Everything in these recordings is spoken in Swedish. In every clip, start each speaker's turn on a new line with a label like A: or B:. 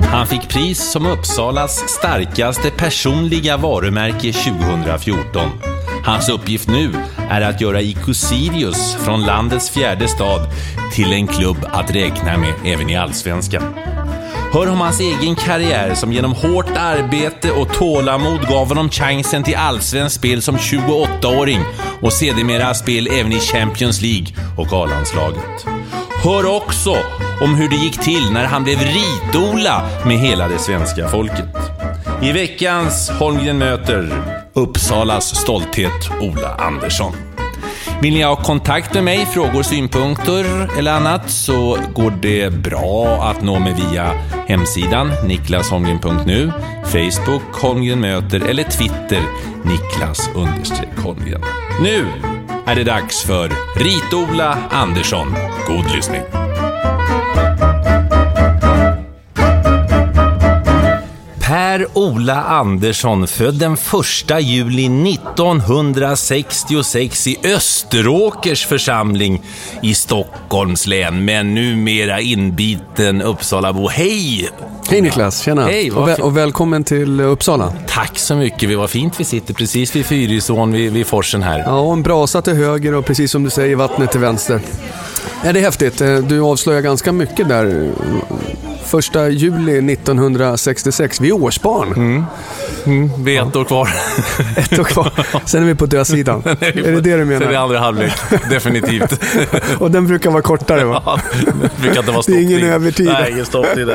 A: Han fick pris som Uppsalas starkaste personliga varumärke 2014. Hans uppgift nu är att göra IK Sirius från landets fjärde stad till en klubb att räkna med även i Allsvenskan. Hör om hans egen karriär som genom hårt arbete och tålamod gav honom chansen till allsvenskt spel som 28-åring och sedermera spel även i Champions League och A-landslaget. Hör också om hur det gick till när han blev ritola med hela det svenska folket. I veckans Holmgren möter Uppsalas stolthet Ola Andersson. Vill ni ha kontakt med mig, frågor, synpunkter eller annat så går det bra att nå mig via hemsidan niklasholmgren.nu, Facebook Holmgren möter eller Twitter Niklas Holmgren. Nu är det dags för Ritola Andersson. God lyssning! Per-Ola Andersson, född den 1 juli 1966 i Österåkers församling i Stockholms län, men numera inbiten Uppsalabo. Hej!
B: Hej Niklas, tjena.
A: Hej, vad
B: och, väl, och välkommen till Uppsala.
A: Tack så mycket, var fint vi sitter precis vid Fyrisån, vid, vid forsen här.
B: Ja, och en brasa till höger och precis som du säger, vattnet till vänster. Ja, det är häftigt. Eh, Du avslöjar ganska mycket där. Första juli 1966, vi är årsbarn.
A: Vi är ett år kvar.
B: Ett år kvar. Sen är vi på dödsidan. är det det du
A: Så är det
B: menar?
A: andra halvlek, definitivt.
B: Och den brukar vara kortare va?
A: Ja, det brukar inte vara
B: Det är ingen
A: stopptid.
B: övertid.
A: Nej, ingen stopptid.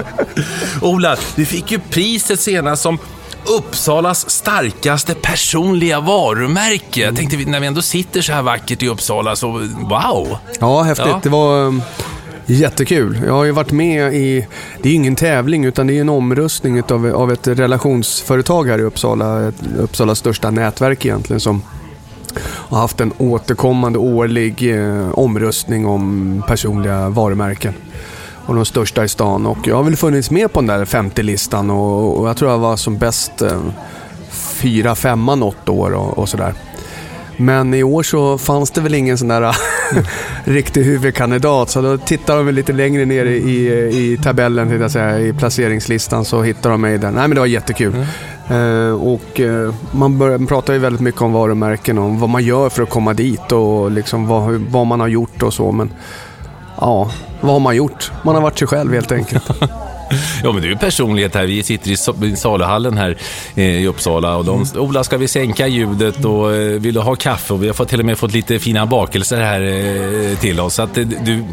A: Ola, du fick ju priset senast som Uppsalas starkaste personliga varumärke. Jag tänkte, när vi ändå sitter så här vackert i Uppsala, så wow!
B: Ja, häftigt.
A: Ja.
B: Det var jättekul. Jag har ju varit med i, det är ju ingen tävling utan det är en omröstning utav, av ett relationsföretag här i Uppsala. Uppsalas största nätverk egentligen som har haft en återkommande årlig eh, omröstning om personliga varumärken. Och de största i stan. Och jag har väl funnits med på den där 50-listan och, och jag tror jag var som bäst eh, fyra, femma något år och, och sådär. Men i år så fanns det väl ingen sån där riktig huvudkandidat. Så då tittar de väl lite längre ner i, i, i tabellen, jag säga, i placeringslistan, så hittar de mig där. Nej men det var jättekul. Eh, och eh, man, bör, man pratar ju väldigt mycket om varumärken och om vad man gör för att komma dit och liksom vad, vad man har gjort och så. Men ja, vad har man gjort? Man har varit sig själv helt enkelt.
A: Ja, men du är ju personlighet här. Vi sitter i sa- i saluhallen här eh, i Uppsala och de, Ola, ska vi sänka ljudet och eh, vill du ha kaffe? Och vi har fått, till och med fått lite fina bakelser här eh, till oss. Så att du,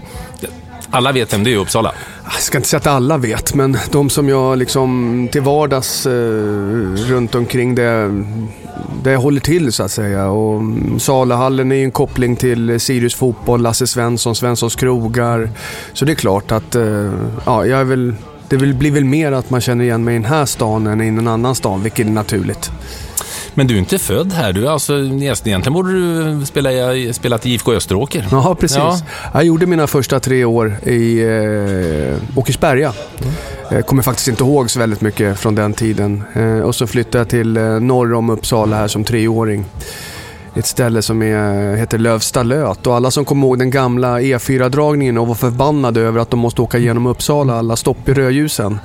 A: alla vet vem du är i Uppsala.
B: Jag ska inte säga att alla vet, men de som jag liksom till vardags eh, runt omkring det, det jag håller till så att säga. Och mm, Salahallen är ju en koppling till Sirius Fotboll, Lasse Svensson, Svenssons krogar. Så det är klart att eh, ja, jag är väl, det blir väl mer att man känner igen mig i den här stan än i någon annan stan, vilket är naturligt.
A: Men du är inte född här. Du är alltså, egentligen borde du spela, spelat i IFK Österåker.
B: Ja, precis.
A: Ja.
B: Jag gjorde mina första tre år i eh, Åkersberga. Jag kommer faktiskt inte ihåg så väldigt mycket från den tiden. Eh, och så flyttade jag till eh, norr om Uppsala här som treåring. Ett ställe som är, heter Lövsta löt och alla som kommer ihåg den gamla E4-dragningen och var förbannade över att de måste åka genom Uppsala, alla stopp i rödljusen.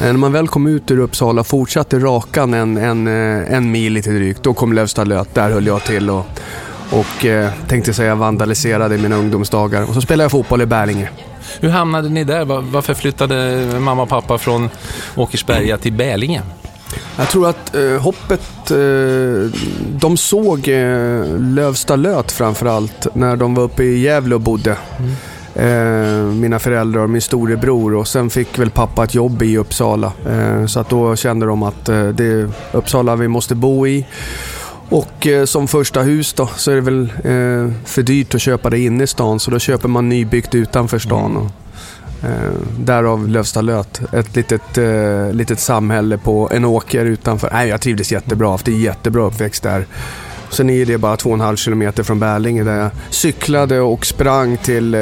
B: Eh, när man väl kom ut ur Uppsala och fortsatte rakan en, en, eh, en mil lite drygt, då kom Lövsta löt. Där höll jag till och, och eh, tänkte säga vandaliserade i mina ungdomsdagar. Och så spelade jag fotboll i Bälinge.
A: Hur hamnade ni där? Varför flyttade mamma och pappa från Åkersberga till Bälinge?
B: Jag tror att eh, hoppet, eh, de såg eh, Lövsta löt framförallt när de var uppe i Gävle och bodde. Mm. Eh, mina föräldrar och min storebror och sen fick väl pappa ett jobb i Uppsala. Eh, så att då kände de att eh, det är Uppsala vi måste bo i. Och eh, som första hus då så är det väl eh, för dyrt att köpa det inne i stan så då köper man nybyggt utanför stan. Mm. Eh, därav Lövstalöt, ett litet, eh, litet samhälle på en åker utanför. Nej, jag trivdes jättebra, haft en jättebra uppväxt där. Sen är det bara två och en halv kilometer från Bärlinge där jag cyklade och sprang till... Eh,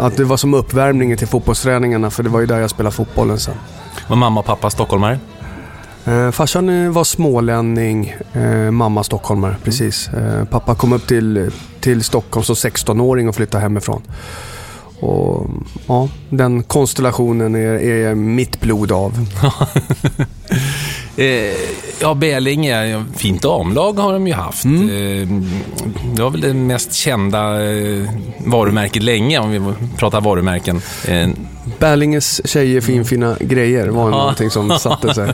B: att det var som uppvärmningen till fotbollsträningarna för det var ju där jag spelade fotbollen sen.
A: Var mamma och pappa stockholmare?
B: Eh, farsan var smålänning, eh, mamma stockholmare, precis. Eh, pappa kom upp till, till Stockholm som 16-åring och flyttade hemifrån. Och ja, den konstellationen är, är mitt blod av.
A: Eh, ja, Bälinge, fint damlag har de ju haft. Mm. Eh, det var väl det mest kända eh, varumärket länge, om vi pratar varumärken.
B: Bärlinges tjejer finfina grejer var ja. någonting som satte sig,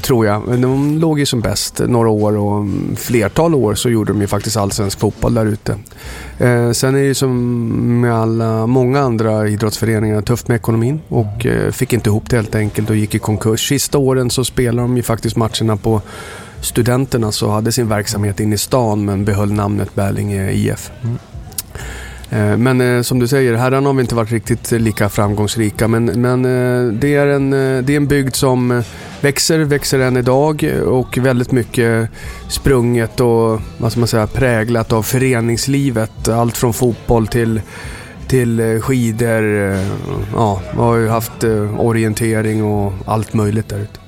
B: tror jag. Men de låg ju som bäst några år och flertal år så gjorde de ju faktiskt allsvensk fotboll där ute. Sen är det ju som med alla, många andra idrottsföreningar tufft med ekonomin och fick inte ihop det helt enkelt och gick i konkurs. Sista åren så spelade de ju faktiskt matcherna på Studenterna så hade sin verksamhet inne i stan men behöll namnet Bärlinge IF. Mm. Eh, men eh, som du säger, herrarna har vi inte varit riktigt lika framgångsrika. Men, men eh, det, är en, det är en bygd som växer, växer än idag och väldigt mycket sprunget och vad ska man säga, präglat av föreningslivet. Allt från fotboll till till eh, skidor. Ja, vi har ju haft eh, orientering och allt möjligt där ute.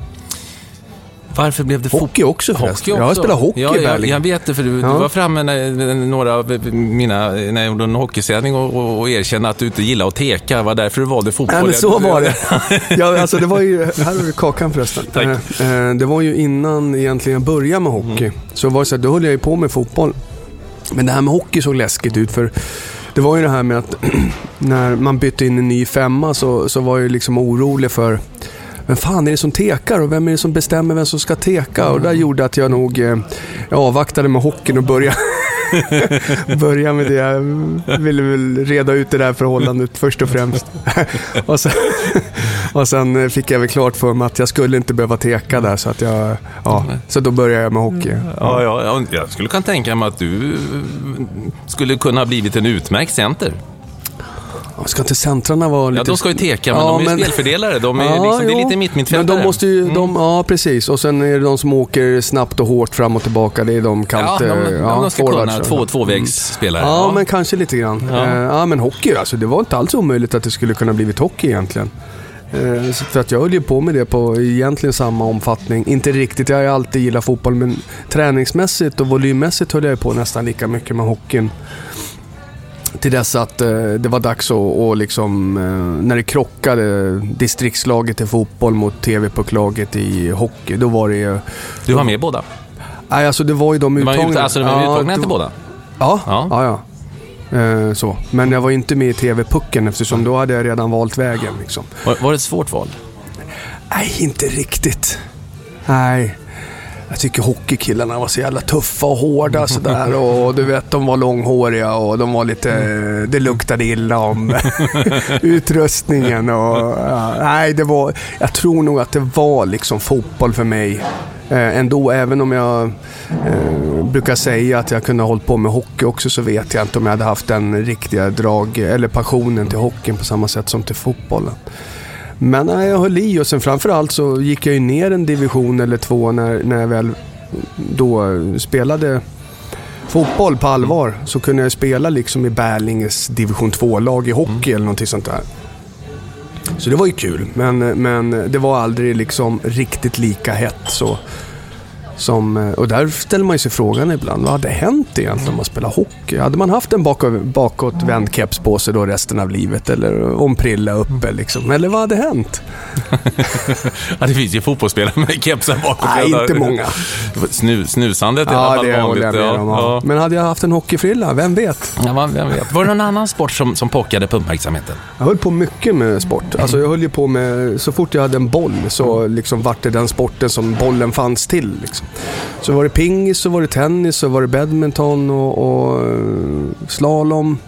A: Varför blev det
B: Hockey också förresten. Jag har spelat hockey
A: ja,
B: i
A: jag, jag vet det, för du, ja. du var framme när, några av mina, när jag gjorde en hockeysändning och, och, och erkände att du inte gillar att teka. Det var därför du valde fotboll.
B: Nej, men så var det. ja, alltså, det var ju, här har du kakan förresten.
A: Tack.
B: Eh, eh, det var ju innan egentligen jag började med hockey. Mm. Så var det så här, då höll jag ju på med fotboll. Men det här med hockey såg läskigt ut för det var ju det här med att när man bytte in en ny femma så, så var jag liksom orolig för vem fan är det som tekar och vem är det som bestämmer vem som ska teka? Och det gjorde att jag nog eh, avvaktade med hockeyn och började börja med det. Jag ville väl reda ut det där förhållandet först och främst. och, sen, och sen fick jag väl klart för mig att jag skulle inte behöva teka där. Så, att jag, ja, så då började jag med hockey.
A: Ja, ja, jag skulle kunna tänka mig att du skulle kunna ha blivit en utmärkt center.
B: Ska inte centrarna vara lite...
A: Ja, de ska ju teka, men ja, de är men... spelfördelare. De är, ja, liksom, det är lite mittmittfältare.
B: Men de måste ju, mm. de, ja, precis. Och sen är det de som åker snabbt och hårt fram och tillbaka. Det är de kant... Ja, de,
A: ja, de ska kunna två, tvåvägsspelare.
B: Mm. Ja, ja, men kanske lite grann. Ja. Uh, ja, men hockey, alltså. Det var inte alls omöjligt att det skulle kunna blivit hockey egentligen. Uh, för att jag höll ju på med det på egentligen samma omfattning. Inte riktigt, jag har alltid gillat fotboll, men träningsmässigt och volymmässigt höll jag på nästan lika mycket med hockeyn. Till dess att eh, det var dags att, och liksom, eh, när det krockade distriktslaget i fotboll mot TV-pucklaget i hockey, då var det ju...
A: Du var med båda?
B: Nej, alltså det var ju de uttagna. Ut,
A: alltså de var ja, till båda?
B: Ja, ja. ja, ja. Eh, så. Men jag var inte med i TV-pucken eftersom då hade jag redan valt vägen. Liksom.
A: Var, var det ett svårt val?
B: Nej, inte riktigt. Nej. Jag tycker hockeykillarna var så jävla tuffa och hårda sådär. Och du vet, de var långhåriga och de var lite... Det luktade illa om utrustningen. Och, ja, nej, det var... Jag tror nog att det var liksom fotboll för mig. Eh, ändå, även om jag eh, brukar säga att jag kunde ha hållit på med hockey också så vet jag inte om jag hade haft den riktiga drag eller passionen till hockeyn på samma sätt som till fotbollen. Men nej, jag höll i och sen framförallt så gick jag ju ner en division eller två när, när jag väl då spelade fotboll på allvar. Så kunde jag spela liksom i Bärlinges division 2-lag i hockey mm. eller någonting sånt där. Så det var ju kul, men, men det var aldrig liksom riktigt lika hett. Så Som, eh, och där ställer man sig frågan ibland, vad hade hänt egentligen om man spelar hockey? Hade man haft en bakåt, bakåtvänd keps på sig då resten av livet? Eller om prilla uppe liksom? Eller vad hade hänt?
A: ja, det finns ju fotbollsspelare med kepsar bakåt.
B: Nej, inte många.
A: Snu, snusandet i
B: Ja,
A: alla fall
B: det
A: vanligt.
B: håller jag med
A: ja,
B: om.
A: ja.
B: Ja. Men hade jag haft en hockeyfrilla? Vem vet?
A: Ja, man, vem vet. Var det någon annan sport som, som pockade på uppmärksamheten?
B: Jag höll på mycket med sport. Alltså jag höll ju på med, så fort jag hade en boll så liksom vart det den sporten som bollen fanns till. Liksom. Så var det pingis, så var det tennis, så var det badminton och, och eh, slalom.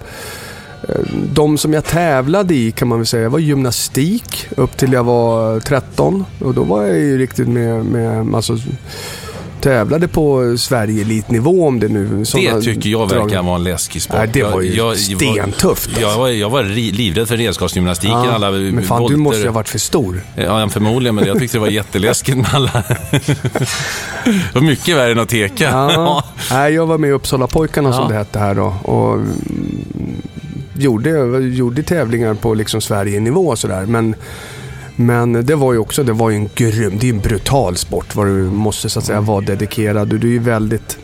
B: Eh, de som jag tävlade i kan man väl säga var gymnastik upp till jag var 13. Och då var jag ju riktigt med, med alltså, tävlade på Sverige-elitnivå om det nu.
A: Det tycker jag verkar
B: drag.
A: vara en läskig sport.
B: Nej, det var ju
A: jag, jag,
B: stentufft.
A: Jag, jag, var, jag var livrädd för redskapsgymnastiken.
B: Ja,
A: alla
B: men fan, du
A: volter.
B: måste ju ha varit för stor.
A: Ja, förmodligen, men jag tyckte det var jätteläskigt med alla... det var mycket värre än att teka.
B: Ja. Nej, jag var med i Uppsala-pojkarna som
A: Ja.
B: det hette här då. Och gjorde, gjorde tävlingar på liksom Sverige-nivå sådär. Men, men det var ju också det var ju en grym, det är en brutal sport. Vad du måste så att säga vara dedikerad. Du är ju väldigt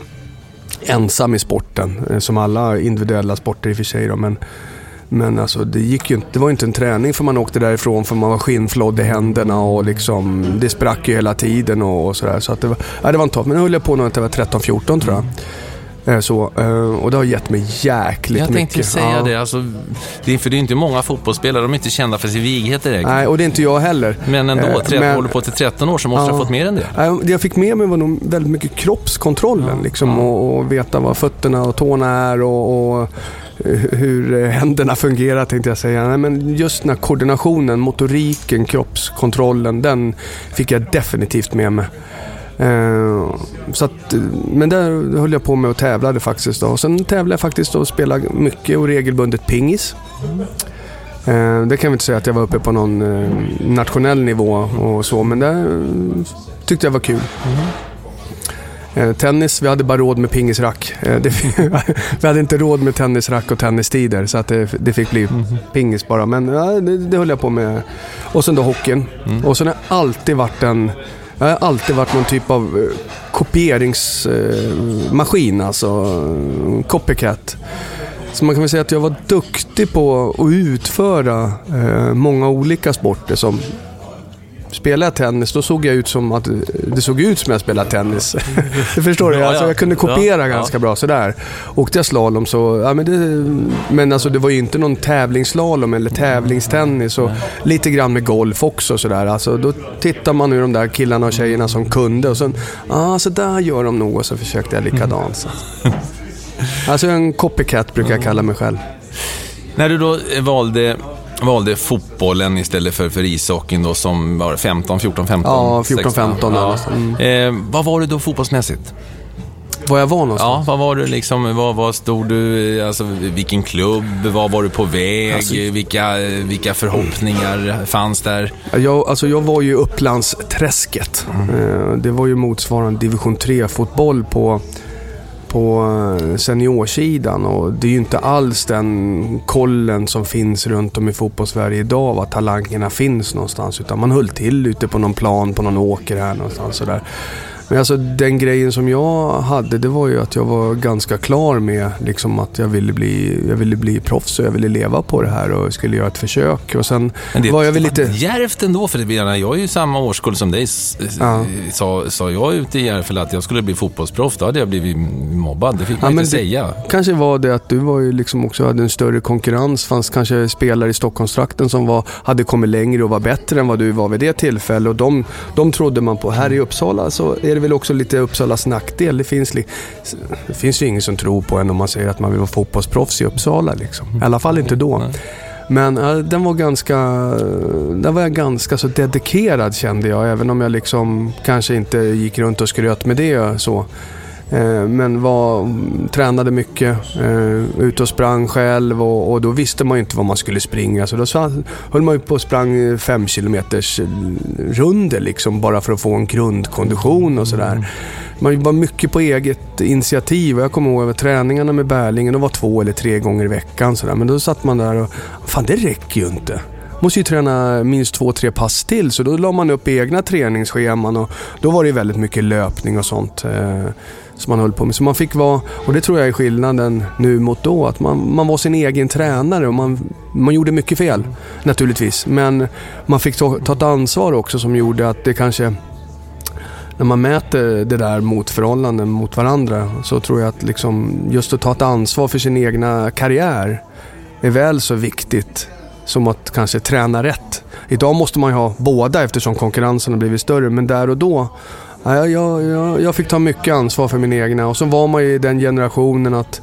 B: ensam i sporten. Eh, som alla individuella sporter i och för sig då. Men, men alltså, det, gick ju inte, det var ju inte en träning för man åkte därifrån för man var skinnflådd i händerna och liksom, det sprack ju hela tiden och, och sådär. Så att det, var, ja, det var en topp. Men nu höll jag på när jag var 13-14 tror jag. Eh, Så, eh, och det har gett mig jäkligt
A: Jag
B: mycket.
A: tänkte ju säga
B: Ja.
A: det, alltså, det är, för det är inte många fotbollsspelare, de är inte kända för sin vighet direkt.
B: Nej, och det är inte jag heller.
A: Men ändå,
B: Eh,
A: 13,
B: men-
A: håller på till 13 år så måste du ha
B: Ja.
A: fått mer än det.
B: Det jag fick med mig var nog väldigt mycket kroppskontrollen. Liksom, och, och veta vad fötterna och tårna är och, och eh, hur händerna fungerar tänkte jag säga. Nej, men just den här koordinationen, motoriken, kroppskontrollen, den fick jag definitivt med mig. Eh, så att, eh, men där höll jag på med och tävlade faktiskt. Då. Och sen tävlade jag faktiskt och spelade mycket och regelbundet pingis. Eh, det kan vi inte säga att jag var uppe på någon eh, nationell nivå och så, men det eh, tyckte jag var kul. Eh, tennis, vi hade bara råd med pingisrack. Vi hade inte råd med tennisrack och tennistider så att det, det fick bli pingis bara. Men ja, det, det höll jag på med. Och sen då hockeyn. Och sen har jag alltid varit en jag har alltid varit någon typ av eh, kopieringsmaskin, eh, alltså eh, copycat. Så man kan väl säga att jag var duktig på att utföra många olika sporter som Spelade jag tennis, då såg jag ut som att det såg ut som jag spelade tennis. det förstår du?
A: Ja,
B: Alltså,
A: ja.
B: jag kunde kopiera
A: Ja, ja.
B: ganska bra sådär. Åkte jag slalom så, ja men det, men alltså det var ju inte någon tävlingsslalom eller tävlingstennis och lite grann med golf också sådär. Alltså då tittar man hur de där killarna och tjejerna som kunde och sen, ja ah, så där gör de nog och så försökte jag likadant. Så. Alltså en copycat brukar jag kalla mig själv.
A: När du då valde, valde fotbollen istället för, för ishockeyn då som var 15, 14, 15?
B: Ja, 14,
A: 16.
B: 15
A: Ja.
B: eller
A: Eh, vad var du då fotbollsmässigt?
B: Var jag var någonstans?
A: Ja, vad var du liksom, vad, vad stod du, alltså vilken klubb, var var du på väg,
B: Alltså-
A: vilka, vilka förhoppningar fanns där?
B: Jag, alltså jag var ju i Upplandsträsket. Eh, Det var ju motsvarande division 3-fotboll på, på eh, seniorsidan. Och det är ju inte alls den kollen som finns runt om i fotbollssverige idag, var talangerna finns någonstans. Utan man höll till ute på någon plan, på någon åker här någonstans. Sådär. Men alltså den grejen som jag hade, det var ju att jag var ganska klar med liksom att jag ville bli, jag ville bli proffs och jag ville leva på det här och skulle göra ett försök. Och sen
A: Men det
B: var jag väl lite...
A: djärvt ändå, för det, jag är ju samma årskull som dig.
B: Ja.
A: Sa, sa jag ute i Järfälla att jag skulle bli fotbollsproffs, då hade jag blivit mobbad. Det fick man
B: Ja,
A: inte säga.
B: Kanske var det att du var ju liksom också hade en större konkurrens. fanns kanske spelare i Stockholmstrakten som var, hade kommit längre och var bättre än vad du var vid det tillfället. Och de, de trodde man på. Här i Uppsala så är det väl också lite Uppsalas nackdel. Det finns, li, det finns ju ingen som tror på en om man säger att man vill vara fotbollsproffs i Uppsala. Liksom. I alla fall inte då. Men ja, den var ganska, där var jag ganska så dedikerad kände jag. Även om jag liksom kanske inte gick runt och skröt med det så. Eh, men var, tränade mycket, eh, ute och sprang själv och, och då visste man ju inte vad man skulle springa. Så då höll man ju på och sprang eh, fem kilometers runder liksom bara för att få en grundkondition och sådär. Man var mycket på eget initiativ och jag kommer ihåg över träningarna med Bärlingen, de var två eller tre gånger i veckan sådär. Men då satt man där och, fan det räcker ju inte. måste ju träna minst två, tre pass till. Så då la man upp egna träningsscheman och då var det väldigt mycket löpning och sånt. Som man höll på med. Så man fick vara, och det tror jag är skillnaden nu mot då, att man, man var sin egen tränare och man, man gjorde mycket fel naturligtvis. Men man fick ta, ta ett ansvar också som gjorde att det kanske när man mäter det där mot förhållanden mot varandra så tror jag att liksom just att ta ett ansvar för sin egna karriär är väl så viktigt som att kanske träna rätt. Idag måste man ju ha båda eftersom konkurrensen har blivit större men där och då jag, jag, jag, jag fick ta mycket ansvar för min egna och så var man ju i den generationen att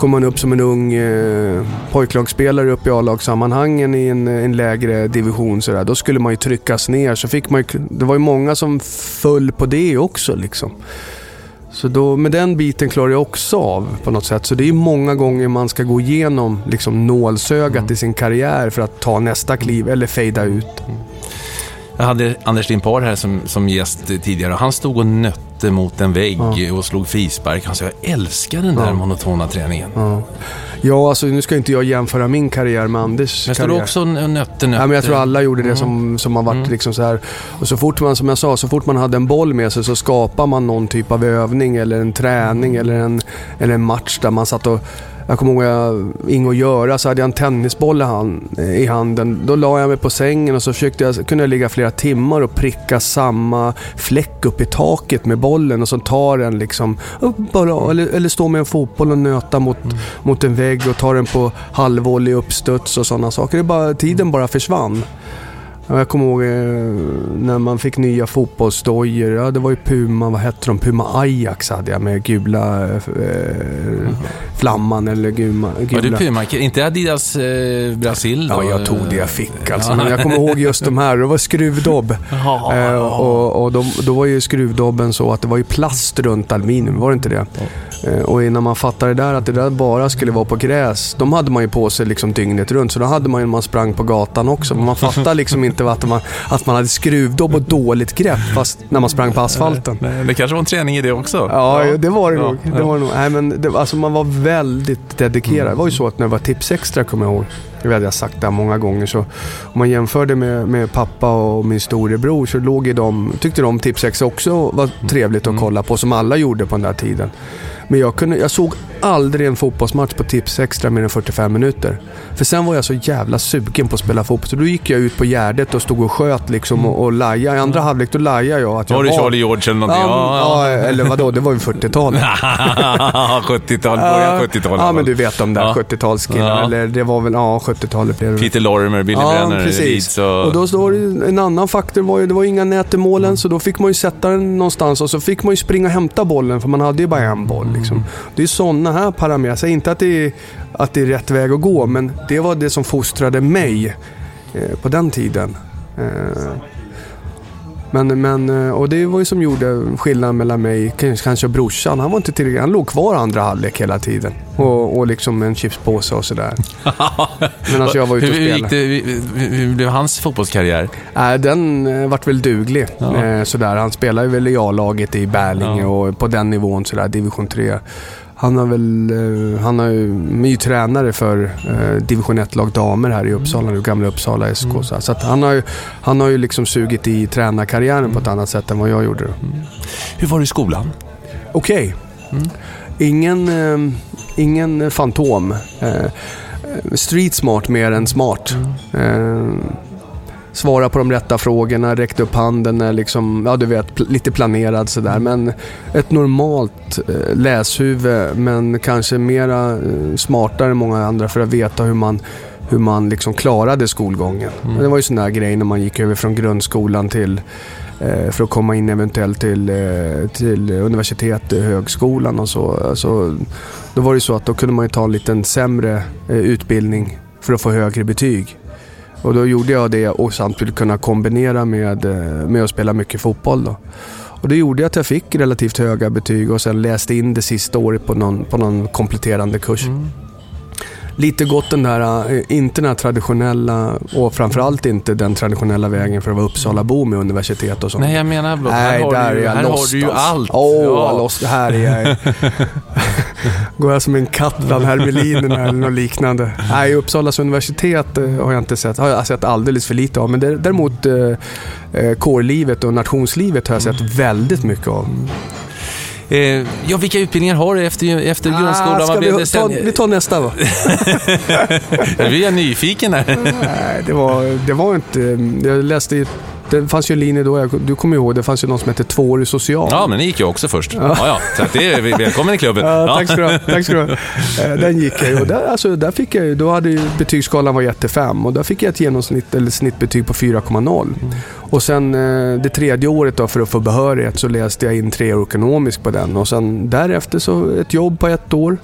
B: kom man upp som en ung eh, pojklagsspelare upp i A-lagssammanhangen i en, en lägre division så där, då skulle man ju tryckas ner. Så fick man ju, det var ju många som föll på det också liksom. Så då, med den biten klarar jag också av på något sätt. Så det är många gånger man ska gå igenom liksom, nålsögat mm. i sin karriär för att ta nästa kliv eller fejda ut. Mm.
A: Jag hade Anders Limpar här som, som gäst tidigare och han stod och nötte mot en vägg ja. och slog frispark. Han sa, jag älskar den där ja. monotona träningen.
B: Ja. ja, alltså nu ska inte jag jämföra min karriär med Anders
A: men
B: karriär.
A: Men också nötte, nötte? Ja,
B: men jag tror alla gjorde det mm. som, som har varit mm. liksom så här. Och så fort man, som jag sa, så fort man hade en boll med sig så skapar man någon typ av övning eller en träning eller en, eller en match där man satt och jag kommer ihåg jag inget att göra så hade jag en tennisboll i, hand, i handen. Då la jag mig på sängen och så försökte jag, kunde jag ligga flera timmar och pricka samma fläck upp i taket med bollen och så tar den liksom upp bara, eller, eller stå med en fotboll och nöta mot, mm. mot en vägg och ta den på halvvolley uppstuds och sådana saker. Det bara, tiden bara försvann. Jag kommer ihåg eh, när man fick nya fotbollsdojor. Ja, det var ju Puma, vad hette de? Puma Ajax hade jag med gula eh, flamman eller gula...
A: Var det Puma? Inte Adidas eh, Brasil?
B: Då? Ja, jag tog det jag fick alltså. Men jag kommer ihåg just de här. Det var skruvdobb. eh, och och de, då var ju skruvdobben så att det var ju plast runt aluminium, var det inte det? Eh, och innan man fattade där att det där bara skulle vara på gräs. De hade man ju på sig liksom dygnet runt. Så då hade man ju när man sprang på gatan också. Men man fattade liksom inte att man, att man hade skruvdobb och dåligt grepp fast när man sprang på asfalten.
A: Nej, det kanske var en träning i det också?
B: Ja, ja. det var det ja, nog. Det var det nog. Nej, men det, alltså man var väldigt dedikerad. Det var ju så att när det var Tips Extra, kommer jag ihåg. Jag vet, jag sagt det många gånger. Så om man jämförde med, med pappa och min storebror så låg i de, tyckte de Tips Extra också var trevligt att mm. kolla på, som alla gjorde på den där tiden. Men jag, kunde, jag såg aldrig en fotbollsmatch på Tips Extra mer än 45 minuter. För sen var jag så jävla sugen på att spela fotboll. Så då gick jag ut på Gärdet och stod och sköt liksom och, och lajade. I andra halvlek då lajade jag. Att jag
A: var det Charlie George eller någonting?
B: Ja, ja. ja eller vadå, det var ju 40-talet.
A: 70-tal, början 70-tal.
B: Ja, men du vet de där ja. 70-talskillarna. Ja. Eller det var väl, ja 70-talet blev det.
A: Peter Lorimer, Billy ja, Brenner,
B: precis. Och... och då står en annan faktor var ju, det var inga nät i målen mm. så då fick man ju sätta den någonstans och så fick man ju springa och hämta bollen för man hade ju bara en boll liksom. Det är sådana här parametrar. Jag säger inte att det, är, att det är rätt väg att gå, men det var det som fostrade mig eh, på den tiden. Eh, men, men, eh, och det var ju som gjorde skillnaden mellan mig kanske och brorsan. Han var inte tillräckligt, han låg kvar andra halvlek hela tiden. Och, och liksom en chipspåse och sådär.
A: Medan jag var ute och spelade. Hur, hur, blev hans fotbollskarriär?
B: Äh, den eh, vart väl duglig. Ja. Sådär. Han spelade väl i A-laget i Bärlinge ja. och på den nivån, sådär, division 3. Han har väl, eh, han har ju, är ju tränare för eh, division 1-lag damer här i Uppsala nu, gamla Uppsala SK. Mm. Så, att han har ju, han har ju liksom sugit i tränarkarriären mm. på ett annat sätt än vad jag gjorde. Mm.
A: Hur var det i skolan?
B: Okej. Okay. Mm. Ingen, eh, ingen fantom. Street smart mer än smart. Mm. Svara på de rätta frågorna, räckt upp handen, liksom, ja du vet, lite planerad sådär. Men ett normalt eh, läshuvud, men kanske mera eh, smartare än många andra för att veta hur man hur man liksom klarade skolgången. Mm. Det var ju sån där grej när man gick över från grundskolan till eh, för att komma in eventuellt till, till universitet, högskolan och så. Alltså, då var det så att då kunde man ju ta en liten sämre utbildning för att få högre betyg. Och då gjorde jag det och samtidigt kunna kombinera med, eh, med att spela mycket fotboll. Då. Och det gjorde att jag fick relativt höga betyg och sen läste in det sista året på någon, på någon kompletterande kurs. Mm. Lite gått den där, eh, inte den här traditionella och framförallt inte den traditionella vägen för att vara Uppsalabo med universitet och sånt.
A: Nej, jag menar blott, här, har, du, här har du ju allt.
B: Åh, oh, ja. lost, här är jag. Går jag som en katt bland hermelinerna eller något liknande. Nej, Uppsalas universitet eh, har jag inte sett. Har jag sett alldeles för lite av. Men däremot eh, eh, kårlivet och nationslivet har jag sett väldigt mycket av.
A: Eh, ja, vilka utbildningar har du efter, efter
B: Ah,
A: grundskolan?
B: ska vi, ta, vi tar nästa va?
A: Nu blir jag nyfiken här.
B: Nej, det var, det var inte... Jag läste i... Det fanns ju en linje då, du kommer ihåg, det fanns ju någon som hette tvåårig social.
A: Ja, men det gick jag också först. Ja, ja. Så det är, välkommen i klubben.
B: Ja,
A: Ja.
B: tack ska du ha. Tack ska du ha. Eh, Den gick jag ju och där, alltså, där fick jag ju, då hade ju betygsskalan var jättefem och där fick jag ett genomsnitt eller snittbetyg på 4,0. Och sen eh, det tredje året då för att få behörighet så läste jag in tre år ekonomisk på den och sen därefter så ett jobb på ett år.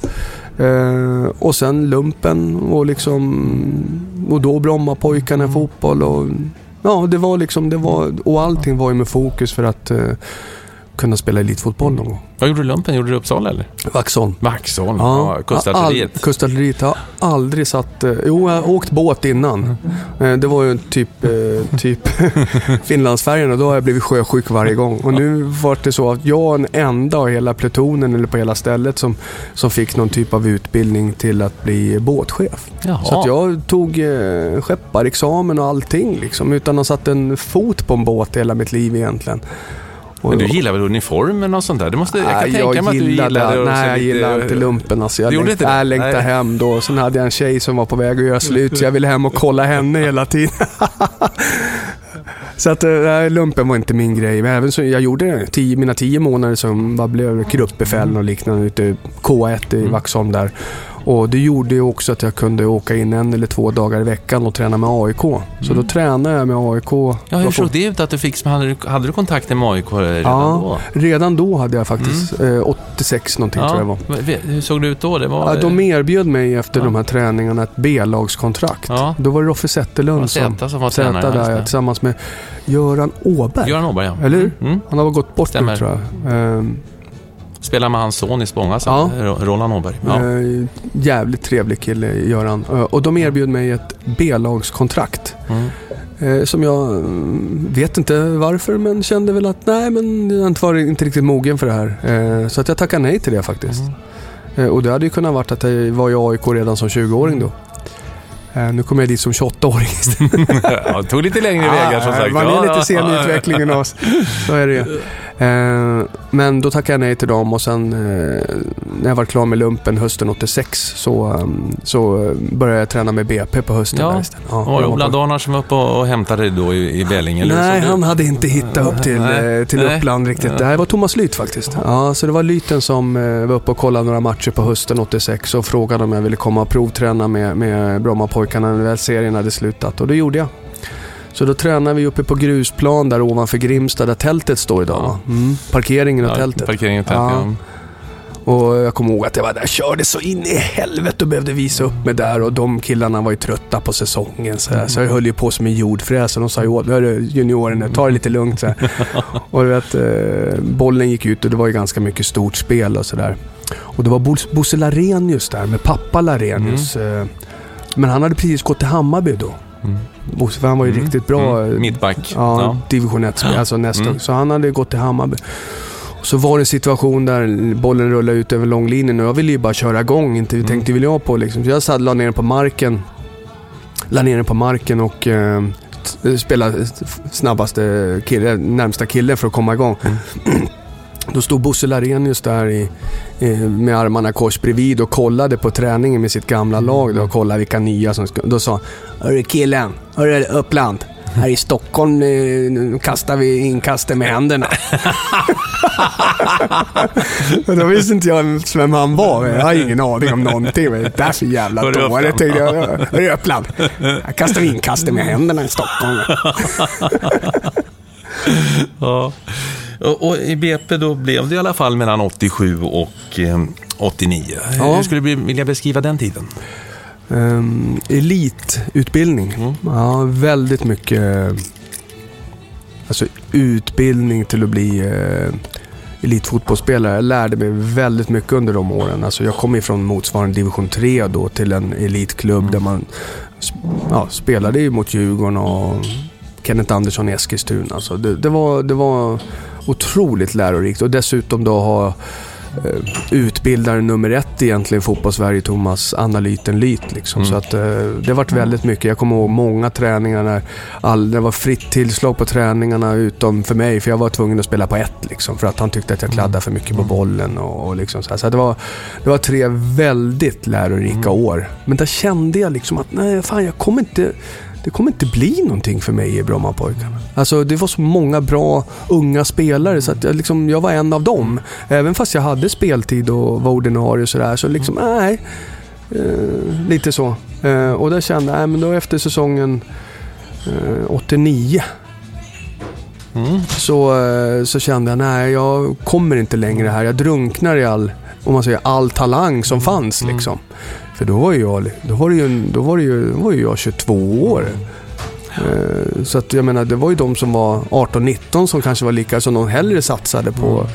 B: Eh, och sen lumpen och liksom och då Brommapojkarna fotboll och ja det var liksom det var och allting var ju med fokus för att eh, kunna spela elitfotboll någon gång.
A: Vad gjorde du lumpen? Gjorde du Uppsala eller?
B: Vaxholm.
A: Vaxholm? Ja, kustartilleriet.
B: All, kustartilleriet. Jag har aldrig satt... Eh, jo, jag har åkt båt innan. Eh, det var ju typ, eh, typ Finlandsfärjorna. Då har jag blivit sjösjuk varje gång. Och nu var det så att jag är den enda av hela plutonen eller på hela stället som, som fick någon typ av utbildning till att bli båtchef.
A: Jaha.
B: Så att jag tog skepparexamen och allting liksom, utan att ha satt en fot på en båt hela mitt liv egentligen.
A: Men du gillar väl uniformen och sånt där? Det måste, jag kan
B: Nej,
A: tänka mig att du
B: gillade-
A: det.
B: Nej, jag gillade inte lumpen. Alltså. Jag,
A: Du gjorde
B: längt,
A: inte det?
B: jag längtade
A: Nej.
B: hem då. Sen hade jag en tjej som var på väg att göra slut, så jag ville hem och kolla henne hela tiden. så att äh, lumpen var inte min grej. Men även så, jag gjorde tio, mina tio månader som vad blev gruppbefäl och liknande ute i K1
A: Mm.
B: i Vaxholm där. Och det gjorde ju också att jag kunde åka in en eller två dagar i veckan och träna med AIK. Så då tränade jag med AIK.
A: Mm. Ja, hur såg det ut att du fick, hade hade du kontakter med AIK redan
B: Ja,
A: då?
B: redan då hade jag faktiskt eh, 86 någonting tror jag var.
A: men Hur såg det ut då? Det var...
B: Ja, de erbjöd mig efter
A: Ja.
B: de här träningarna ett B-lagskontrakt.
A: Ja.
B: Då var det Roffe Zetterlund som...
A: Som var tränare,
B: där, ja,
A: det.
B: tillsammans med Göran Åberg.
A: Göran Åberg, ja.
B: Eller hur?
A: Mm.
B: Han har gått bort
A: Stämmer.
B: nu tror jag. Ehm,
A: Spelar med hans son i Spånga sen,
B: Ja.
A: Ro- Roland Åberg. Ja.
B: eh, jävligt trevlig kille, Göran. Eh, och de erbjöd mig ett B-lagskontrakt.
A: Mm.
B: Eh, som jag mm, vet inte varför, men kände väl att nej, men jag har inte riktigt mogen för det här. Så att jag tackade nej till det faktiskt.
A: Mm.
B: Och det hade ju kunnat varit att jag var i AIK redan som 20-åring då. Nu kommer jag dit som 28-åring istället.
A: ja, tog lite längre vägar som sagt.
B: Man är lite sen i utvecklingen av oss. Så är det ju. Eh, men då tackade jag nej till dem och sen eh, när jag var klar med lumpen hösten 86 så, eh, så började jag träna med BP på hösten.
A: Ja.
B: Där istället.
A: Var det Ola Darnar som var uppe och hämtade dig då i, i Vellinge?
B: Nej, han hade inte hittat upp till,
A: Nej.
B: eh, till
A: Nej.
B: Uppland riktigt. Det här var Thomas Lyth faktiskt. Ja, så det var Lythen som var uppe och kollade några matcher på hösten 86 och frågade om jag ville komma och provträna med, med Brommapojkarna när väl serien hade slutat. Och det gjorde jag. Så då tränade vi uppe på grusplan där ovanför Grimsta där tältet står idag.
A: Ja.
B: Mm. Parkeringen och
A: Ja,
B: tältet.
A: Parkeringen och tältet, ja.
B: Och jag kommer ihåg att jag var där körde så in i helvete och behövde visa upp mig där och de killarna var ju trötta på säsongen. Så, här. så jag höll ju på som en jordfräs och de sa ju åt "Hörru, juniorerna, ta det lite lugnt. Så. Och du vet, eh, bollen gick ut och det var ju ganska mycket stort spel och sådär. Och det var Bos- Bosse Larenius där med pappa Larenius. Eh, men han hade precis gått till Hammarby då.
A: Mm.
B: Bosse, för han var ju
A: Mm.
B: riktigt bra.
A: Mm.
B: eh,
A: Mittback.
B: Ja,
A: Ja.
B: division 1, alltså nästa.
A: Mm.
B: Så han hade gått till Hammarby. Och Så var det en situation där bollen rullade ut över långlinjen och jag ville ju bara köra igång. Inte
A: Mm.
B: tänkte väl jag på liksom. Så jag satt, la ner den på marken. La ner den på marken och eh, spelade snabbaste kille, närmsta killen för att komma igång.
A: Mm.
B: Då stod Bosse Larenius där i, eh, med armarna kors bredvid och kollade på träningen med sitt gamla lag då, och kollade vilka nya som ska... Då sa han, Hörru killen, hörru Uppland. Här i Stockholm eh, nu kastar vi inkastet med händerna. då visste inte jag vem han var. Jag har ingen aning om någonting. Men det där är så jävla.
A: Uppland.
B: tänkte jag. Hörru Uppland. Här kastar vi inkastet med händerna i Stockholm.
A: Ja. Och, i BP då blev det i alla fall mellan 87 och eh, 89.
B: Ja.
A: Hur skulle du vilja beskriva den tiden?
B: Um, elitutbildning.
A: Mm.
B: Ja, väldigt mycket eh, alltså, utbildning till att bli uh, elitfotbollsspelare. Jag lärde mig väldigt mycket under de åren. Alltså, jag kom ifrån motsvarande division 3 då till en elitklubb
A: Mm.
B: där man ja, spelade mot Djurgården och Kenneth Andersson i Eskilstuna. Alltså, det, det, var, det var otroligt lärorikt och dessutom då ha eh, utbildare nummer ett egentligen fotbollssverige, Thomas Analyten Lyt. Liksom.
A: Mm.
B: Så att, eh, det varit väldigt mycket. Jag kommer ihåg många träningar när all, det var fritt tillslag på träningarna utom för mig, för jag var tvungen att spela på ett. Liksom, för att han tyckte att jag kladdade för mycket på bollen. Och, och liksom så här. så det, var, det var tre väldigt lärorika år. Men där kände jag liksom att nej, fan jag kommer inte det kommer inte bli någonting för mig i Brommapojkarna. Alltså det var så många bra unga spelare så att jag, liksom, jag var en av dem. Även fast jag hade speltid och var ordinarie och sådär så liksom, nej. Eh, lite så. Eh, och där kände jag, men då efter säsongen eh, 89 så, eh, så kände jag, nej jag kommer inte längre här. Jag drunknar i all, om man säger, all talang som fanns liksom. För då var jag, då var det ju, då var det ju, då var ju jag 22 år. Eh, Så att jag menar, det var ju de som var 18-19 som kanske var lika, som de hellre satsade på.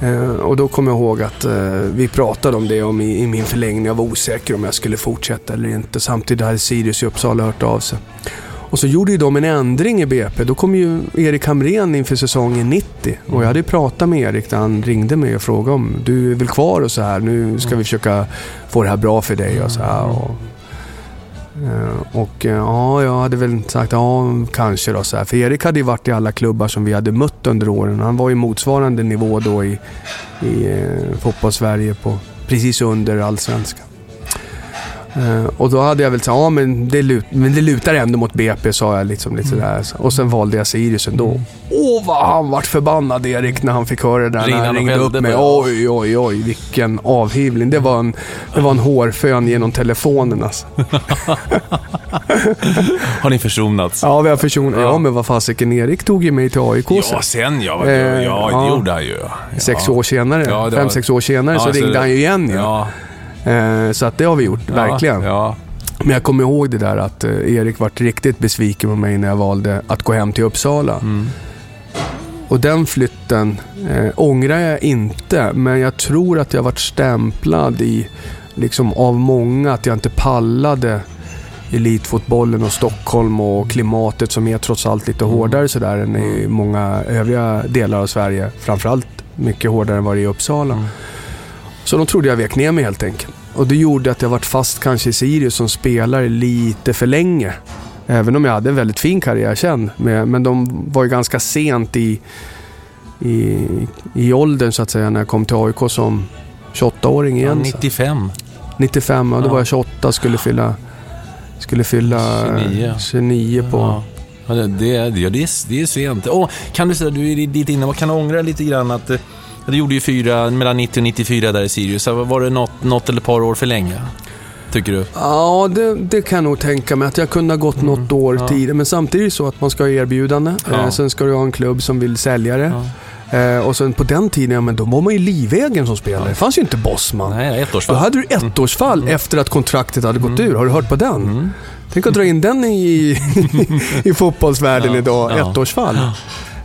B: Eh, Och då kommer jag ihåg att eh, vi pratade om det om i, i min förlängning. Jag var osäker om jag skulle fortsätta eller inte. Samtidigt hade Sirius i Uppsala hört av sig. Och så gjorde ju de en ändring i BP. Då kom ju Erik Hamrén inför säsongen 90. Och jag hade ju pratat med Erik när han ringde mig och frågade om du är väl kvar och så här. Nu ska vi försöka få det här bra för dig och så här. Och, eh, och eh, ja, jag hade väl sagt ja, kanske då så här. För Erik hade ju varit i alla klubbar som vi hade mött under åren. Han var ju motsvarande nivå då i, i eh, fotbollssverige på precis under allsvenskan. Eh, och då hade jag väl sagt, ja men det, lut, men det lutar ändå mot BP sa jag liksom lite sådär. Och sen valde jag Sirius ändå. Åh vad han vart förbannad Erik när han fick höra det där.
A: Ringde
B: när
A: han
B: ringde upp mig. Oj, oj, oj vilken avhyvling. Det var en, det var en hårfön genom telefonen alltså.
A: Har ni försonats?
B: Ja, vi har försonat. Ja, men vad fasiken. Erik tog ju mig till AIK
A: Ja,
B: sen.
A: sen ja.
B: Eh,
A: ja,
B: ja.
A: det gjorde han ju.
B: Sex
A: ja.
B: år senare,
A: Ja, det
B: fem,
A: var-
B: sex år senare
A: Ja,
B: så ringde han ju igen.
A: Ja,
B: så att det har vi gjort, verkligen.
A: Ja,
B: Men jag kommer ihåg det där att eh, Erik vart riktigt besviken på mig när jag valde att gå hem till Uppsala.
A: Mm.
B: Och den flytten eh, ångrar jag inte, men jag tror att jag vart stämplad i, liksom av många, att jag inte pallade elitfotbollen och Stockholm och klimatet som är trots allt lite
A: Mm.
B: hårdare sådär än i många övriga delar av Sverige. Framförallt mycket hårdare än vad det är i Uppsala.
A: Mm.
B: Så de trodde jag vek ner mig helt enkelt. Och det gjorde att jag vart fast kanske i Sirius som spelare lite för länge. Även om jag hade en väldigt fin karriär sen. Men de var ju ganska sent i, i, i åldern så att säga när jag kom till AIK som 28-åring
A: ja,
B: igen. så.
A: 95.
B: 95, ja, då
A: Ja.
B: var jag 28 skulle fylla, skulle fylla
A: 29.
B: 29 på...
A: Ja. Ja, det, det, ja, det, är, det är sent. Åh, kan du säga, du är dit inne, vad kan du ångra lite grann att eh, du gjorde ju fyra, mellan 90 och 94 där i Sirius. Var det något, något eller ett par år för länge? Tycker du?
B: Ja, det, det kan jag nog tänka mig. Att jag kunde ha gått något år
A: Mm. Ja.
B: tidigare. Men samtidigt så att man ska ha erbjudande.
A: Ja.
B: Eh, sen ska du ha en klubb som vill sälja det. Eh, och sen på den tiden, ja, men då var man ju livegen som spelare. Det fanns ju inte Bosman.
A: Nej, ett års
B: Då hade du ettårsfall efter att kontraktet hade gått ur. Har du hört på den? Tänk att dra in den i, i fotbollsvärlden
A: Ja,
B: idag.
A: ja.
B: Ettårsfall.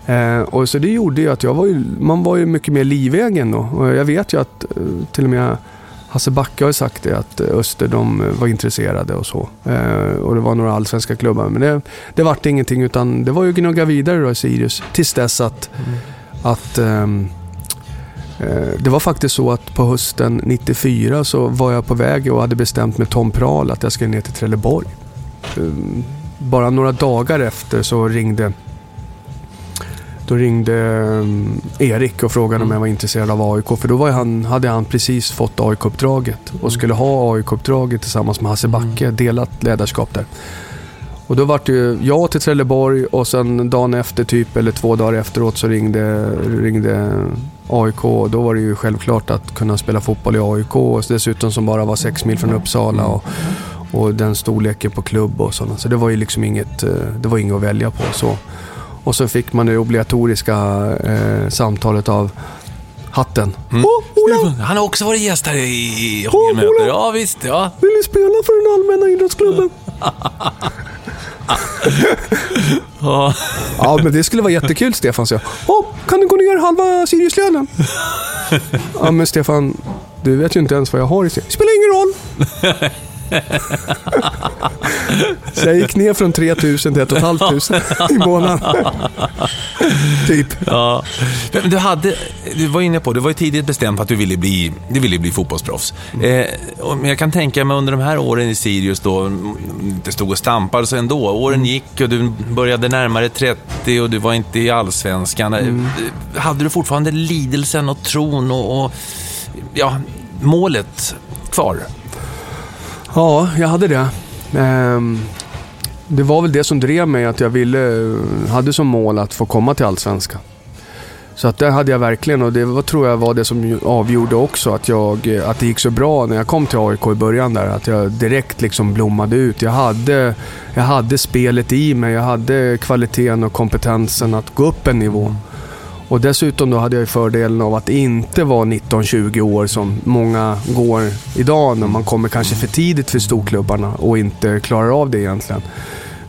B: Eh, och så det gjorde ju att jag var ju, man var ju mycket mer livegen då. Och jag vet ju att eh, till och med Hasse Backe har ju sagt det att eh, Öster de eh, var intresserade och så. Eh, och det var några allsvenska klubbar. Men det, det vart ingenting utan det var ju gnugga vidare då i Sirius. Tills dess att, att ehm, Eh, Det var faktiskt så att på hösten 94 så var jag på väg och hade bestämt med Tom Prahl att jag skulle ner till Trelleborg. Eh, Bara några dagar efter så ringde då ringde eh, Erik och frågade om jag var intresserad av AIK. För då var han, hade han precis fått AIK-uppdraget och skulle ha AIK-uppdraget tillsammans med Hasse Backe, delat ledarskap där. Och då var det ju jag till Trelleborg och sen dagen efter typ, eller två dagar efteråt så ringde, ringde AIK. Och då var det ju självklart att kunna spela fotboll i AIK. Och dessutom som bara var sex mil från Uppsala. Och, och den storleken på klubb och sådana. Så det var ju liksom inget, eh, det var inget att välja på. Så. Och så fick man det obligatoriska eh, samtalet av hatten.
A: Mm.
B: Åh, Ola!
A: Han har också varit gäst här i
B: Ola!
A: Hockeymötet. Ja, visst. Ja.
B: Vill ni spela för den allmänna idrottsklubben?
A: Ja.
B: Men det skulle vara jättekul Stefan, så jag. Åh, kan du gå ner halva Siriuslönen? ja, men Stefan, du vet ju inte ens vad jag har i Sirius. Spelar ingen roll. så jag gick ner från 3000 till 1 500 i månaden. typ.
A: Ja. Men du, hade, du var inne på, du var ju tidigt bestämd på att du ville bli, du ville bli fotbollsproffs. Eh, men jag kan tänka mig under de här åren i Sirius då, det stod och stampade så ändå. Åren gick och du började närmare 30 och du var inte i Allsvenskan. Mm. Hade du fortfarande lidelsen och tron och, och ja, målet kvar?
B: Ja, jag hade det. Ehm, det var väl det som drev mig, att jag ville, hade som mål att få komma till Allsvenskan. Så att det hade jag verkligen och det var, tror jag var det som avgjorde också att, jag, att det gick så bra när jag kom till AIK i början där. Att jag direkt liksom blommade ut. Jag hade, jag hade spelet i mig, jag hade kvaliteten och kompetensen att gå upp en nivå. Och dessutom då hade jag fördelen av att inte vara 19-20 år som många går idag när man kommer kanske för tidigt för storklubbarna och inte klarar av det egentligen.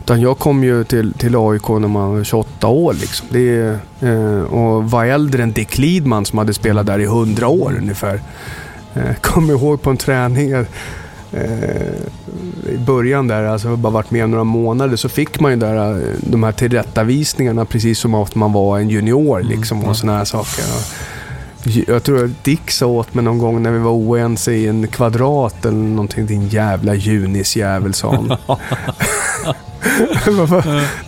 B: Utan jag kom ju till, till AIK när man var 28 år. Liksom. Det, eh, och var äldre än Dick Lidman som hade spelat där i 100 år ungefär. Eh, kommer ihåg på en träning eh, i början där, alltså bara varit med några månader, så fick man ju där, eh, de här tillrättavisningarna precis som att man var en junior liksom och mm. sådana här saker. Jag tror att Dick sa åt mig någon gång när vi var oense i en kvadrat eller någonting. Din jävla junisjävel, sa han.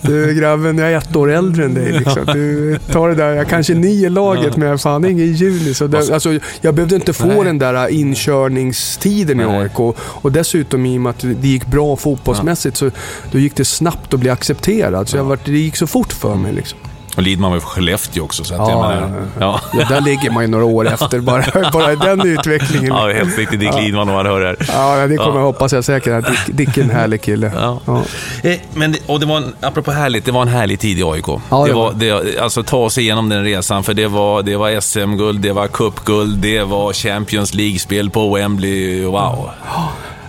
B: du grabben, jag är ett år äldre än dig. Liksom. Du tar det där, jag kanske är nio i laget men jag är fan ingen juni. Så det, alltså, jag behövde inte få Nej. den där inkörningstiden i AIK. Och dessutom i och med att det gick bra fotbollsmässigt så då gick det snabbt att bli accepterad. Så jag var, det gick så fort för mig. Liksom.
A: Och Lidman var ju från Skellefteå också. Så att
B: ja,
A: menar,
B: ja. ja. där ligger man ju några år efter bara, bara den utvecklingen.
A: Ja, helt riktigt. Dick Lidman om man hör här.
B: Ja, det kommer ja. jag hoppas jag säkert. Dick, Dick är en härlig kille.
A: Eh, men, och det var en, apropå härligt, det var en härlig tid i AIK. Ja, det, det var, det, alltså ta sig igenom den resan, för det var, det var SM-guld, det var cupguld, det var Champions League-spel på Wembley. Wow.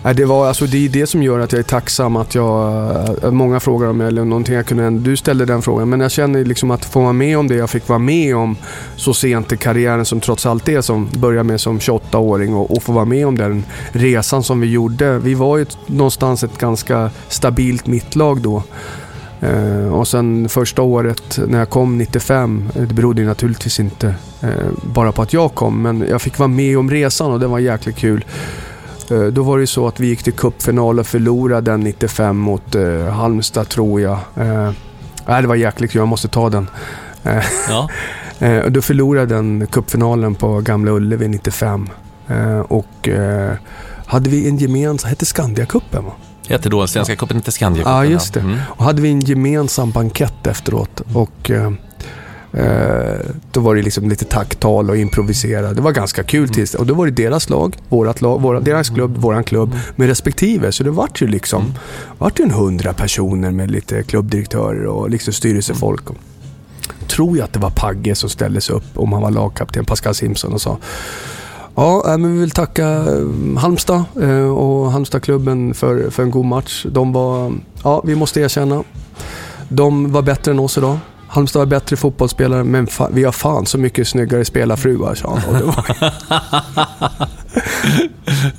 B: Äh, det, var, alltså, det är det som gör att jag är tacksam att jag... Äh, många frågar om eller någonting jag kunde... Du ställde den frågan, men jag känner liksom att få vara med om det jag fick vara med om så sent i karriären som trots allt är som börjar med som 28-åring och, och få vara med om den resan som vi gjorde. Vi var ju någonstans ett ganska stabilt mittlag då. Eh, och sen första året när jag kom 95, eh, det berodde ju naturligtvis inte eh, bara på att jag kom, men jag fick vara med om resan och det var jäkligt kul. Eh, då var det så att vi gick till cupfinal och förlorade den 95 mot eh, Halmstad tror jag. Eh, det var jäkligt kul, jag måste ta den. Ja. då förlorade den cupfinalen på Gamla Ullevi 95. Eh, och hade vi en gemensam, hette Skandiacupen va?
A: Hette då Svenska cupen, hette Skandiacupen.
B: Ja, just det. Mm. Och hade vi en gemensam bankett efteråt. Och då var det liksom lite tacktal och improvisera. Det var ganska kul mm. tills Och då var det deras lag, vårat lag, våra, deras klubb, våran klubb med respektive. Så det vart ju liksom mm. vart ju en hundra personer med lite klubbdirektörer och liksom styrelsefolk. Tror jag att det var Pagge som ställde sig upp om han var lagkapten, Pascal Simpson och sa Ja, men vi vill tacka eh, Halmstad eh, och Halmstadklubben för, för en god match. De var, ja, vi måste erkänna, de var bättre än oss idag. Halmstad är bättre fotbollsspelare, men vi har fan så mycket snyggare spelarfruar, sa han. det var,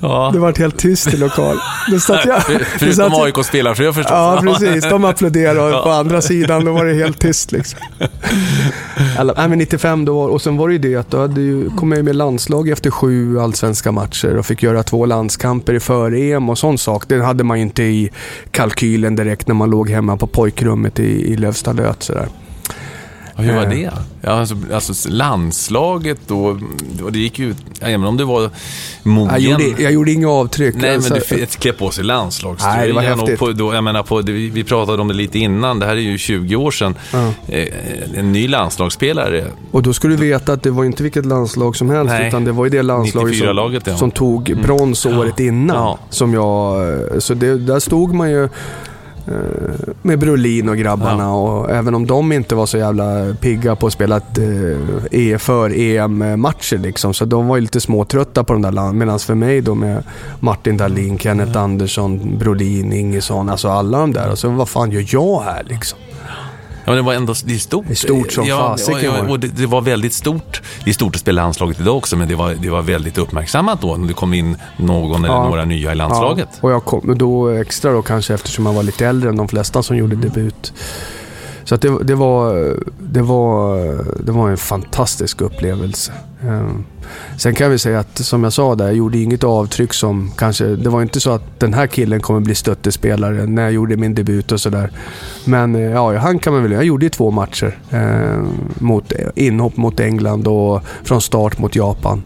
B: ja. det var helt tyst i lokal.
A: Det satt jag, Förutom AIKs spelarfruar förstås.
B: Ja, precis. De applåderade och på andra sidan då var det helt tyst. Liksom. Alla, nej, men 95 då, och sen var det ju det att då hade ju, kom jag med landslag efter sju allsvenska matcher och fick göra två landskamper i före-EM och sån sak. Det hade man ju inte i kalkylen direkt när man låg hemma på pojkrummet i, i Lövstadlöt. Sådär.
A: Ja, hur var eh. det? Ja, alltså, alltså landslaget då, det gick ju även om det var mogen.
B: Jag gjorde, jag gjorde inga avtryck.
A: Nej, alltså, men du klä på sig landslagströjan. Nej, det var häftigt. På, då, jag menar, på, vi pratade om det lite innan, det här är ju 20 år sedan. Ja. Eh, en ny landslagsspelare.
B: Och då ska du veta att det var inte vilket landslag som helst, Nej. utan det var ju det landslaget som, ja. som tog mm. brons mm. året innan. Ja. Som jag, så det, där stod man ju med Brolin och grabbarna ja. och även om de inte var så jävla pigga på att spela eh, e för EM-matcher liksom. Så de var ju lite småtrötta på de där landen. Medan för mig då med Martin Dahlin, Kenneth Andersson, Brolin, Ingesson, alltså alla de där. Och så vad fan gör jag här liksom?
A: Ja, men det var ändå det är stort.
B: Det är stort som
A: ja,
B: fasiken
A: ja, och det, det var väldigt stort. Det är stort att spela i landslaget idag också, men det var, det var väldigt uppmärksammat då när det kom in någon eller
B: Ja.
A: några nya i landslaget.
B: Ja, och jag kom då extra då kanske eftersom jag var lite äldre än de flesta som gjorde debut. Så att det, det, var, det, var, det var en fantastisk upplevelse. Ehm, sen kan vi säga att som jag sa där, jag gjorde inget avtryck som kanske... Det var inte så att den här killen kommer bli stöttespelare när jag gjorde min debut och sådär. Men eh, ja, han kan man väl... Jag gjorde ju två matcher. Eh, mot, inhopp mot England och från start mot Japan.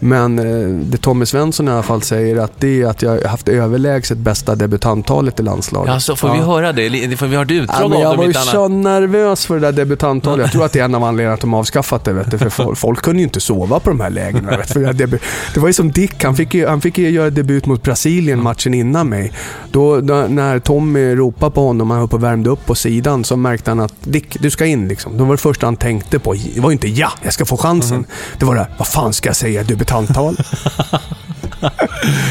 B: Men eh, det Tommy Svensson i alla fall säger att det är att jag har haft överlägset bästa debutanttalet i landslaget.
A: Ja, så får vi höra det? Får vi höra ett utdrag
B: Ja, men jag
A: det?
B: var ju så
A: annat?
B: nervös för det där debutanttalet. Jag tror att det är en av anledningarna att de avskaffat det. Vet du, för folk, folk kunde ju inte sova på de här lägena. Vet du, för det, här det var ju som Dick, han fick ju, han fick ju göra debut mot Brasilien matchen innan mig. Då, då, när Tommy ropade på honom, han höll på och värmde upp på sidan, så märkte han att Dick, du ska in liksom. Då var det första han tänkte på. Det var ju inte ja, jag ska få chansen. Det var det, vad fan ska jag säga, debutanttal?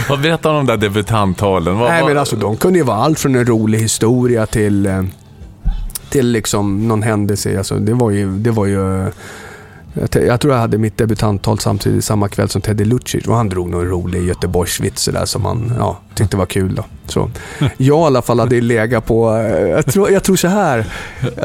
A: Vad berättar de om de där debutanttalen? Vad,
B: Nej men alltså de kunde ju vara allt från en rolig historia till, eh, till liksom någon händelse. Alltså, det var ju... Det var ju jag, tror jag hade mitt debutanttal samtidigt samma kväll som Teddy Lucic och han drog någon rolig Göteborgsvits där som han ja, tyckte var kul. Då. Så, jag i alla fall hade legat på, eh, jag tror, jag tror så här.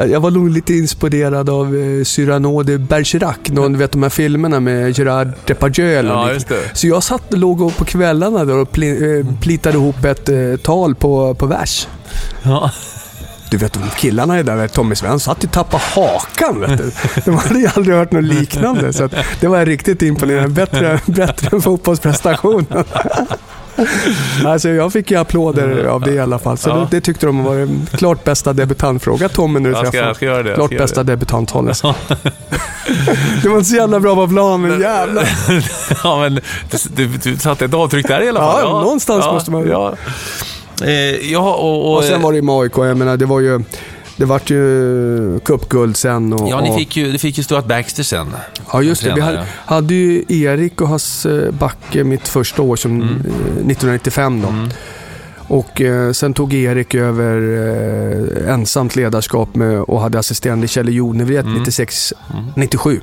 B: Jag var nog lite inspirerad av eh, Cyrano de Bergerac. Någon, vet de här filmerna med Gerard Depardieu eller
A: Ja, just det.
B: så jag satt låg på kvällarna då och pli, eh, plitade ihop ett eh, tal på, på vers.
A: Ja.
B: Du vet, de killarna är där, Tommy Svensson satt ju tappa hakan. Vet du. De hade ju aldrig hört något liknande. Så det var riktigt imponerande. Bättre, bättre än fotbollsprestationen. Alltså jag fick ju applåder av det i alla fall. Så
A: Ja.
B: det, det tyckte de var den klart bästa debutantfråga. Tommy när du träffar
A: jag ska göra det.
B: Klart bästa
A: det.
B: debutanthållet. det var inte så jävla bra på plan, men jävlar.
A: ja, men du, du, du satte ett avtryck där i alla fall.
B: Ja, någonstans måste man-
A: Ja, eh, ja och, och,
B: Och sen var det ju med AIK. Jag menar, det var ju... Det vart ju cupguld sen och...
A: Ja, ni fick ju, fick ju Stuart Baxter sen.
B: Ja, just det. Vi hade, hade ju Erik och Hasse Backe mitt första år, som
A: Mm.
B: eh, 1995 då. Och eh, sen tog Erik över eh, ensamt ledarskap med, och hade assisterande Kjell Jonevret
A: Mm.
B: 96, 97.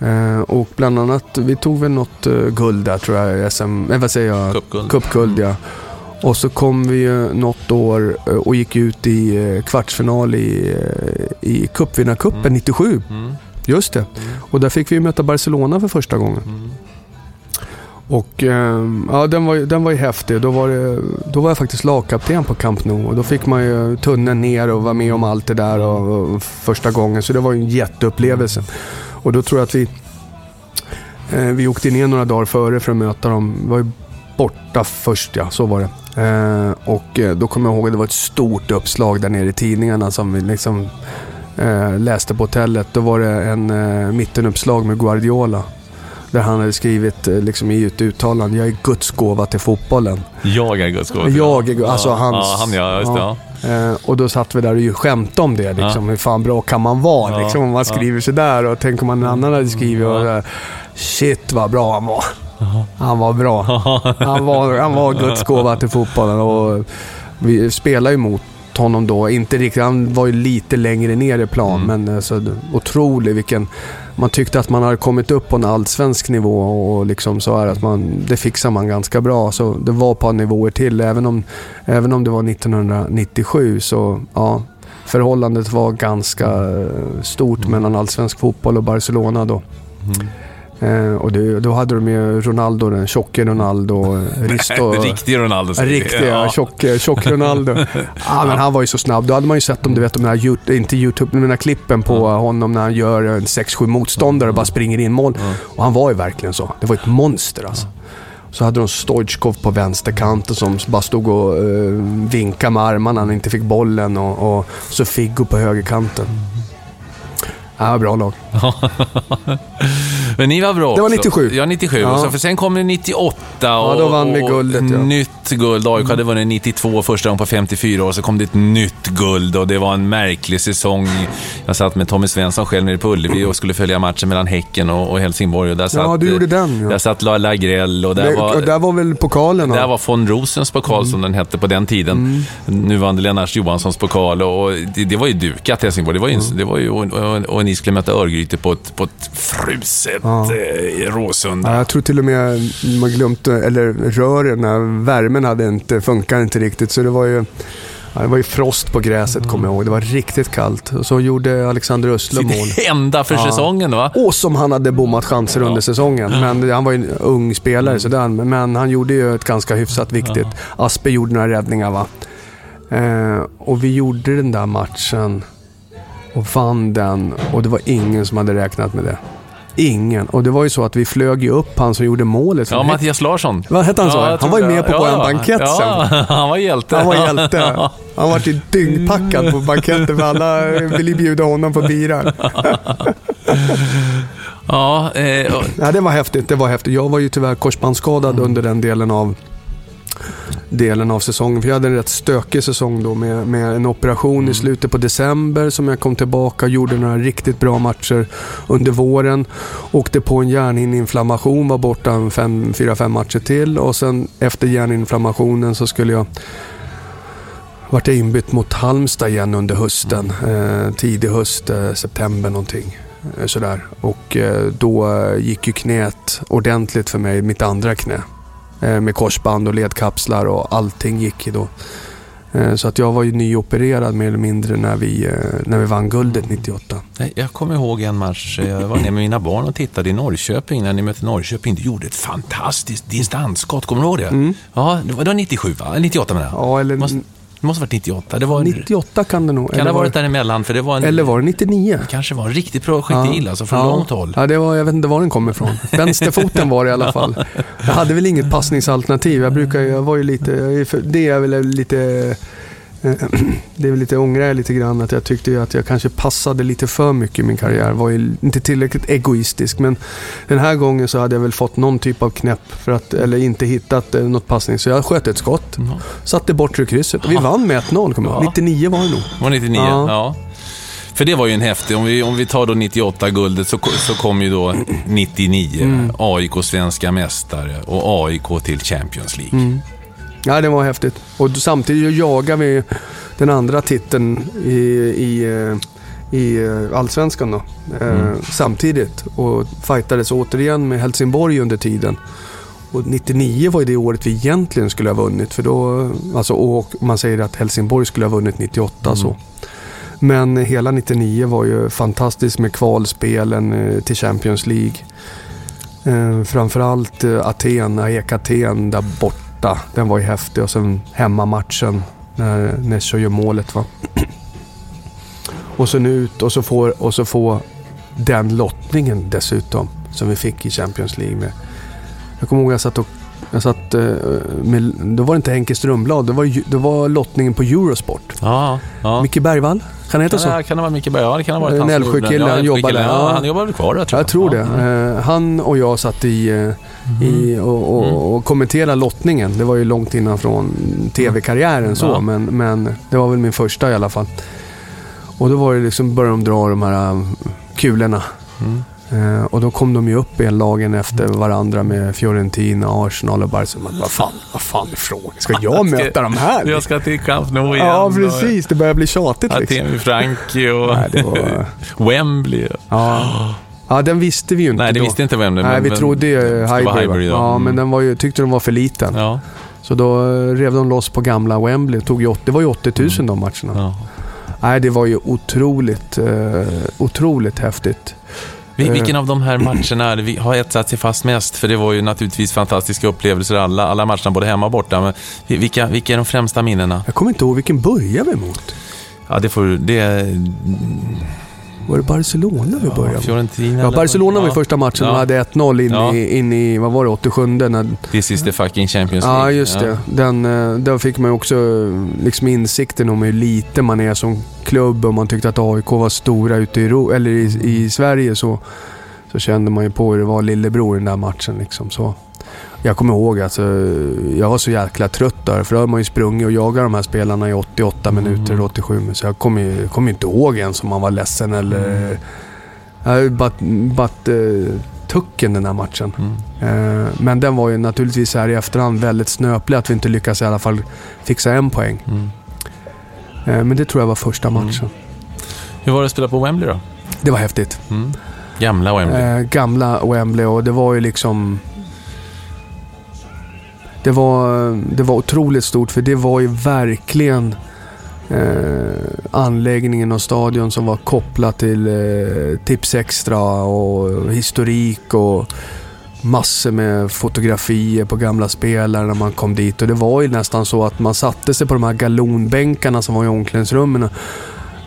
B: Eh, och bland annat, vi tog väl något eh, guld där tror jag, SM, eh, vad säger jag?
A: Cupguld.
B: Cupguld ja. Och så kom vi ju något år eh, och gick ut i eh, kvartsfinal i, eh, i cupvinnarcupen 97.
A: Mm.
B: Just det. Och där fick vi möta Barcelona för första gången.
A: Mm.
B: Och ehm, ja, den var, den var ju häftig. Då var, det, då var jag faktiskt lagkapten på Camp Nou. Och då fick man ju tunneln ner och vara med om allt det där och, och första gången. Så det var ju en jätteupplevelse. Och då tror jag att vi, eh, vi åkte ner några dagar före för att möta dem. Vi var ju borta först ja, så var det. Eh, och eh, då kommer jag ihåg att det var ett stort uppslag där nere i tidningarna som vi liksom eh, läste på hotellet. Då var det en eh, mittenuppslag med Guardiola. Där han hade skrivit eh, liksom i ett uttalande, jag är Guds gåva till fotbollen.
A: Jag är Guds gåva.
B: Jag är, alltså
A: ja,
B: hans...
A: Ja, han ja, just det. Ja.
B: Eh, och då satt vi där och skämtade om det. Liksom. Hur fan bra kan man vara?
A: Ja,
B: Liksom, om man skriver sådär och tänk om man en annan hade skrivit och Shit vad bra han var. Han var bra. Han var, han var Guds gåva till fotbollen. Och vi spelade ju mot honom då. Inte riktigt, han var ju lite längre ner i plan.
A: Mm.
B: Men alltså, otrolig vilken... Man tyckte att man hade kommit upp på en allsvensk nivå och liksom så här att man, det fixar man ganska bra. Så det var ett par nivåer till. Även om, även om det var 1997 så ja, förhållandet var ganska eh, stort mellan allsvensk fotboll och Barcelona då. Eh, och det, då hade de ju Ronaldo, den tjocke Ronaldo, eh, Risto.
A: Riktig Ronaldo.
B: Riktiga,
A: Ja.
B: tjock, tjock Ronaldo. ja, men han var ju så snabb. Då hade man ju sett om du vet de här, inte YouTube, men de här klippen på honom när han gör en 6-7 motståndare och bara springer in mål. Och han var ju verkligen så. Det var ett monster alltså. Så hade de Stojkov på vänsterkanten som bara stod och uh, vinkade med armarna när han inte fick bollen. Och, och så Figo på högerkanten. Ja, bra lag.
A: Men ni var bra
B: Det var
A: också.
B: 97.
A: Ja, 97.
B: Ja.
A: Så för sen kom det 98 och,
B: då vann vi
A: och
B: guldet, ja.
A: nytt guld. AIK hade vunnit 92 första gången på 54 år, så kom det ett nytt guld och det var en märklig säsong. Jag satt med Tommy Svensson själv nere på Ullevi och skulle följa matchen mellan Häcken och, och Helsingborg. Och där satt,
B: Ja, du gjorde den, ja.
A: Där satt La Lagrell och där
B: Det,
A: var...
B: och där var väl pokalen?
A: Där
B: va?
A: var von Rosens pokal som den hette på den tiden. Nuvarande Lennart Johanssons pokal och det, det var ju dukat Helsingborg. Det var ju, det var ju, och, och, och ni skulle möta Örgryte på ett, på ett fruset
B: Ja.
A: eh, Råsunda.
B: Ja, jag tror till och med man glömt, eller rören, värmen hade inte, funkar inte riktigt. Så det var ju, ja, det var ju frost på gräset kommer jag ihåg. Det var riktigt kallt. Och så gjorde Alexander Östlund mål.
A: Sitt enda för
B: Ja.
A: säsongen va?
B: Och som han hade bommat chanser under säsongen. Men han var ju en ung spelare, så den, men han gjorde ju ett ganska hyfsat viktigt. Aspe gjorde några räddningar va. Eh, och vi gjorde den där matchen och vann den och det var ingen som hade räknat med det. Ingen. Och det var ju så att vi flög ju upp han som gjorde målet.
A: Ja. Mattias Larsson.
B: Vad hette han så?
A: jag
B: Han var ju med på
A: ja, ja.
B: bankett
A: ja,
B: sen.
A: han var hjälte.
B: Han var hjälte. Han var ju dyngpackad på banketten för alla ville ju bjuda honom på bira.
A: Ja, eh, och-
B: Ja, det var häftigt. Det var häftigt. Jag var ju tyvärr korsbandsskadad
A: Mm.
B: under den delen av delen av säsongen. För jag hade en rätt stökig säsong då med, med en operation
A: Mm.
B: i slutet på december som jag kom tillbaka och gjorde några riktigt bra matcher under våren. Åkte på en hjärnhinneinflammation, var borta en fem, fyra, fem matcher till och sen efter hjärninflammationen så skulle jag vart jag inbytt mot Halmstad igen under hösten. Eh, tidig höst, eh, september någonting. Eh, sådär. Och eh, då eh, gick ju knät ordentligt för mig, mitt andra knä. Eh, med korsband och ledkapslar och allting gick ju då. Eh, så att jag var ju nyopererad mer eller mindre när vi, eh, när vi vann guldet 98.
A: Nej, Jag kommer ihåg en match, jag var nere med mina barn och tittade i Norrköping när ni mötte Norrköping. Du gjorde ett fantastiskt distansskott, kommer du ihåg det? Ja, det var, det var 97 va? 98 menar jag.
B: Mm. Ja, eller
A: måste, det måste ha varit 98. Det var,
B: 98 kan det nog.
A: kan det
B: eller
A: ha
B: var,
A: varit däremellan? För det var en,
B: eller var det 99?
A: kanske var en riktigt projektil, alltså från
B: ja.
A: långt håll.
B: Ja, det var, jag vet inte var den kom ifrån. Vänsterfoten var det i alla fall. Jag hade väl inget passningsalternativ. Jag brukar, jag var ju lite, det är väl lite, det är väl lite, ångrar jag lite grann att jag tyckte att jag kanske passade lite för mycket i min karriär. Var ju inte tillräckligt egoistisk. Men den här gången så hade jag väl fått någon typ av knäpp för att, eller inte hittat eh, något passning. Så jag sköt ett skott. Satte bortre krysset. Vi vann med 1-0 kommer.
A: Ja.
B: 99 var det nog.
A: Var 99?
B: Ja.
A: Ja. För det var ju en häftig, om vi, om vi tar då 98-guldet så, så kom ju då 99
B: Mm.
A: AIK svenska mästare och AIK till Champions League.
B: Mm. Ja, det var häftigt. Och samtidigt jagar vi den andra titeln i, i, eh, i eh, Allsvenskan då. Eh, Samtidigt. Och fightades återigen med Helsingborg under tiden. Och 99 var ju det året vi egentligen skulle ha vunnit. För då, alltså, och man säger att Helsingborg skulle ha vunnit 98 så. Men hela 99 var ju fantastiskt med kvalspelen till Champions League. Framförallt Aten, AEK Aten där borta. Den var ju häftig och sen hemmamatchen när Nesho gör målet. Va? och sen ut och så får, och så får den lottningen dessutom som vi fick i Champions League. Med. Jag kommer ihåg att jag satt och jag satt, eh, med, då var det inte Henke Strömblad, det var, det var lottningen på Eurosport.
A: Ja, ja.
B: Micke Bergvall, kan han heta så?
A: Kan, det- kan det vara Micke Berg? Ja, det kan ha varit
B: En
A: han som
B: Älvsjökille, han där.
A: Ja, han jobbar väl kvar där tror jag.
B: Jag tror det.
A: Mm.
B: Eh, han och jag satt i, eh, i och, och, och kommenterade lottningen. Det var ju långt innan från tv-karriären så,
A: Ja.
B: men, men det var väl min första i alla fall. Och då var det liksom, började de dra de här eh, kulorna.
A: Mm.
B: Eh, och då kom de ju upp i en lagen efter varandra med Fiorentina, Arsenal och Barcelona. Vad fan, vad fan är frågan? Ska jag möta de här?
A: Jag ska till Camp Nou igen.
B: Ja, precis. Det börjar bli tjatigt liksom.
A: Atemi Franki och
B: Nej, det var...
A: Wembley.
B: Ja. ja, den visste vi ju inte
A: Nej, det
B: då.
A: visste inte Wembley.
B: Nej,
A: men-
B: vi
A: men-
B: trodde ju
A: det var
B: Highbury.
A: Highbury,
B: ja,
A: Mm.
B: men den var ju, tyckte de var för liten.
A: Ja,
B: Så då eh, rev de loss på gamla Wembley. Tog ju, det var ju 80 000 de matcherna.
A: ja.
B: Nej, det var ju otroligt, eh, otroligt häftigt. Eh.
A: Vilken av de här matcherna har etsat sig fast mest? För det var ju naturligtvis fantastiska upplevelser alla, alla matcherna, både hemma och borta. Men vi- vilka, vilka är de främsta minnena?
B: Jag kommer inte ihåg vilken började vi mot.
A: Ja, det får... Det,
B: Var det Barcelona vi började?
A: Fiorentina?
B: Ja, Barcelona var ju första matchen.
A: Ja.
B: De hade 1-0 in,
A: Ja.
B: i, in i, vad var det, 87 när
A: This is the fucking Champions League.
B: Ja, just det. Den, eh, där fick man ju också eh, liksom insikten om hur lite man är som klubb. Och man tyckte att AIK var stora ute i, eller i, i Sverige så så kände man ju på hur det var lillebror i den där matchen. Liksom, så. Jag kommer ihåg alltså, jag var så jäkla trött där. För då hade man ju sprungit och jagat de här spelarna i 88 minuter, mm. 87. Så jag kommer ju kom inte ihåg ens om man var ledsen eller... Mm. Jag bara, bara uh, tucken den här matchen. Mm. Uh, men den var ju naturligtvis här i efterhand väldigt snöplig att vi inte lyckades i alla fall fixa en poäng. Uh, men det tror jag var första mm. matchen.
A: Hur var det att spela på Wembley då?
B: Det var häftigt. Mm.
A: Gamla Wembley?
B: gamla Wembley och det var ju liksom det var, det var otroligt stort för det var ju verkligen eh, anläggningen och stadion som var kopplat till eh, Tips Extra och historik och massor med fotografier på gamla spelare när man kom dit. Och det var ju nästan så att man satte sig på de här galonbänkarna som var i omklädningsrummen.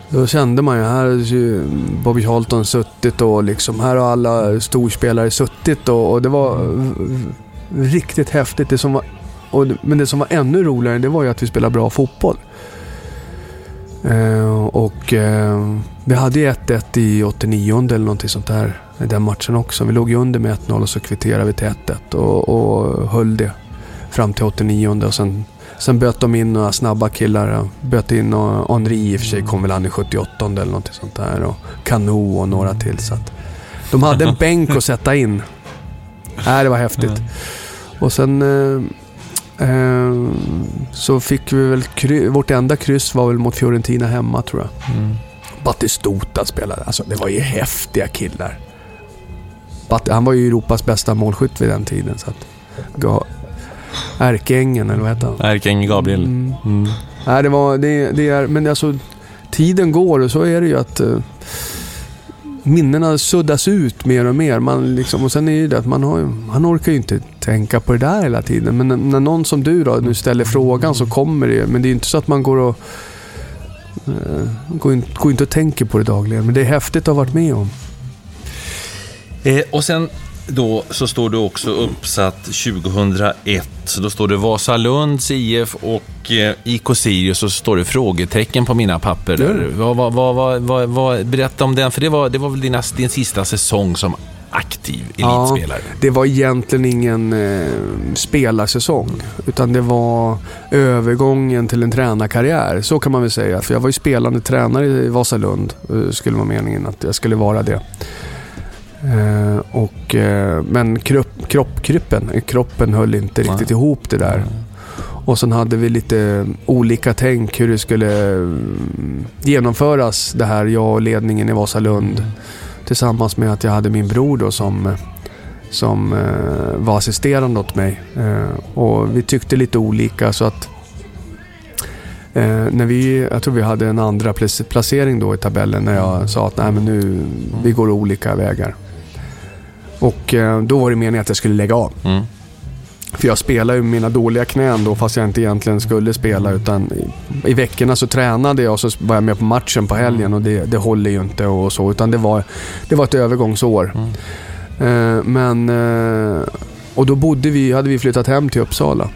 B: Då kände man ju, här har Bobby Charlton suttit och liksom, här har alla storspelare suttit och, och det var riktigt häftigt. Det som var, och, men det som var ännu roligare det var ju att vi spelade bra fotboll. Eh, och eh, vi hade ju 1-1 i 89 eller någonting sånt där. I den matchen också. Vi låg ju under med 1-0 och så kvitterade vi till 1-1 och, och höll det fram till 89 och sen, sen böt de in några snabba killar. Böt in Henri i och för sig kom väl an i 78 eller någonting sånt där. Och Kano och några till. Så att de hade en bänk att sätta in. Äh, det var häftigt. Och sen eh, eh, så fick vi väl, kry, vårt enda kryss var väl mot Fiorentina hemma tror jag. Mm. Battistuta spelade, alltså det var ju häftiga killar. Bat, han var ju Europas bästa målskytt vid den tiden. Så att, ga, Ärkeängen, eller vad heter han?
A: Ärkeängen Gabriel. Mm.
B: Mm. Nej, det var, det, det är, men alltså tiden går och så är det ju att uh, minnena suddas ut mer och mer. Man liksom, och sen är det att man, har, man orkar ju inte tänka på det där hela tiden. Men när, när någon som du då nu ställer frågan så kommer det Men det är ju inte så att man går och eh, går, in, går inte och tänker på det dagligen. Men det är häftigt att ha varit med om.
A: Eh, och sen då så står du också uppsatt 2001. Så då står det Vasalunds IF och eh, IK Sirius och så står det frågetecken på mina papper. Vad, vad, vad, vad, vad, berätta om den, för det var, det var väl din, din sista säsong som aktiv elitspelare?
B: Ja, det var egentligen ingen eh, spelarsäsong. Utan det var övergången till en tränarkarriär. Så kan man väl säga. För jag var ju spelande tränare i Vasalund. Eh, skulle vara meningen att jag skulle vara det. Eh, och, eh, men kropp, kroppkryppen, kroppen höll inte riktigt Nej. ihop det där. Och sen hade vi lite olika tänk hur det skulle mm, genomföras det här, jag och ledningen i Vasalund. Mm. Tillsammans med att jag hade min bror då som, som eh, var assisterande åt mig. Eh, och vi tyckte lite olika så att Eh, när vi, jag tror vi hade en andra placering då i tabellen när jag sa att Nej, men nu, vi går olika vägar. Och eh, då var det meningen att jag skulle lägga av. Mm. För jag spelade ju mina dåliga knän då fast jag inte egentligen skulle spela. Utan i, i veckorna så tränade jag och så var jag med på matchen på helgen och det, det håller ju inte och så. Utan det var, det var ett övergångsår. Mm. Eh, men... Eh, och då bodde vi, hade vi flyttat hem till Uppsala.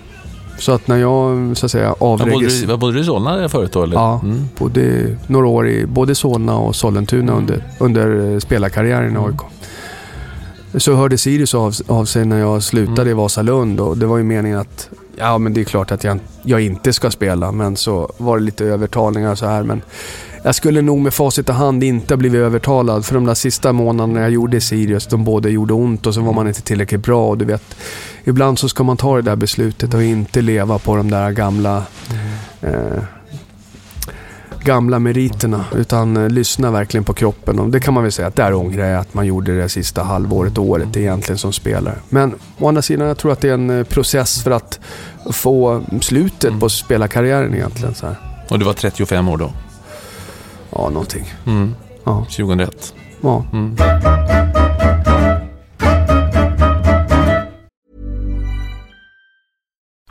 B: Så att när jag så att säga avregistrerade...
A: Bodde du i Solna förut då? Eller?
B: Ja, mm. bodde några år i både Solna och Sollentuna mm. under, under spelarkarriären i AIK. Så hörde Sirius av, av sig när jag slutade mm. i Vasalund och det var ju meningen att ja men det är klart att jag, jag inte ska spela men så var det lite övertalningar och så här men jag skulle nog med facit i hand inte ha blivit övertalad för de där sista månaderna jag gjorde i Sirius, de både gjorde ont och så var man inte tillräckligt bra och du vet Ibland så ska man ta det där beslutet och inte leva på de där gamla mm. eh, gamla meriterna utan eh, lyssna verkligen på kroppen. Och det kan man väl säga att där ångrar jag att man gjorde det sista halvåret, året egentligen som spelare. Men å andra sidan, jag tror att det är en eh, process för att få slutet mm. på spelarkarriären egentligen. Så här.
A: Och du var 35 år då?
B: Ja, någonting.
A: Mm. Ja. 2001?
B: Ja. Mm.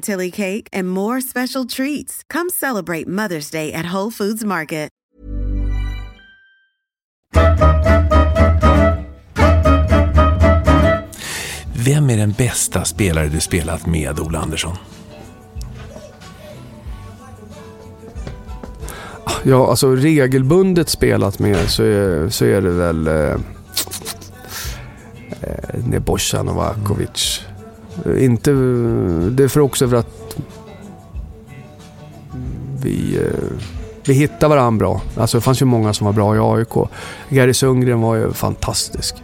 C: cake, and more special treats. Come celebrate Mother's Day at Whole Foods Market.
A: Vem är den bästa spelare du spelat med, Ola Andersson?
B: Ja, alltså regelbundet spelat med så är, så är det väl eh, eh, Nebojsa Novakovic. Inte, det är för också för att vi, eh, vi hittar varandra bra. Alltså det fanns ju många som var bra i AIK. Gary Sundgren var ju fantastisk.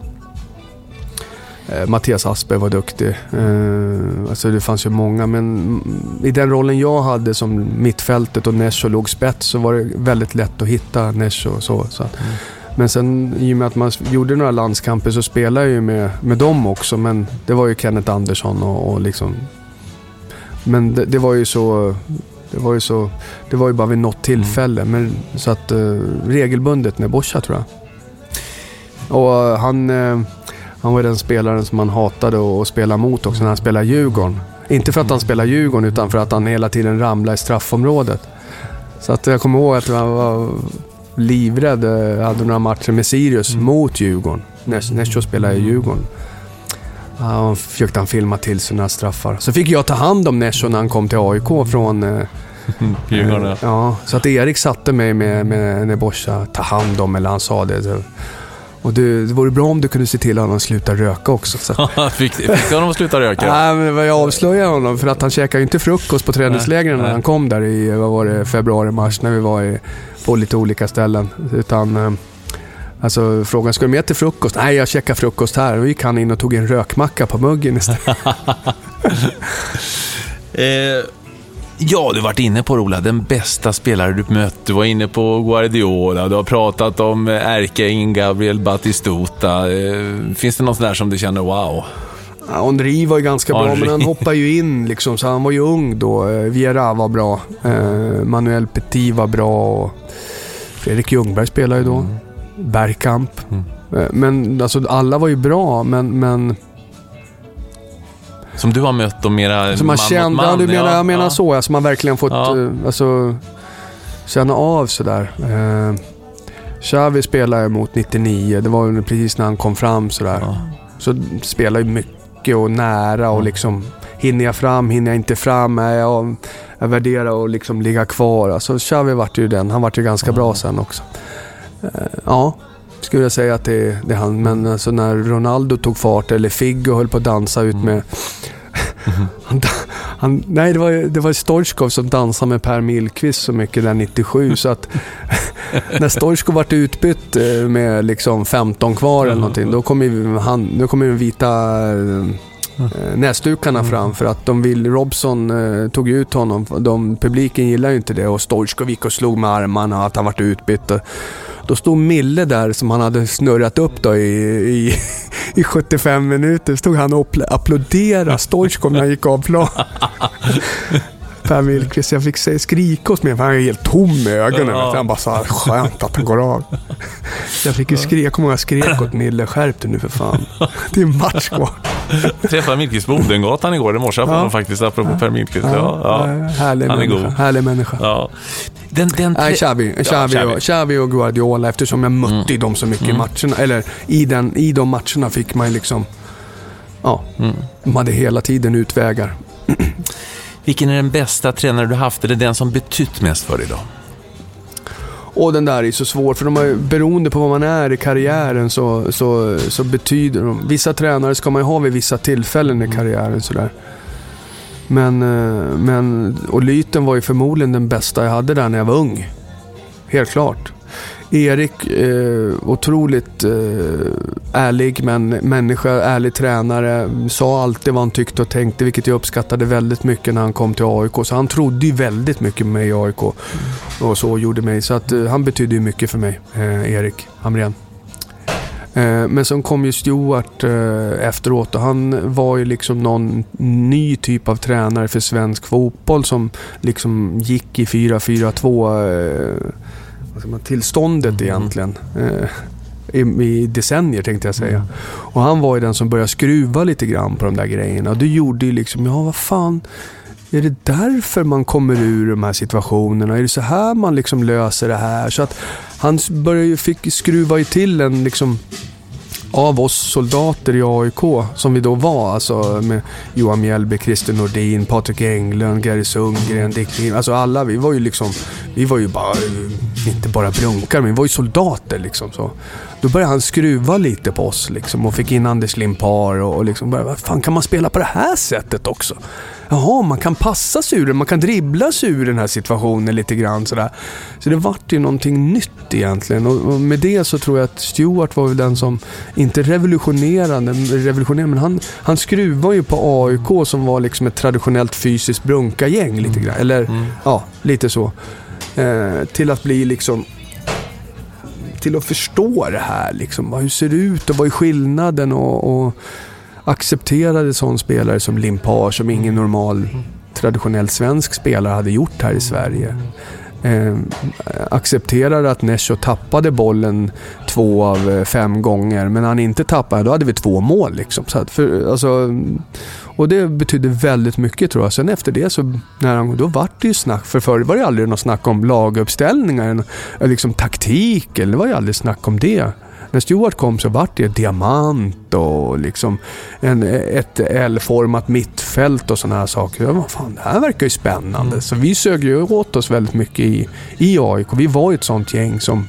B: Eh, Mattias Asper var duktig. Eh, alltså det fanns ju många, men i den rollen jag hade som mittfältet och Nesho låg spets så var det väldigt lätt att hitta Nesho och så. så att, mm. Men sen i och med att man gjorde några landskamper så spelade jag ju med, med dem också, men det var ju Kenneth Andersson och, och liksom... Men det, det var ju så... Det var ju så... Det var ju bara vid något tillfälle, men så att eh, regelbundet med Borsa tror jag. Och eh, han... Eh, han var den spelaren som man hatade att spela mot också när han spelade Djurgården. Inte för att han spelade Djurgården utan för att han hela tiden ramlade i straffområdet. Så att jag kommer ihåg att jag var livrädd. Jag hade några matcher med Sirius mot Djurgården. Nes- Nesho spelade i Djurgården. Ja, försökte han filma till sig några straffar. Så fick jag ta hand om Nesho när han kom till AIK från... eh,
A: Djurgården, ja.
B: Ja, så att Erik satte mig med, med Nebojsa, ta hand om, eller han sa det. Så. Och det, det vore bra om du kunde se till att han slutar röka också. Så.
A: fick, fick du honom att sluta röka?
B: Nej, men jag avslöjade honom för att han käkade ju inte frukost på träningslägren när han kom där i, vad var det, februari, mars när vi var i, på lite olika ställen. Utan, eh, alltså frågan, ska du med till frukost? Nej, jag käkar frukost här. Då gick han in och tog en rökmacka på muggen istället.
A: Eh, ja, du varit inne på det, Ola. Den bästa spelare du mött. Du var inne på Guardiola. Du har pratat om eh, ärkeängeln Gabriel Batistuta. Eh, finns det något sån där som du känner wow?
B: Ja, Henri var ju ganska bra,
A: Henri.
B: men han hoppade ju in liksom, så han var ju ung då. Eh, Viera var bra. Eh, Manuel Petit var bra. Och Fredrik Ljungberg spelade ju då. Bergkamp. Eh, Men alltså alla var ju bra, men... men
A: Som du har mött och mera
B: alltså man
A: man
B: kände,
A: mot man.
B: ja, du menar, jag menar
A: ja.
B: så. Alltså man verkligen fått
A: Ja.
B: eh, alltså, känna av sådär. Eh, Xavi spelade mot 99. Det var precis när han kom fram sådär.
A: Ja.
B: Så spelade ju mycket och nära och liksom hinner jag fram, hinner jag inte fram? Nej, jag, jag värderar att liksom ligga kvar. Alltså Xavi vart ju den. Han vart ju ganska bra sen också. Eh, ja, skulle jag säga att det, det är han. Men alltså när Ronaldo tog fart eller Figo höll på att dansa ut med han, han, nej, det var, det var Stoichkov som dansade med Per Millqvist så mycket där 97. så att när Stoichkov vart utbytt eh, med liksom 15 kvar eller någonting, då kom ju, han, då kom ju de vita eh, näsdukarna fram för att de vill, Robson eh, tog ut honom. De, publiken gillar ju inte det och Stoichkov gick och slog med armarna att han vart utbytt. Och Då stod Mille där som han hade snurrat upp då i, i, i 75 minuter. Stod han och appl- applåderade Stoichkov när han gick av plan. Per Millqvist, jag fick skrika åt mig för han är helt tom i ögonen.
A: Ja.
B: Han bara sa skönt att han går av. Så jag fick ju skrika, jag kommer ihåg jag skrek åt Mille, skärp dig nu för fan. Det är en match kvar.
A: Jag träffade Millqvist på Odengatan igår i morse
B: Ja.
A: faktiskt, apropå Per Millqvist. Ja, ja.
B: Härlig
A: Han är
B: människa.
A: god.
B: Härlig människa.
A: Ja. Den, den
B: Nej,
A: tre-
B: Xavi,
A: Ja,
B: Xavi,
A: Xavi.
B: och, Xavi och Guardiola eftersom jag mötte dem så mycket i matcherna. Eller i, den, i de matcherna fick man liksom... ja,
A: Mm.
B: de hade hela tiden utvägar.
A: Vilken är den bästa tränare du haft, eller den som betytt mest för dig då?
B: Och den där är så svår, för de har beroende på vad man är i karriären så, så, så betyder de... Vissa tränare ska man ju ha vid vissa tillfällen i karriären sådär. Men, eh, men, och Lyten var ju förmodligen den bästa jag hade där när jag var ung. Helt klart. Erik, eh, otroligt eh, ärlig men människa, ärlig tränare. Sa alltid vad han tyckte och tänkte, vilket jag uppskattade väldigt mycket när han kom till AIK. Så han trodde ju väldigt mycket på mig i AIK. Och så gjorde mig. Så att, eh, han betydde ju mycket för mig, eh, Erik Hamrén. Eh, men sen kom ju Stuart eh, efteråt och han var ju liksom någon ny typ av tränare för svensk fotboll som liksom gick i 4-4-2 man, tillståndet egentligen. Eh, i, I decennier tänkte jag säga. Och han var ju den som började skruva lite grann på de där grejerna. Och det gjorde ju liksom, ja vad fan. Är det därför man kommer ur de här situationerna? Är det så här man liksom löser det här? Så att han började ju, fick skruva ju till en liksom av oss soldater i AIK, som vi då var, alltså med Johan Mjällby, Christer Nordin, Patrik Englund, Gary Sundgren, Dick Nihl, Alltså alla, vi var ju liksom, vi var ju bara, inte bara brunkar, men vi var ju soldater liksom. Så. Då började han skruva lite på oss liksom och fick in Anders Limpar och, och liksom började, vad fan kan man spela på det här sättet också? Jaha, man kan passa sig ur det, man kan dribbla sig ur den här situationen lite grann sådär. Så det vart ju någonting nytt egentligen och, och med det så tror jag att Stewart var väl den som, inte revolutionerande, revolutionerande men han, han skruvade ju på AIK som var liksom ett traditionellt fysiskt brunkargäng lite grann. Eller ja, lite så. Eh, till att bli liksom till att förstå det här. Liksom. Hur ser det ut och vad är skillnaden? Och, och accepterade sån spelare som Limpar som ingen normal traditionell svensk spelare hade gjort här i Sverige. Eh, accepterade att Nesho tappade bollen två av eh, fem gånger, men han inte tappade, då hade vi två mål. Liksom. Så att för, alltså, och det betydde väldigt mycket tror jag. Sen efter det så, när han, då vart det ju snack. För förr var det aldrig något snack om laguppställningar, eller liksom taktik, eller det var ju aldrig snack om det. När Stuart kom så vart det diamant och liksom en, ett L-format mittfält och sådana här saker. Ja, vad fan, det här verkar ju spännande. Så vi sög ju åt oss väldigt mycket i, i AIK. Vi var ju ett sånt gäng som,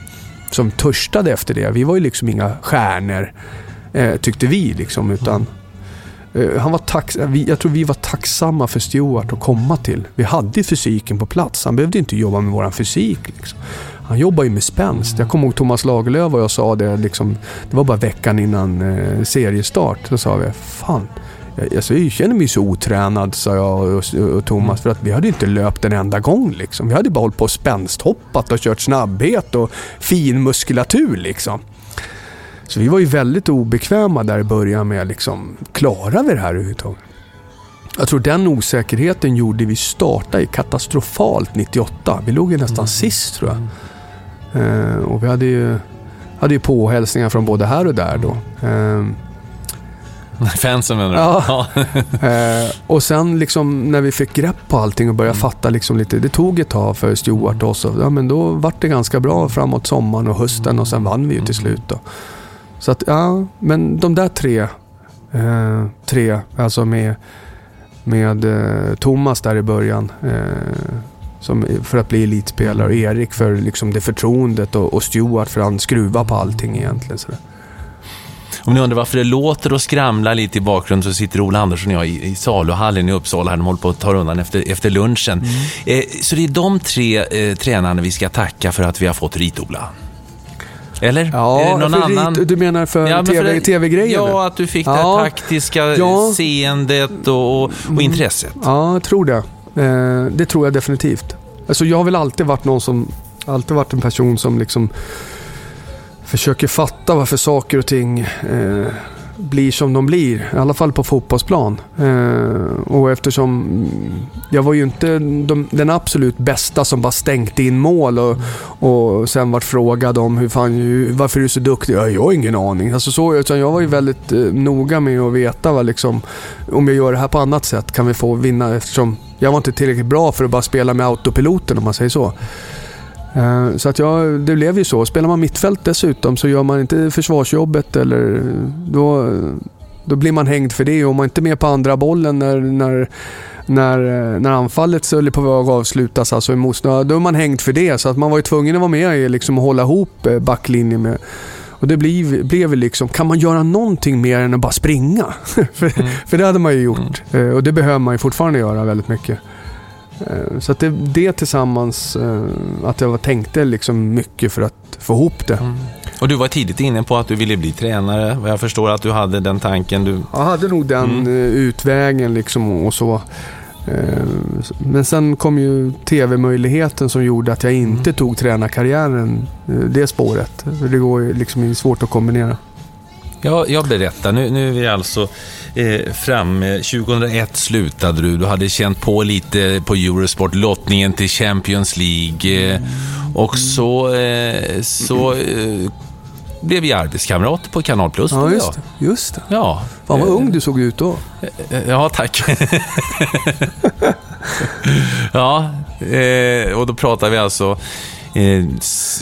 B: som törstade efter det. Vi var ju liksom inga stjärnor, eh, tyckte vi. Liksom, utan, eh, han var vi, jag tror vi var tacksamma för Stuart att komma till. Vi hade fysiken på plats. Han behövde inte jobba med våran fysik. Liksom. Han jobbar ju med spänst. Jag kommer ihåg Thomas Lagerlöf och jag sa det liksom, det var bara veckan innan eh, seriestart. Då sa vi, fan, jag, alltså, jag känner mig så otränad, sa jag och, och, Thomas, för att vi hade inte löpt en enda gång. Liksom. Vi hade bara hållit på och spänsthoppat och kört snabbhet och fin muskulatur liksom. Så vi var ju väldigt obekväma där i början med liksom, klarar vi det här överhuvudtaget? Jag tror den osäkerheten gjorde vi starta i katastrofalt 98. Vi låg ju nästan sist tror jag. Eh, och vi hade ju, hade ju påhälsningar från både här och där då. Eh,
A: Fansen menar du?
B: Ja. eh, och sen liksom när vi fick grepp på allting och började fatta liksom lite. Det tog ett tag för Stuart och så. Ja, men då vart det ganska bra framåt sommaren och hösten och sen vann vi ju till slut då. Så att ja, men de där tre. Eh, tre, alltså med, med eh, Thomas där i början. Som, för att bli elitspelare och Erik för liksom det förtroendet och, och Stuart för att han skruvar på allting egentligen. Så
A: Om ni undrar varför det låter och skramlar lite i bakgrunden så sitter Ola Andersson och jag i, i saluhallen i Uppsala. Här. De håller på att ta undan efter, efter lunchen. Eh, så det är de tre eh, tränarna vi ska tacka för att vi har fått rit-Ola. Eller?
B: Ja,
A: det någon
B: för
A: annan?
B: rit- du menar för
A: Ja, för
B: TV,
A: det-
B: TV-grejen?
A: Ja, att du fick det
B: Ja.
A: här taktiska
B: Ja.
A: seendet och, och, och intresset.
B: Ja, jag tror det. Eh, det tror jag definitivt. Alltså jag har väl alltid varit någon som, alltid varit en person som liksom försöker fatta varför saker och ting eh, blir som de blir. I alla fall på fotbollsplan. Eh, och eftersom jag var ju inte de, den absolut bästa som bara stänkte in mål och, och sen vart frågad om hur fan, varför är du så duktig? Ja, jag har ingen aning. Alltså så, utan jag var ju väldigt eh, noga med att veta vad liksom, om jag gör det här på annat sätt kan vi få vinna eftersom jag var inte tillräckligt bra för att bara spela med autopiloten om man säger så. Eh, Så att jag, det blev ju så. Spelar man mittfält dessutom så gör man inte försvarsjobbet eller då, då blir man hängd för det. Och om man inte är med på andra bollen när, när, när, eh, när anfallet skulle på väg att avslutas, alltså i motståndare, då är man hängd för det. Så att man var ju tvungen att vara med i liksom, och hålla ihop eh, backlinjen med och det blev, blev liksom, kan man göra någonting mer än att bara springa? för, mm. för det hade man ju gjort. Mm. Och det behöver man ju fortfarande göra väldigt mycket. Eh, så att det, det tillsammans, eh, att jag tänkte liksom mycket för att få ihop det. Mm.
A: Och du var tidigt inne på att du ville bli tränare. Jag förstår att du hade den tanken. Du...
B: Jag hade nog den mm. Eh, utvägen liksom och så. Men sen kom ju tv-möjligheten som gjorde att jag inte mm. tog tränarkarriären, det spåret. Det går liksom svårt att kombinera.
A: Ja, jag berättar. Nu, nu är vi alltså eh, framme. 2001 slutade du. Du hade känt på lite på Eurosport, lottningen till Champions League. Eh, och så, eh, så eh, blev vi arbetskamrat på Kanal Plus.
B: Ja, just det. Just det.
A: Ja.
B: Fan vad ung du såg ut då.
A: Eh, ja, tack. ja, eh, och då pratar vi alltså Eh,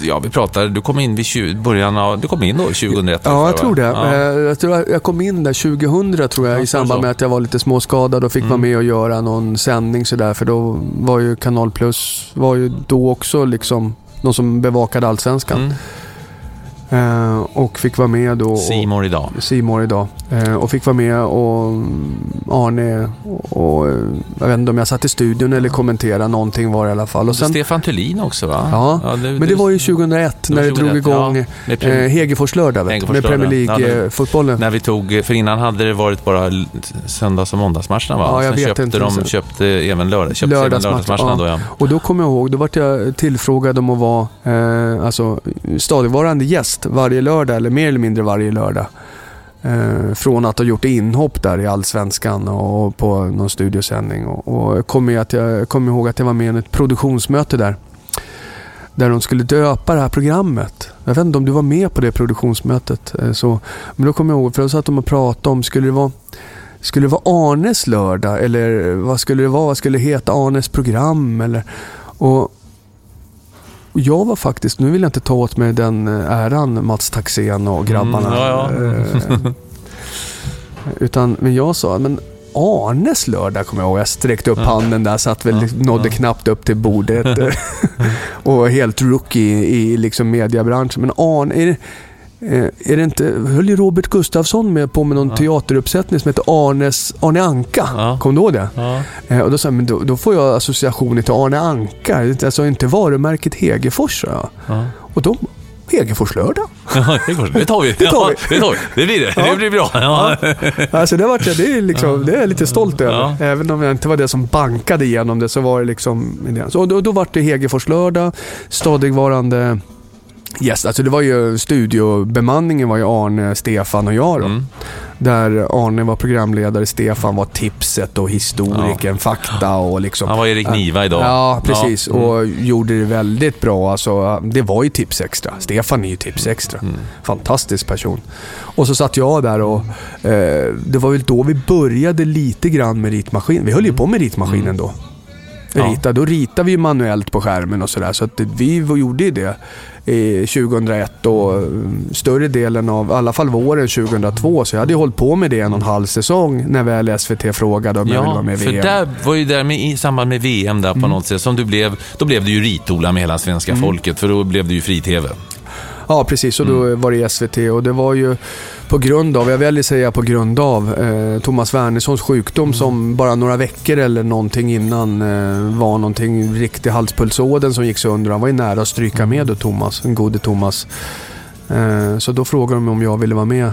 A: ja, vi pratade, du kom in vid början av, du kom in då 2001?
B: Ja, jag tror det. Ja. Eh, jag, tror jag kom in där 2000 tror jag, ja, i samband med att jag var lite småskadad och fick mm. vara med och göra någon sändning sådär. För då var ju Kanal Plus, var ju då också liksom någon som bevakade Allsvenskan. Mm. Eh, och fick vara med då.
A: Simor idag.
B: Simor idag. Eh, och fick vara med och Arne och, jag vet inte om jag satt i studion eller kommenterade någonting var det i alla fall.
A: Och sen, Stefan Thulin också va?
B: Ja, ja det, men det var ju 2001 när det drog igång ja, eh, Hegefors lördag vet, med Premier League-fotbollen.
A: Ja, när vi tog, för innan hade det varit bara söndags och måndagsmatcherna va?
B: Ja, jag Sen vet
A: köpte
B: inte.
A: De köpte även lördag, köpte lördagsmatcherna ja. då ja.
B: Och då kommer jag ihåg, då vart jag tillfrågad om att vara eh, alltså, stadigvarande gäst varje lördag eller mer eller mindre varje lördag. Eh, från att ha gjort inhopp där i Allsvenskan och på någon studiosändning. Och, och kom att jag kommer ihåg att jag var med i ett produktionsmöte där. Där de skulle döpa det här programmet. Jag vet inte om du var med på det produktionsmötet. Eh, så, men då kommer jag ihåg, för då satt de och pratade om, skulle det vara skulle det vara Arnes lördag eller vad skulle det vara? Vad skulle det heta? Arnes program? Eller, och jag var faktiskt, nu vill jag inte ta åt mig den eh, äran, Mats Taxén och grabbarna. Mm, ja, ja. Eh, utan, men jag sa, men Arnes lördag kommer jag ihåg. Jag sträckte upp handen där, satt väl, ja, nådde knappt upp till bordet. och helt rookie i liksom mediebranschen. Men Arne, är det, är det inte, höll ju Robert Gustafsson med på med någon ja. teateruppsättning som heter Arnes, Arne Anka. Ja. Kommer du ihåg det? Ja. Eh, och då sa jag, men då, då, får jag associationer till Arne Anka. Alltså inte varumärket Hegerfors, ja. ja. Och då, Hegerfors lördag.
A: Ja, det tar vi. Det, tar vi. det, tar vi. det blir det. Ja. Det blir bra. Ja.
B: Alltså det, var, det, är liksom, det är jag lite stolt över. Även om jag inte var det som bankade igenom det så var det liksom... Så då, då var det Hegerfors lördag, stadigvarande Yes, alltså det var ju studiobemanningen var ju Arne, Stefan och jag då. Mm. Där Arne var programledare, Stefan var tipset och historikern, ja. fakta och liksom...
A: Han var Erik Niva idag.
B: Ja, precis. Ja. Mm. Och gjorde det väldigt bra. Alltså, det var ju tips extra. Stefan är ju tips extra. Mm. Fantastisk person. Och så satt jag där och eh, det var väl då vi började lite grann med ritmaskin. Vi höll ju på med ritmaskinen mm. Rita. Då ritade vi manuellt på skärmen och sådär. Så att vi gjorde ju det 2001 och mm, större delen av, i alla fall våren 2002. Så jag hade ju hållit på med det en och en halv säsong när väl SVT frågade om ja, jag ville vara med i VM.
A: för där var ju där med, i samband med VM där på mm. något sätt som du blev, då blev du ju ritola med hela svenska mm. folket för då blev det ju fri-TV.
B: Ja, precis. Och då mm. var det SVT och det var ju på grund av, jag väljer säga på grund av, eh, Thomas Wernerssons sjukdom mm. som bara några veckor eller någonting innan eh, var någonting, riktig halspulsådern som gick sönder. Han var ju nära att stryka mm. med då, Thomas, den gode Thomas. Eh, så då frågade de om jag ville vara med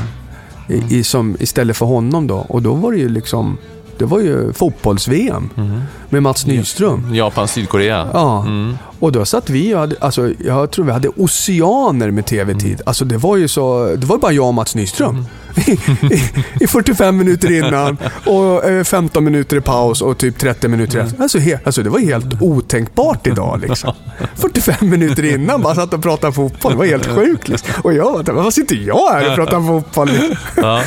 B: i, i, som, istället för honom då. Och då var det ju liksom det var ju fotbolls-VM mm. med Mats Nyström.
A: Japan, Sydkorea.
B: Ja. Mm. Och då satt vi och hade, alltså, jag tror vi hade oceaner med tv-tid. Mm. Alltså det var ju så, det var bara jag och Mats Nyström. Mm. I, I, 45 minuter innan och 15 eh, minuter i paus och typ 30 minuter efter. Alltså, he, alltså det var helt otänkbart idag liksom. 45 minuter innan bara satt och pratade fotboll. Det var helt sjukt liksom. Och jag, vad sitter jag här och pratar fotboll? Ja.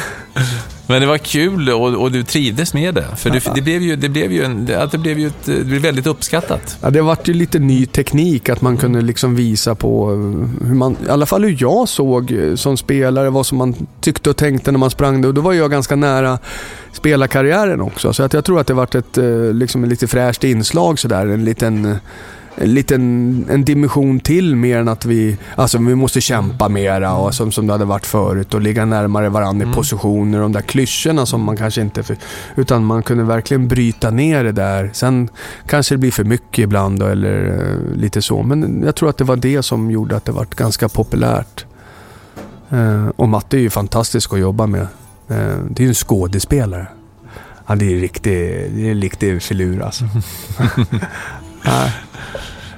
A: Men det var kul och, och du trivdes med det. För det, det blev ju, det blev ju, en, det, det blev ju ett, det blev väldigt uppskattat.
B: Ja, det vart ju lite ny teknik att man kunde liksom visa på hur man, i alla fall hur jag såg som spelare, vad som man tyckte och tänkte när man sprang. Och då var jag ganska nära spelarkarriären också. Så att jag tror att det vart ett eh, liksom lite fräscht inslag sådär. En liten en liten en dimension till mer än att vi, alltså vi måste kämpa mera och som, som det hade varit förut och ligga närmare varandra mm. i positioner. De där klyschorna som man kanske inte... För, utan man kunde verkligen bryta ner det där. Sen kanske det blir för mycket ibland eller uh, lite så. Men jag tror att det var det som gjorde att det var ganska populärt. Uh, och Matte är ju fantastisk att jobba med. Uh, det är ju en skådespelare. Han är riktig, det är en riktig filur alltså.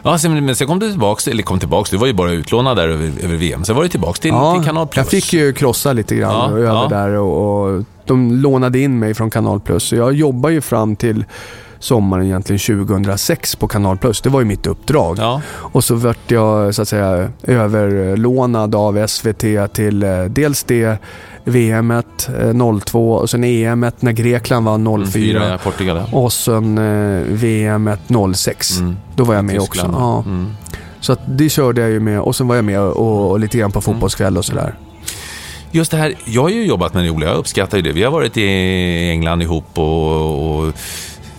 A: Ja, men sen kom du tillbaka, eller kom tillbaka, du var ju bara utlånad där över, över VM. Sen var du tillbaka till, ja, till Kanal Plus.
B: jag fick ju krossa lite grann ja, över ja. där och, och, de lånade in mig från Kanal Plus. Så jag jobbar ju fram till sommaren egentligen 2006 på Kanal Plus. Det var ju mitt uppdrag. Ja. Och så vart jag så att säga överlånad av SVT till eh, dels det VM 02 och sen EM när Grekland vann 04. Mm,
A: Portugal.
B: Och sen eh, VM 06. Mm. Då var jag med Tyskland, också. Ja. Mm. Så att det körde jag ju med och sen var jag med och, och lite grann på fotbollskväll och sådär.
A: Just det här, jag har ju jobbat med det Ola, jag uppskattar ju det. Vi har varit i England ihop och, och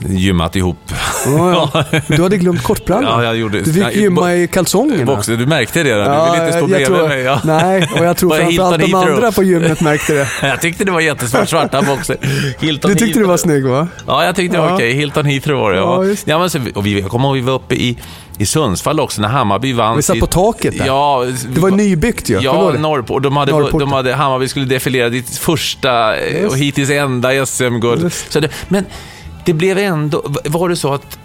A: gymmat ihop.
B: Oh, ja. Du hade glömt kortbrallor.
A: Ja, jag gjorde.
B: Du fick gymma i kalsongerna.
A: Boxer, du märkte det? Där. Du ville inte stå bredvid
B: tror,
A: mig. Ja.
B: Nej, och jag tror framförallt de andra på gymmet märkte det.
A: jag tyckte det var jättesvart, svarta boxer.
B: Hilton du tyckte Heathrow. du var snygg va?
A: Ja, jag tyckte det var ja. okej. Hilton Heathrow var det. Ja, just. ja, men så, och vi, jag kommer ihåg vi var uppe i i Sundsvall också när Hammarby vann.
B: Vi satt på taket där. Ja, det var nybyggt ju.
A: Ja, Norrport. Och de hade, de hade, Hammarby skulle defilera ditt första och hittills enda SM-guld. Men det blev ändå... Var det så att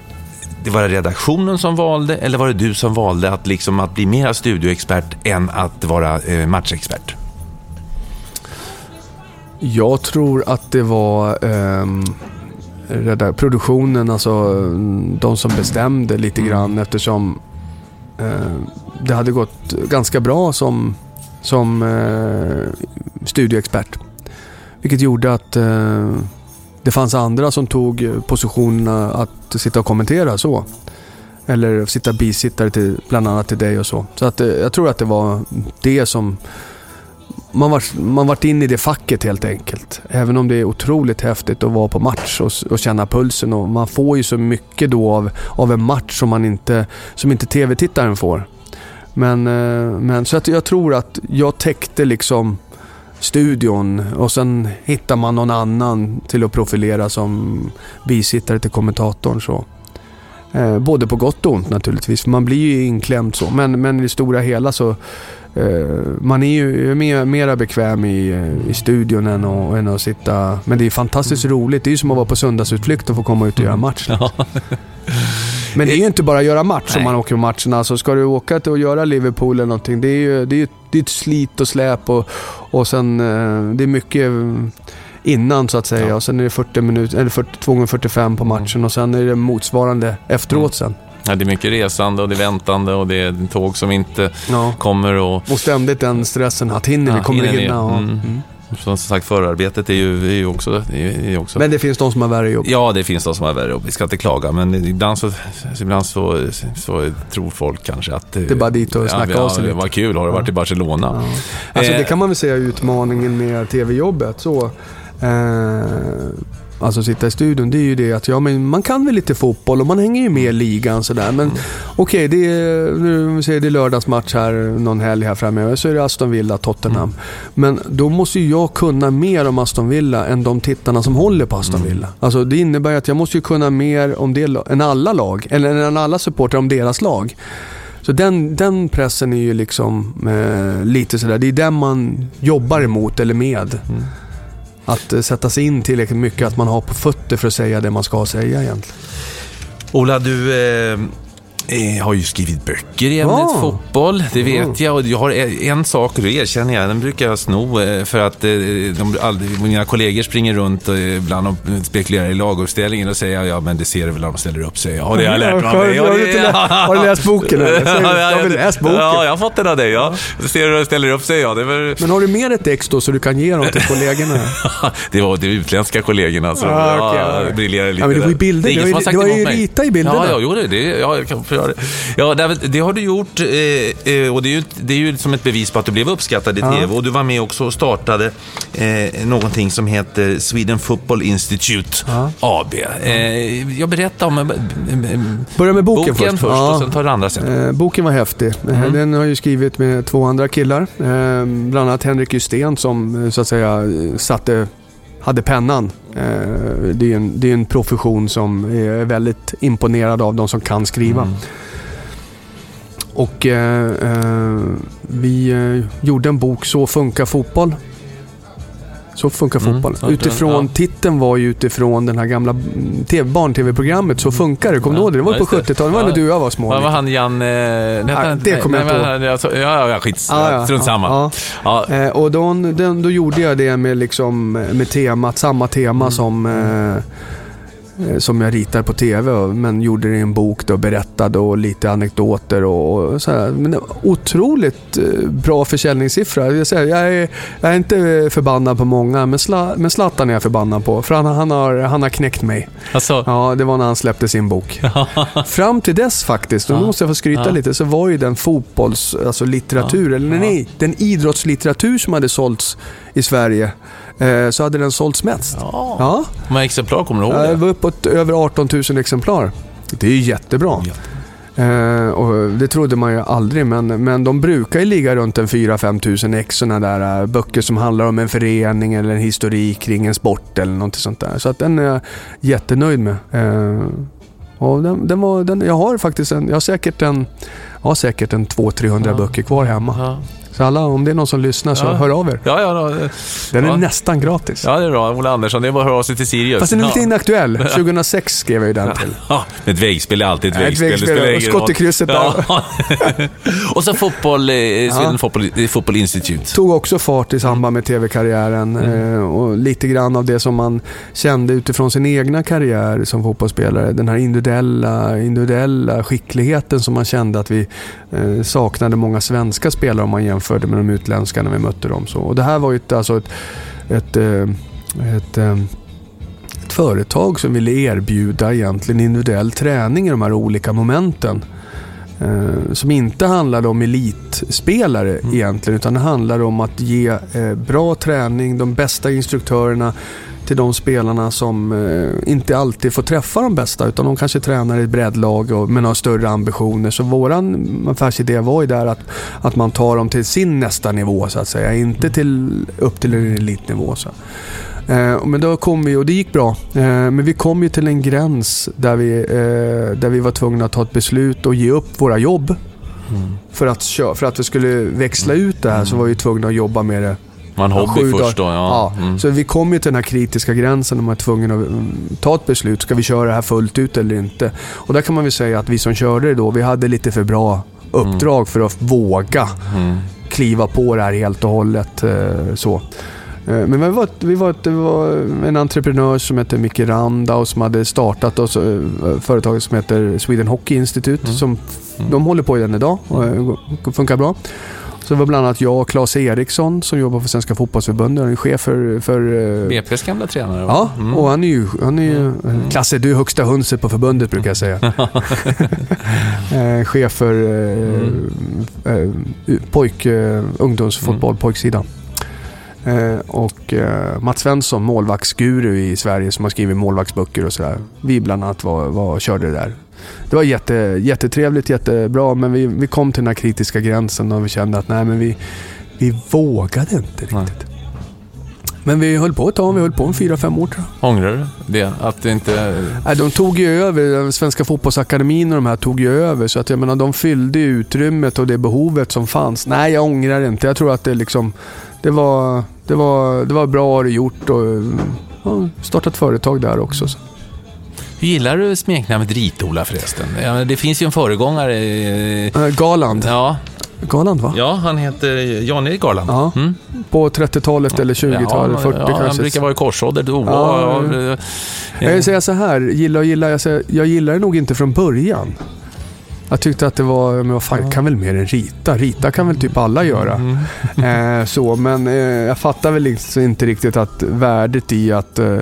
A: det var redaktionen som valde eller var det du som valde att, liksom, att bli mer studioexpert än att vara eh, matchexpert?
B: Jag tror att det var eh, produktionen, alltså de som bestämde lite mm. grann eftersom eh, det hade gått ganska bra som, som eh, studioexpert. Vilket gjorde att eh, det fanns andra som tog eh, positionerna att sitta och kommentera så. Eller sitta bisittare till bland annat till dig och så. Så att, eh, jag tror att det var det som... Man var, man vart in i det facket helt enkelt. Även om det är otroligt häftigt att vara på match och, och känna pulsen. Och man får ju så mycket då av, av en match som, man inte, som inte tv-tittaren får. Men, eh, men så att jag tror att jag täckte liksom studion och sen hittar man någon annan till att profilera som bisittare till kommentatorn. Så. Eh, både på gott och ont naturligtvis, för man blir ju inklämd så. Men, men i det stora hela så eh, man är ju mer, mera bekväm i, i studion än att, än att sitta... Men det är fantastiskt mm. roligt. Det är ju som att vara på söndagsutflykt och få komma ut och göra mm. match. Men det är ju inte bara att göra match Nej. om man åker på matcherna. Alltså ska du åka till att göra Liverpool eller någonting, det är ju det är, det är ett slit och släp och, och sen eh, det är mycket innan så att säga. Ja. Och sen är det 40 minuter, eller 40, 2 gånger 45 på mm. matchen och sen är det motsvarande efteråt mm. sen.
A: Ja, det är mycket resande och det är väntande och det är tåg som inte ja. kommer. Och,
B: och ständigt den stressen att hinner vi, kommer vi hinna? Mm. Mm.
A: Som sagt, förarbetet är ju, är ju också, är, är också...
B: Men det finns de som har värre jobb?
A: Ja, det finns de som har värre jobb. Vi ska inte klaga, men ibland så, ibland så, så tror folk kanske att...
B: Det är bara dit och snacka ja, av sig
A: lite. Vad kul, har du varit i Barcelona? Ja.
B: Alltså eh. det kan man väl säga är utmaningen med tv-jobbet. Så, eh, Alltså sitta i studion, det är ju det att ja, men man kan väl lite fotboll och man hänger ju med i ligan sådär. Men mm. okej, okay, det är, nu säger det lördagsmatch här någon helg här framöver så är det Aston Villa, Tottenham. Mm. Men då måste ju jag kunna mer om Aston Villa än de tittarna som håller på Aston mm. Villa. Mm. Alltså det innebär att jag måste ju kunna mer om det än alla lag, eller än alla supportrar om deras lag. Så den, den pressen är ju liksom eh, lite sådär, det är den man jobbar emot eller med. Mm att eh, sätta sig in tillräckligt mycket, att man har på fötter för att säga det man ska säga egentligen.
A: Ola, du, eh, jag har ju skrivit böcker i ämnet
B: Ja.
A: fotboll, det vet jag. Och jag har en sak, och det erkänner jag, den brukar jag sno eh, för att eh, de, aldrig, mina kollegor springer runt och ibland och spekulerar i laguppställningen och säger ja men det ser du väl när de ställer upp sig. Ja, det har jag lärt mig av
B: Har
A: dig.
B: du- lä- har du läst boken, eller? Jag har väl läst boken.
A: Ja, jag har fått den av dig. Ja. Det ser du när de ställer upp sig. Ja. Var,
B: Men har du med ett ex då så du kan ge dem till kollegorna?
A: det var de utländska kollegorna som
B: Ah,
A: ja,
B: okej, ja.
A: briljerade lite.
B: Ja, men det var ju bilder.
A: Det
B: Det var det var ju rita i bilderna.
A: Ja, ja, jo, det, det, ja, jag det. Ja, det, har du gjort eh, eh, och det är, ju, det är ju som ett bevis på att du blev uppskattad i
B: Ja.
A: TV. Och du var med också och startade eh, någonting som heter Sweden Football Institute
B: Ja.
A: AB. Eh, jag berättar om...
B: Börja med boken,
A: Boken
B: först.
A: först
B: Ja.
A: och sen tar det andra sen.
B: Eh, boken var häftig.
A: Mm.
B: Den har jag skrivit med två andra killar. Eh, bland annat Henrik Justén som så att säga satte, hade pennan. Eh, det är en, det är en profession som är väldigt imponerad av de som kan skriva.
A: Mm.
B: Och eh, eh, vi eh, gjorde en bok, Så funkar fotboll. Så funkar
A: Mm,
B: fotboll.
A: så-
B: Utifrån,
A: ja.
B: titeln var ju utifrån den här gamla mm, TV, barn-tv-programmet Så funkar det. Kommer du
A: Ja,
B: ihåg det? Det var
A: ja,
B: på
A: just det.
B: 70-talet. Det var
A: Ja.
B: när du och jag var små.
A: Vad var han Jan... Eh, nej,
B: Ah, det kommer jag inte
A: alltså, Ja, ja, skits.
B: Ah, ja,
A: Strunt
B: ja,
A: samma.
B: ja.
A: Ja.
B: Eh, och då, då gjorde jag det med, liksom, med temat, samma tema som, eh, eh, som jag ritar på TV. och- Men gjorde det i en bok då, berättade och lite anekdoter och, och så här. Men otroligt eh, bra försäljningssiffra. Jag, säger, jag, är, jag är inte förbannad på många, men, Sla, men Zlatan är jag förbannad på. För han, han, har, han har knäckt mig.
A: Alltså,
B: Ja, det var när han släppte sin bok. Fram till dess faktiskt, och nu
A: Ja.
B: måste jag få skryta
A: Ja.
B: lite, så var ju den fotbolls, alltså litteratur, eller
A: Ja.
B: nej, den idrottslitteratur som hade sålts i Sverige, eh, så hade den sålts mest.
A: ja.
B: Ja,
A: många exemplar kommer du ihåg?
B: det var uppåt över 18 000 exemplar. Det är ju jättebra. Eh, och det trodde man ju aldrig, men, men de brukar ju ligga runt en 4-5 tusen ex sådana där eh, böcker som handlar om en förening eller en historik kring en sport eller något sånt där. Så att den är jag jättenöjd med. Och den, den var, den, jag har faktiskt en, jag har säkert en, jag har säkert en 200-300
A: Ja.
B: böcker kvar hemma.
A: Ja.
B: Så alla, om det är någon som lyssnar så
A: Ja.
B: hör av er.
A: Ja, ja, ja.
B: Den är
A: Ja.
B: nästan gratis.
A: ja, det är bra. Ola Andersson, det är bara att höra av sig till Sirius.
B: Fast den är lite inaktuell. 2006 skrev jag ju den till.
A: Ja, men ett väggspel är alltid ett
B: Ja, ett
A: väggspel.
B: väggspel. Skott i krysset
A: Ja. och så fotboll, eh, Sweden Football, eh, Football Institute.
B: tog också fart i samband med tv-karriären eh, och lite grann av det som man kände utifrån sin egna karriär som fotbollsspelare. Den här individuella, individuella skickligheten som man kände att vi saknade många svenska spelare om man jämförde med de utländska när vi mötte dem. Så, och det här var ju ett, alltså ett, ett, eh, ett, eh, ett företag som ville erbjuda egentligen individuell träning i de här olika momenten. Eh, som inte handlade om elitspelare egentligen, utan det handlade om att ge eh, bra träning, de bästa instruktörerna till de spelarna som eh, inte alltid får träffa de bästa, utan de kanske tränar i ett breddlag och, men har större ambitioner. Så våran affärsidé var ju där att, att man tar dem till sin nästa nivå, så att säga. Inte till, upp till en elitnivå. Så. Eh, men då kom vi, och det gick bra, eh, men vi kom ju till en gräns där vi, eh, där vi var tvungna att ta ett beslut och ge upp våra jobb. För, att, för att vi skulle växla ut det här så var vi tvungna att jobba med det
A: Man
B: Ja,
A: hobby först då,
B: dagar.
A: ja. Mm.
B: Så vi kom ju till den här kritiska gränsen och man var tvungen att mm, ta ett beslut. Ska vi köra det här fullt ut eller inte? Och där kan man väl säga att vi som körde det då, vi hade lite för bra uppdrag för att våga
A: Mm.
B: kliva på det här helt och hållet. eh, Så. Eh, Men vi var, vi var, det var en entreprenör som hette Micke Randa och som hade startat så, eh, företaget som heter Sweden Hockey Institute. Som, de håller på i den idag och funkar bra. Så det var bland annat jag och Claes Eriksson som jobbar för Svenska Fotbollsförbundet. Han är chef för... för eh,
A: BP's gamla tränare.
B: Ja,
A: Mm.
B: och han är ju... Han är ju Klasse, du är högsta hönset på förbundet brukar jag säga. eh, chef för eh, eh, pojk, eh, ungdomsfotboll,
A: Mm.
B: pojksidan. Eh, och eh, Mats Svensson, målvaktsguru i Sverige som har skrivit målvaktsböcker och sådär. Vi bland annat var, var, körde det där. Det var jätte, jättetrevligt, jättebra, men vi, vi kom till den här kritiska gränsen och vi kände att nej, men vi, vi vågade inte riktigt.
A: Nej.
B: Men vi höll på ett tag, vi höll på en fyra, fem år tror jag.
A: Ångrar du det? Att det inte...
B: Nej, de tog ju över, Svenska fotbollsakademin och de här tog ju över. Så att jag menar, de fyllde utrymmet och det behovet som fanns. Nej, jag ångrar inte. Jag tror att det liksom, det var, det var, det var bra det gjort och ja, startat företag där också. Så.
A: Gillar du smeknamnet Rit-Ola förresten? Ja, det finns ju en föregångare. eh,
B: Eh, Garland.
A: Ja,
B: Garland va?
A: ja han heter Jan-Erik Garland.
B: Ja.
A: Mm.
B: På 30-talet eller 20-talet, 40
A: ja, Han
B: kanske.
A: brukar vara i korsålder. Ola,
B: Ja,
A: ja,
B: ja. Jag vill säga så här, gilla och gilla. Jag, säger, jag gillar det nog inte från början. Jag tyckte att det var, men vad fan, jag kan väl mer än rita. Rita kan väl typ alla göra.
A: Mm.
B: Eh, så, men eh, jag fattar väl liksom inte riktigt att värdet i att, eh,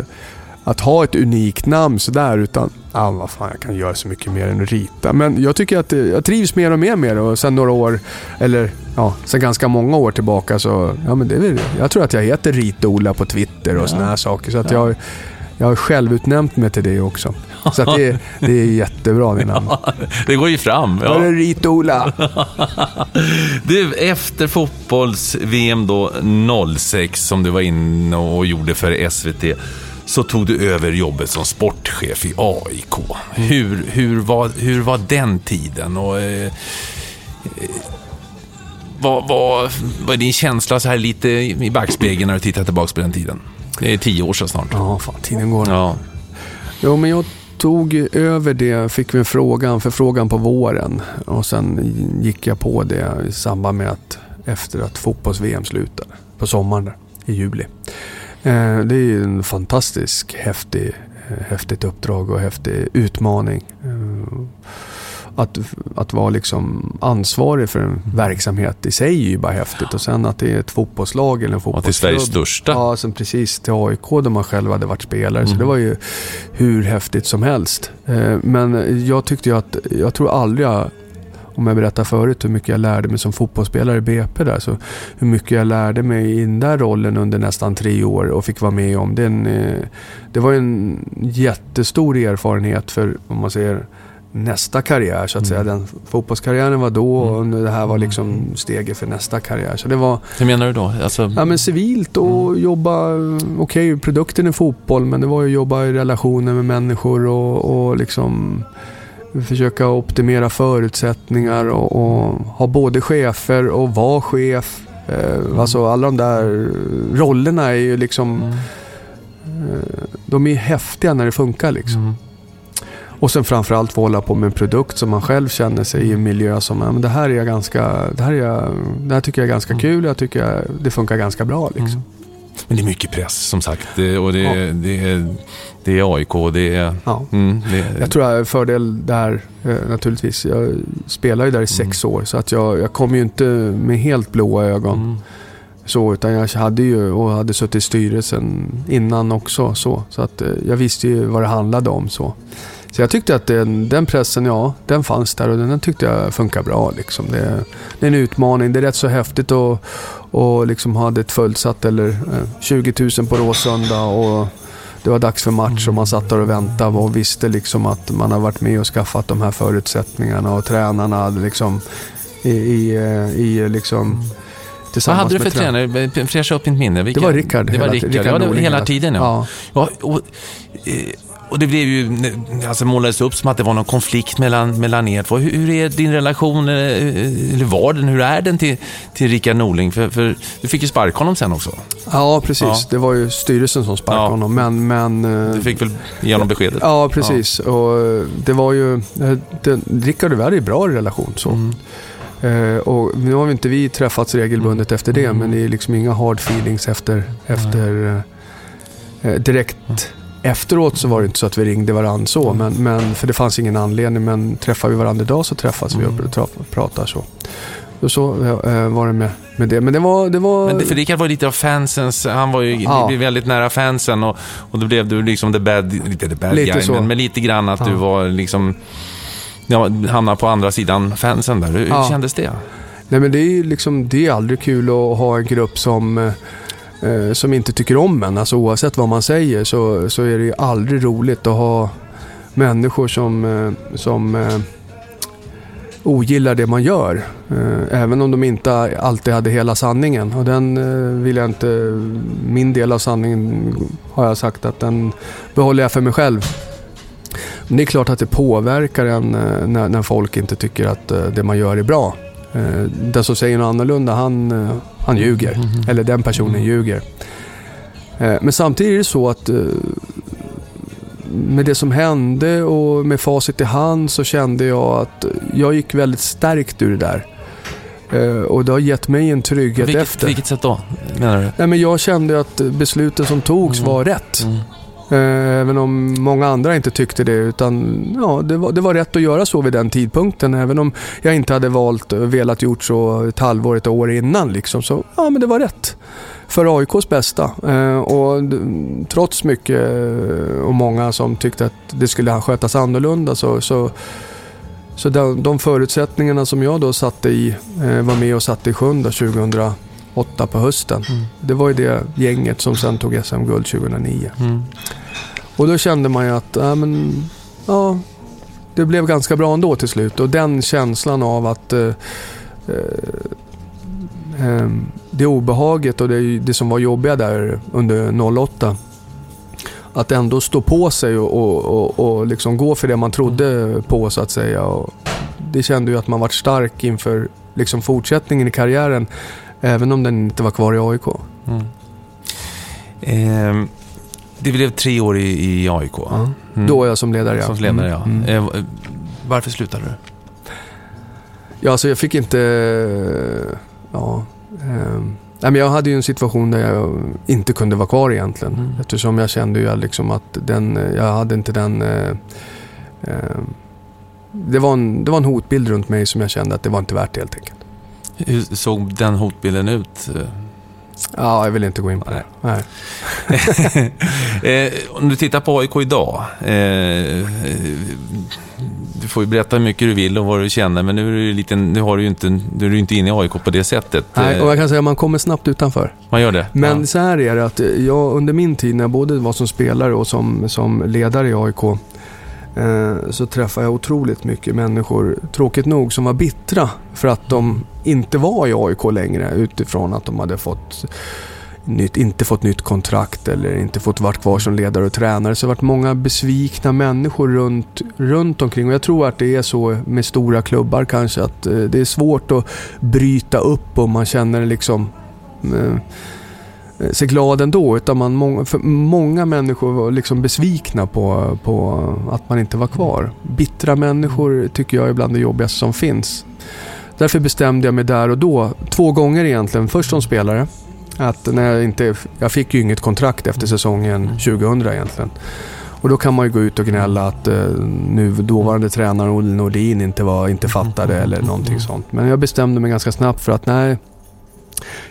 B: att ha ett unikt namn sådär. Utan, ah, vad fan, jag kan göra så mycket mer än att rita. Men jag tycker att eh, jag trivs mer och mer med det. Och sen några år, eller ja, sen ganska många år tillbaka så, ja men det är väl, jag tror att jag heter Rita-Ola på Twitter och sådana här saker. Så att jag, jag har självutnämnt mig till det också. Så att det, det är jättebra det namnet.
A: det går ju fram.
B: Ja.
A: Ja.
B: är Rita-Ola.
A: Du, efter fotbolls-VM då 06 som du var inne och gjorde för SVT så tog du över jobbet som sportchef i AIK. Hur, hur, var, hur var den tiden? Och, eh, eh, vad, vad, vad är din känsla så här lite i backspegeln när du tittar tillbaka på den tiden? Det är tio år sedan snart.
B: Ja, fan tiden går.
A: Ja.
B: Jo, men jag tog över det, fick vi en frågan, förfrågan på våren och sen gick jag på det i samband med att efter att fotbolls-VM slutade på sommaren där, i juli. Eh, det är ju en fantastisk häftig, eh, häftigt uppdrag och häftig utmaning. Eh, att, att vara liksom ansvarig för en verksamhet i sig är ju bara häftigt och sen att det är ett fotbollslag eller en
A: Och till Sveriges
B: fotbollsklubb.
A: största.
B: Ja, sen precis till AIK där man själv hade varit spelare. Så
A: Mm.
B: det var ju hur häftigt som helst. Men jag tyckte ju att, jag tror aldrig jag, om jag berättar förut hur mycket jag lärde mig som fotbollsspelare i BP där, så hur mycket jag lärde mig i den där rollen under nästan tre år och fick vara med om. Den, eh, det var en jättestor erfarenhet för, om man säger, nästa karriär så att säga. Den fotbollskarriären var då och det här var liksom steget för nästa karriär. Så det var,
A: Hur menar du då? Alltså,
B: Ja men civilt och jobba, okej produkten är fotboll men det var ju att jobba i relationer med människor och, och liksom försöka optimera förutsättningar och, och ha både chefer och vara chef. Eh, alltså alla de där rollerna är ju liksom, eh, de är häftiga när det funkar liksom.
A: Mm.
B: Och sen framförallt få hålla på med en produkt som man själv känner sig i en miljö som, ja, men det här är jag ganska, det här, är jag, det här tycker jag är ganska kul, jag tycker jag, det funkar ganska bra liksom.
A: Men det är mycket press som sagt. Och det, är- det, är, det är AIK, det är...
B: Ja.
A: Mm, det är
B: Jag tror jag är fördel där eh, naturligtvis. Jag spelar ju där i sex år så att jag, jag kom ju inte med helt blåa ögon.
A: Mm.
B: Så, utan jag hade ju och hade suttit i styrelsen innan också. Så, så att eh, jag visste ju vad det handlade om. Så, så jag tyckte att den, den pressen, ja, den fanns där och den tyckte jag funkar bra. Liksom. Det, det är en utmaning. Det är rätt så häftigt att och liksom hade ett fullsatt eller eh, 20 000 på Råsunda och det var dags för match och man satt där och väntade och visste liksom att man har varit med och skaffat de här förutsättningarna och tränarna hade liksom i, i, eh, i liksom
A: Vad
B: tillsammans
A: hade du för tränare? Fräscha upp mitt minne. Vilka-
B: Det var Rickard.
A: Det var
B: hela-
A: Rickard, ja, det,
B: Norling
A: hela tiden ja. ja och, eh, och det blev ju, alltså målades upp som att det var någon konflikt mellan, mellan er två. Hur, hur är din relation, eh, eller var den, hur är den till, till Rickard Norling? För, för du fick ju sparka honom sen också.
B: Ja, precis.
A: Ja.
B: Det var ju styrelsen som sparkade
A: Ja.
B: honom. Men, men, eh,
A: Du fick väl ge honom beskedet?
B: Ja, precis. Och eh, det var ju... eh, Det, Rickard och vi hade ju bra relation så.
A: Mm.
B: Eh, och nu har vi inte vi träffats regelbundet
A: Mm.
B: efter det, men det är liksom inga hard feelings efter, efter eh, eh, direkt efteråt så var det inte så att vi ringde varandra så, men, men, för det fanns ingen anledning. Men träffar vi varandra idag så träffas vi och
A: Mm.
B: pratar så. Och så eh, var det med, med det. Men det var... Det var
A: Men det, för Rickard var lite av fansens, han var ju,
B: Ja.
A: väldigt nära fansen och, och då blev du liksom the bad, lite the bad
B: Lite
A: guy, men, men lite grann att du
B: Ja.
A: var liksom, ja, hamnade på andra sidan fansen där. Hur, hur
B: Ja.
A: kändes det?
B: Nej men det är ju liksom, det är aldrig kul att ha en grupp som, eh, som inte tycker om en. Alltså oavsett vad man säger så, så är det ju aldrig roligt att ha människor som, eh, som eh, ogillar det man gör. Eh, även om de inte alltid hade hela sanningen. Och den eh, vill jag inte, min del av sanningen har jag sagt att den behåller jag för mig själv. Men det är klart att det påverkar en eh, när, när folk inte tycker att eh, det man gör är bra. Eh, den som säger något annorlunda, han, eh, han ljuger. Eller den personen ljuger. Eh, Men samtidigt är det så att eh, med det som hände och med facit i hand så kände jag att jag gick väldigt stärkt ur det där. Eh, och det har gett mig en trygghet
A: vilket,
B: efter.
A: Vilket sätt då, menar du?
B: Nej, men jag kände att besluten som togs
A: Mm.
B: var rätt.
A: Mm.
B: Eh, Även om många andra inte tyckte det. Utan ja, det, var, det var rätt att göra så vid den tidpunkten. Även om jag inte hade valt velat gjort så ett halvår, ett år innan. Liksom. Så ja, men det var rätt. För AIKs bästa. Eh, och trots mycket eh, och många som tyckte att det skulle skötas annorlunda så, så, så de, de förutsättningarna som jag då satte i, eh, var med och satte i sjön då 2008 på hösten.
A: Mm.
B: Det var ju det gänget som sen tog SM-guld 2009.
A: Mm.
B: Och då kände man ju att, ja men, ja, det blev ganska bra ändå till slut. Och den känslan av att eh, eh, eh, det obehaget och det, det som var jobbiga där under 08. Att ändå stå på sig och, och, och, och liksom gå för det man trodde på så att säga. Och det kände ju att man vart stark inför liksom fortsättningen i karriären. Även om den inte var kvar i AIK.
A: Mm. Eh, det blev tre år i, i AIK. Mm.
B: Då är jag som ledare ja.
A: Som ledare, ja.
B: Mm. Mm.
A: Eh, varför slutade du?
B: Ja, alltså jag fick inte... Ja, ehm, nej, men jag hade ju en situation där jag inte kunde vara kvar egentligen.
A: Mm.
B: Eftersom jag kände ju liksom att den, jag hade inte den... Eh, eh, det, var en, det var en hotbild runt mig som jag kände att det var inte värt det helt enkelt.
A: Hur såg den hotbilden ut?
B: Ja, jag vill inte gå in på det. Nej.
A: eh, om du tittar på AIK idag. Eh, du får ju berätta hur mycket du vill och vad du känner, men nu är du, ju lite, nu har du inte, nu är du inte inne i AIK på det sättet.
B: Nej,
A: Eh,
B: och jag kan säga att man kommer snabbt utanför.
A: man gör det?
B: Men
A: Ja.
B: så här är det att jag under min tid när jag både var som spelare och som, som ledare i AIK Eh, så träffade jag otroligt mycket människor, tråkigt nog, som var bittra för att de inte var i AIK längre utifrån att de hade fått nytt, inte fått nytt kontrakt eller inte fått vara kvar som ledare och tränare. Så det har varit många besvikna människor runt, runt omkring. Och jag tror att det är så med stora klubbar kanske att eh, det är svårt att bryta upp och man känner liksom eh, Eh, sig glad ändå. Utan man, många, för många människor var liksom besvikna på, på att man inte var kvar. Bittra människor tycker jag är bland det jobbigaste som finns. Därför bestämde jag mig där och då, två gånger egentligen. Först som spelare. Att när jag inte, jag fick ju inget kontrakt efter säsongen 2000 egentligen. Och då kan man ju gå ut och gnälla att eh, nu dåvarande tränaren Olle Nordin inte, var, inte fattade eller någonting sånt. Men jag bestämde mig ganska snabbt för att nej,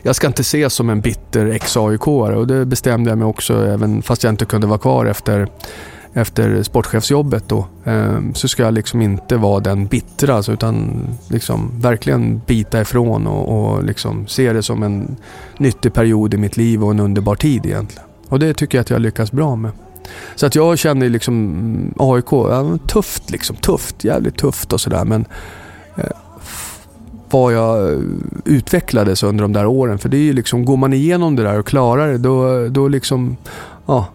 B: jag ska inte ses som en bitter ex-aik och det bestämde jag mig också även fast jag inte kunde vara kvar efter, efter sportchefsjobbet då. Ehm, så ska jag liksom inte vara den bittra alltså, utan liksom verkligen bita ifrån och, och liksom se det som en nyttig period i mitt liv och en underbar tid egentligen. Och det tycker jag att jag lyckas bra med. Så att jag känner liksom AIK, ja, tufft liksom, tufft, jävligt tufft och sådär men eh, vad jag eh, utvecklades under de där åren. För det är ju liksom, går man igenom det där och klarar det då, då liksom, ja.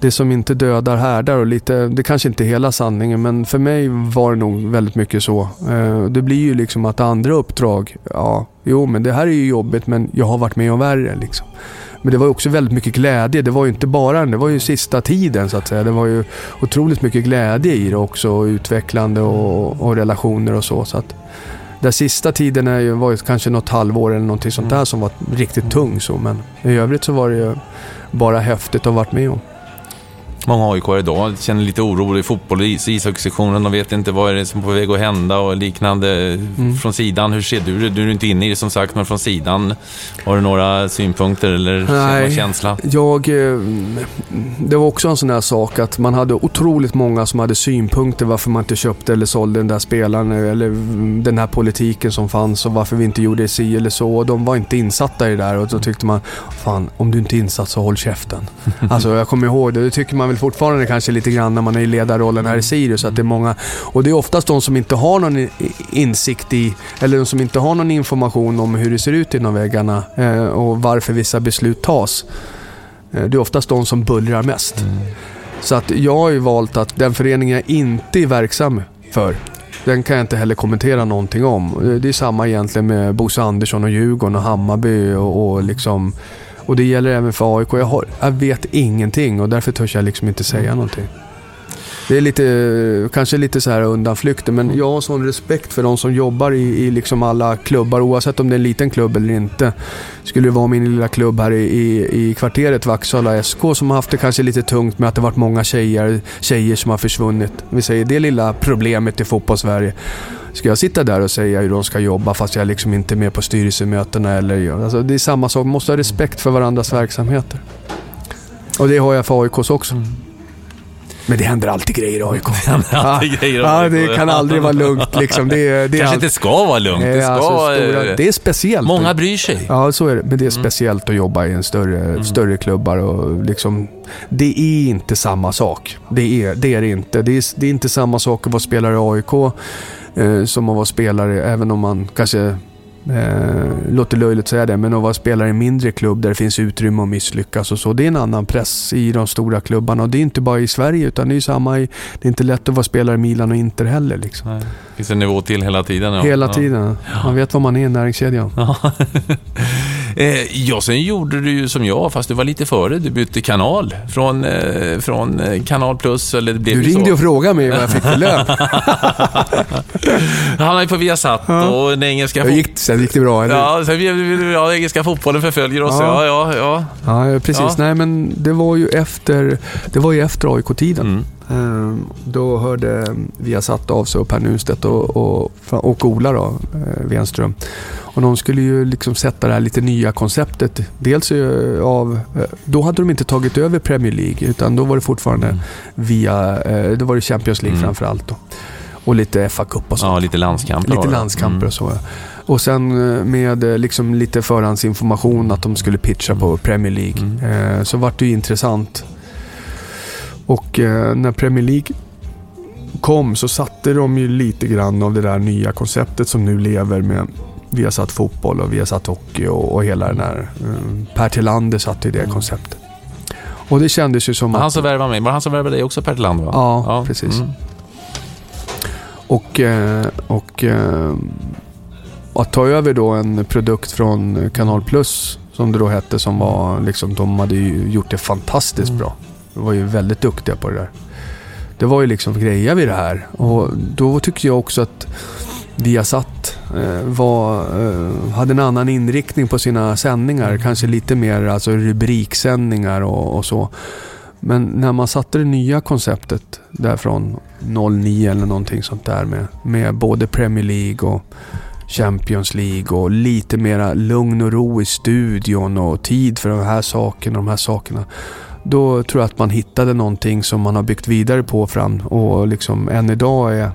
B: Det som inte dödar härdar och lite, det kanske inte är hela sanningen men för mig var det nog väldigt mycket så. Eh, det blir ju liksom att andra uppdrag, ja, jo men det här är ju jobbigt men jag har varit med om värre liksom. Men det var ju också väldigt mycket glädje. Det var ju inte bara det var ju sista tiden så att säga. Det var ju otroligt mycket glädje i det också. Och utvecklande och, och relationer och så. så att den sista tiden är ju, var ju kanske något halvår eller någonting sånt där som var riktigt tung så. Men i övrigt så var det ju bara häftigt att ha varit med om.
A: Många aik idag känner lite oro i fotboll is- ishockeysektionen. De vet inte vad är det som är på väg att hända och liknande.
B: Mm.
A: Från sidan, hur ser du det? Du är inte inne i det som sagt, men från sidan. Har du några synpunkter eller
B: Nej.
A: känsla?
B: Jag, eh, det var också en sån där sak att man hade otroligt många som hade synpunkter varför man inte köpte eller sålde den där spelaren eller den här politiken som fanns och varför vi inte gjorde si eller så. Och de var inte insatta i det där och då tyckte man, fan om du inte är insatt så håll käften. alltså jag kommer ihåg det, det tycker man väl fortfarande kanske lite grann när man är i ledarrollen här i Sirius. Att det är många, och det är oftast de som inte har någon insikt i, eller de som inte har någon information om hur det ser ut inom väggarna eh, och varför vissa beslut tas. Eh, Det är oftast de som bullrar mest. Så att jag har ju valt att den förening jag inte är verksam för, den kan jag inte heller kommentera någonting om. Eh, det är samma egentligen med Bosse Andersson och Djurgården och Hammarby och, och liksom... Och det gäller även för AIK. Jag, har, jag vet ingenting och därför törs jag liksom inte säga någonting. Det är lite, kanske lite så här undanflykter, men jag har sån respekt för de som jobbar i, i liksom alla klubbar, oavsett om det är en liten klubb eller inte. Skulle det vara min lilla klubb här i, i, i kvarteret, Vaxhalla SK, som har haft det kanske lite tungt med att det varit många tjejer, tjejer som har försvunnit. Vi säger det lilla problemet i fotbollssverige. Ska jag sitta där och säga hur de ska jobba fast jag liksom inte är med på styrelsemötena? Eller, alltså det är samma sak, man måste ha respekt för varandras verksamheter. Och det har jag för AIKs också.
A: Mm.
B: Men det händer alltid grejer i AIK.
A: Det händer alltid
B: ja,
A: grejer
B: ja, det kan aldrig vara lugnt liksom. Det, det
A: kanske
B: allt-
A: inte ska vara lugnt. Det ska
B: alltså, stora, det är speciellt.
A: Många bryr sig.
B: Ja, så är det. Men det är speciellt att jobba i en större, större klubbar och liksom... Det är inte samma sak. Det är det, är det inte. Det är, det är inte samma sak att vara spelare i AIK eh, som att vara spelare, även om man kanske... Eh, låter löjligt säga det, men att vara spelare i en mindre klubb där det finns utrymme att misslyckas och så. Det är en annan press i de stora klubbarna. Och det är inte bara i Sverige, utan det är samma i... Det är inte lätt att vara spelare i Milan och Inter heller. Liksom.
A: Nej. Finns en nivå till hela tiden. Ja.
B: Hela
A: ja.
B: tiden. Man vet vad man är i näringskedjan.
A: Ja. eh, ja, sen gjorde du ju som jag, fast du var lite före. Du bytte kanal från, eh, från eh, Kanal Plus, eller det blev
B: Du ringde
A: så.
B: och frågade mig vad jag fick för lön.
A: Han hamnade på Viasat och den engelska, fot-
B: gick, sen gick det bra, eller
A: ja, sen, ja, den engelska fotbollen förföljer oss.
B: Ja.
A: Ja, ja, ja.
B: Ja, precis.
A: Ja.
B: Nej, men det var ju efter, det var ju efter AIK-tiden.
A: Mm.
B: Ehm, Då hörde Viasat av sig och Per Nunstedt och, och, och Ola då, eh, Wenström. Och de skulle ju liksom sätta det här lite nya konceptet. Dels eh, av, eh, då hade de inte tagit över Premier League utan då var det fortfarande via, eh, då var det Champions League
A: Mm.
B: framför allt då. Och lite FA Cup och så.
A: ja, lite landskamper
B: Lite landskamper
A: Mm.
B: och så. ja. Och sen med liksom lite förhandsinformation att de skulle pitcha på Premier League.
A: Mm.
B: Så vart det ju intressant. Och eh, när Premier League kom så satte de ju lite grann av det där nya konceptet som nu lever med Viasat fotboll och Viasat hockey och, och hela den här... eh, Per Tillander satte ju det konceptet. Och det kändes ju som
A: han
B: att...
A: som värvade mig? Var han som värvade dig också, Per Tillander? va?
B: Ja, precis.
A: Mm.
B: Och, eh, och att ta över då en produkt från Kanal Plus, som det då hette, som var liksom, de hade ju gjort det fantastiskt
A: Mm.
B: bra. Var ju väldigt duktiga på det där. Det var ju liksom, grejer vi det här? Och då tycker jag också att Viasat eh, var, eh, hade en annan inriktning på sina sändningar. Kanske lite mer alltså rubriksändningar och, och så. Men när man satte det nya konceptet därifrån 09 eller någonting sånt där med, med både Premier League och Champions League och lite mera lugn och ro i studion och tid för de här sakerna och de här sakerna. Då tror jag att man hittade någonting som man har byggt vidare på fram och liksom än idag är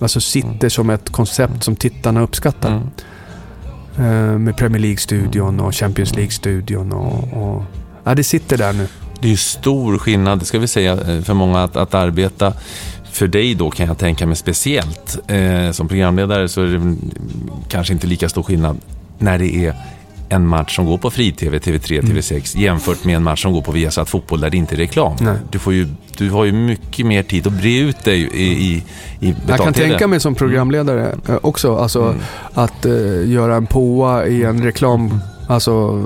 B: Alltså sitter som ett koncept som tittarna uppskattar.
A: Mm.
B: Eh, med Premier League-studion och Champions League-studion och, och... Ja, det sitter där nu.
A: Det är ju stor skillnad, ska vi säga, eh, för många att, att arbeta. För dig då kan jag tänka mig speciellt. Eh, som programledare så är det mm, kanske inte lika stor skillnad när det är en match som går på fri-tv, TV3, TV6 jämfört med en match som går på Viasat Fotboll där det inte är reklam.
B: Nej.
A: Du, får ju, du har ju mycket mer tid att bre ut dig i, i, i
B: Jag kan tänka mig som programledare eh, också, alltså att eh, göra en påa i en reklam, alltså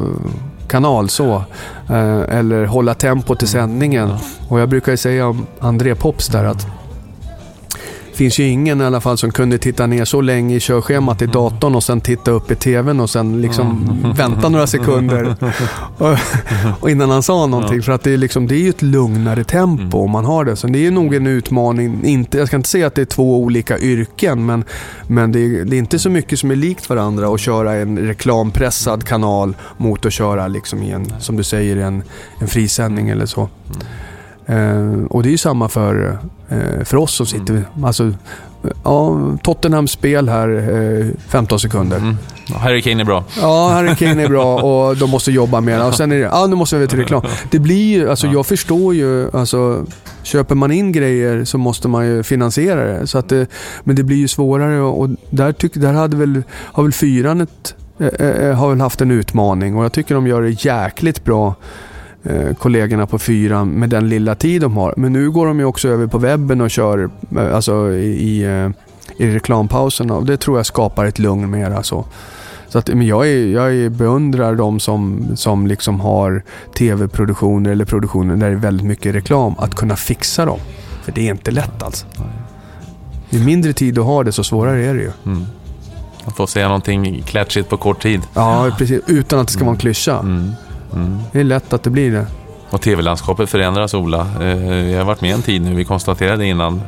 B: kanal så. Eh, eller hålla tempot i sändningen. Och jag brukar ju säga om André Pops där att finns ju ingen i alla fall som kunde titta ner så länge i körschemat i datorn och sen titta upp i tvn och sen liksom vänta några sekunder. Och, och innan han sa någonting. För att det är, liksom, det är ju ett lugnare tempo om man har det. Så det är nog en utmaning. Inte, jag ska inte säga att det är två olika yrken men, men det, är, det är inte så mycket som är likt varandra att köra en reklampressad kanal mot att köra liksom i en, som du säger, en, en frisändning eller så. Eh, och det är ju samma för, eh, för oss som sitter. Alltså, ja, Tottenhams spel här, eh, 15 sekunder.
A: Mm. Harry Kane är bra.
B: Ja, Harry Kane är bra och de måste jobba mer. Och sen är det, ja nu måste vi till reklam. Det blir ju, alltså jag förstår ju, alltså köper man in grejer så måste man ju finansiera det. Så att det men det blir ju svårare och, och där, tyck, där hade väl, har väl fyran ett, eh, eh, har väl haft en utmaning och jag tycker de gör det jäkligt bra eh, kollegorna på fyran med den lilla tid de har. Men nu går de ju också över på webben och kör eh, alltså i, i, eh, i reklampauserna och det tror jag skapar ett lugn mera så. Så att, men jag, är, jag är beundrar de som, som liksom har tv-produktioner eller produktioner där det är väldigt mycket reklam, att kunna fixa dem. För det är inte lätt alltså. Ju mindre tid du har, desto svårare är det ju.
A: Mm. Man får säga någonting klatschigt på kort tid.
B: Ja, precis. Utan att det ska vara en klyscha.
A: Mm. Mm.
B: Det är lätt att det blir det.
A: Och tv-landskapet förändras, Ola. Eh, Jag har varit med en tid nu, vi konstaterade innan.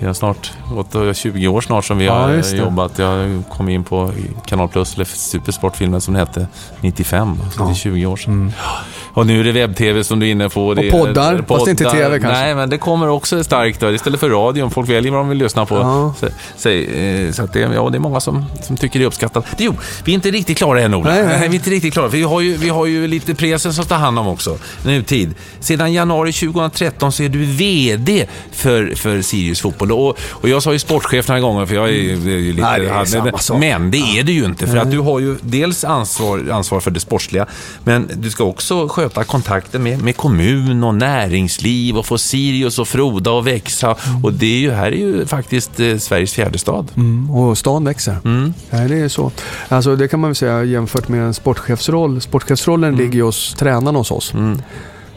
A: Vi har snart gått eh, 20 år snart som vi
B: Ja,
A: har
B: det.
A: jobbat. Jag kom in på Kanal Plus, eller Supersportfilmen som den hette, 95. Så det är 20 år sedan. Och nu är det webb-tv som du är inne på. Det är-
B: poddar, fast inte TV kanske.
A: Nej, men det kommer också starkt. Då. Istället för radion, folk väljer vad de vill lyssna på.
B: Ja.
A: Så, så, eh, så att det, ja, det är många som, som tycker det är uppskattat. Jo, vi är inte riktigt klara än, Ola.
B: Nej, nej.
A: vi är inte riktigt klara. För vi har ju, vi har ju lite presen som tar hand om också, nutid. Sedan januari 2013 så är du VD för, för Sirius Fotboll. Och, och jag sa ju sportchef några gånger, för jag är, ju- lite...
B: Nej, det är samma sak.
A: Men det är det ju inte, för att du har ju dels ansvar, ansvar för det sportsliga, men du ska också sköta kontakten med, med kommun och näringsliv och få Sirius och froda och växa. Och det är ju, här är ju faktiskt eh, Sveriges fjärde stad.
B: Mm, och stan växer.
A: Mm.
B: Ja, det är så. Alltså, det kan man väl säga jämfört med en sportchefsroll. Sportchefsrollen ligger ju hos tränarna hos oss.
A: Mm.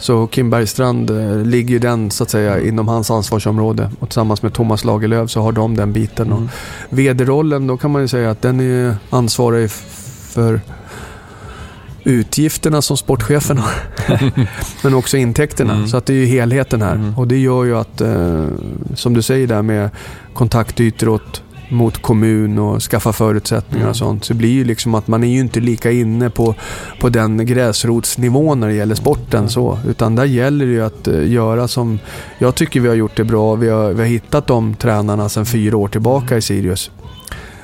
B: Så Kim Bergstrand eh, ligger ju den så att säga inom hans ansvarsområde. Och tillsammans med Thomas Lagerlöf så har de den biten.
A: Mm.
B: Och VD-rollen, då kan man ju säga att den är ansvarig för utgifterna som sportchefen har. Men också intäkterna.
A: Mm.
B: Så att det är ju helheten här.
A: Mm.
B: Och det gör ju att, eh, som du säger där med kontaktytor åt mot kommun och skaffa förutsättningar
A: Mm.
B: och sånt. Så det blir ju liksom att man är ju inte lika inne på, på den gräsrotsnivån när det gäller sporten så. Utan där gäller det ju att eh, göra som, jag tycker vi har gjort det bra. Vi har, vi har hittat de tränarna sedan fyra år tillbaka i Sirius.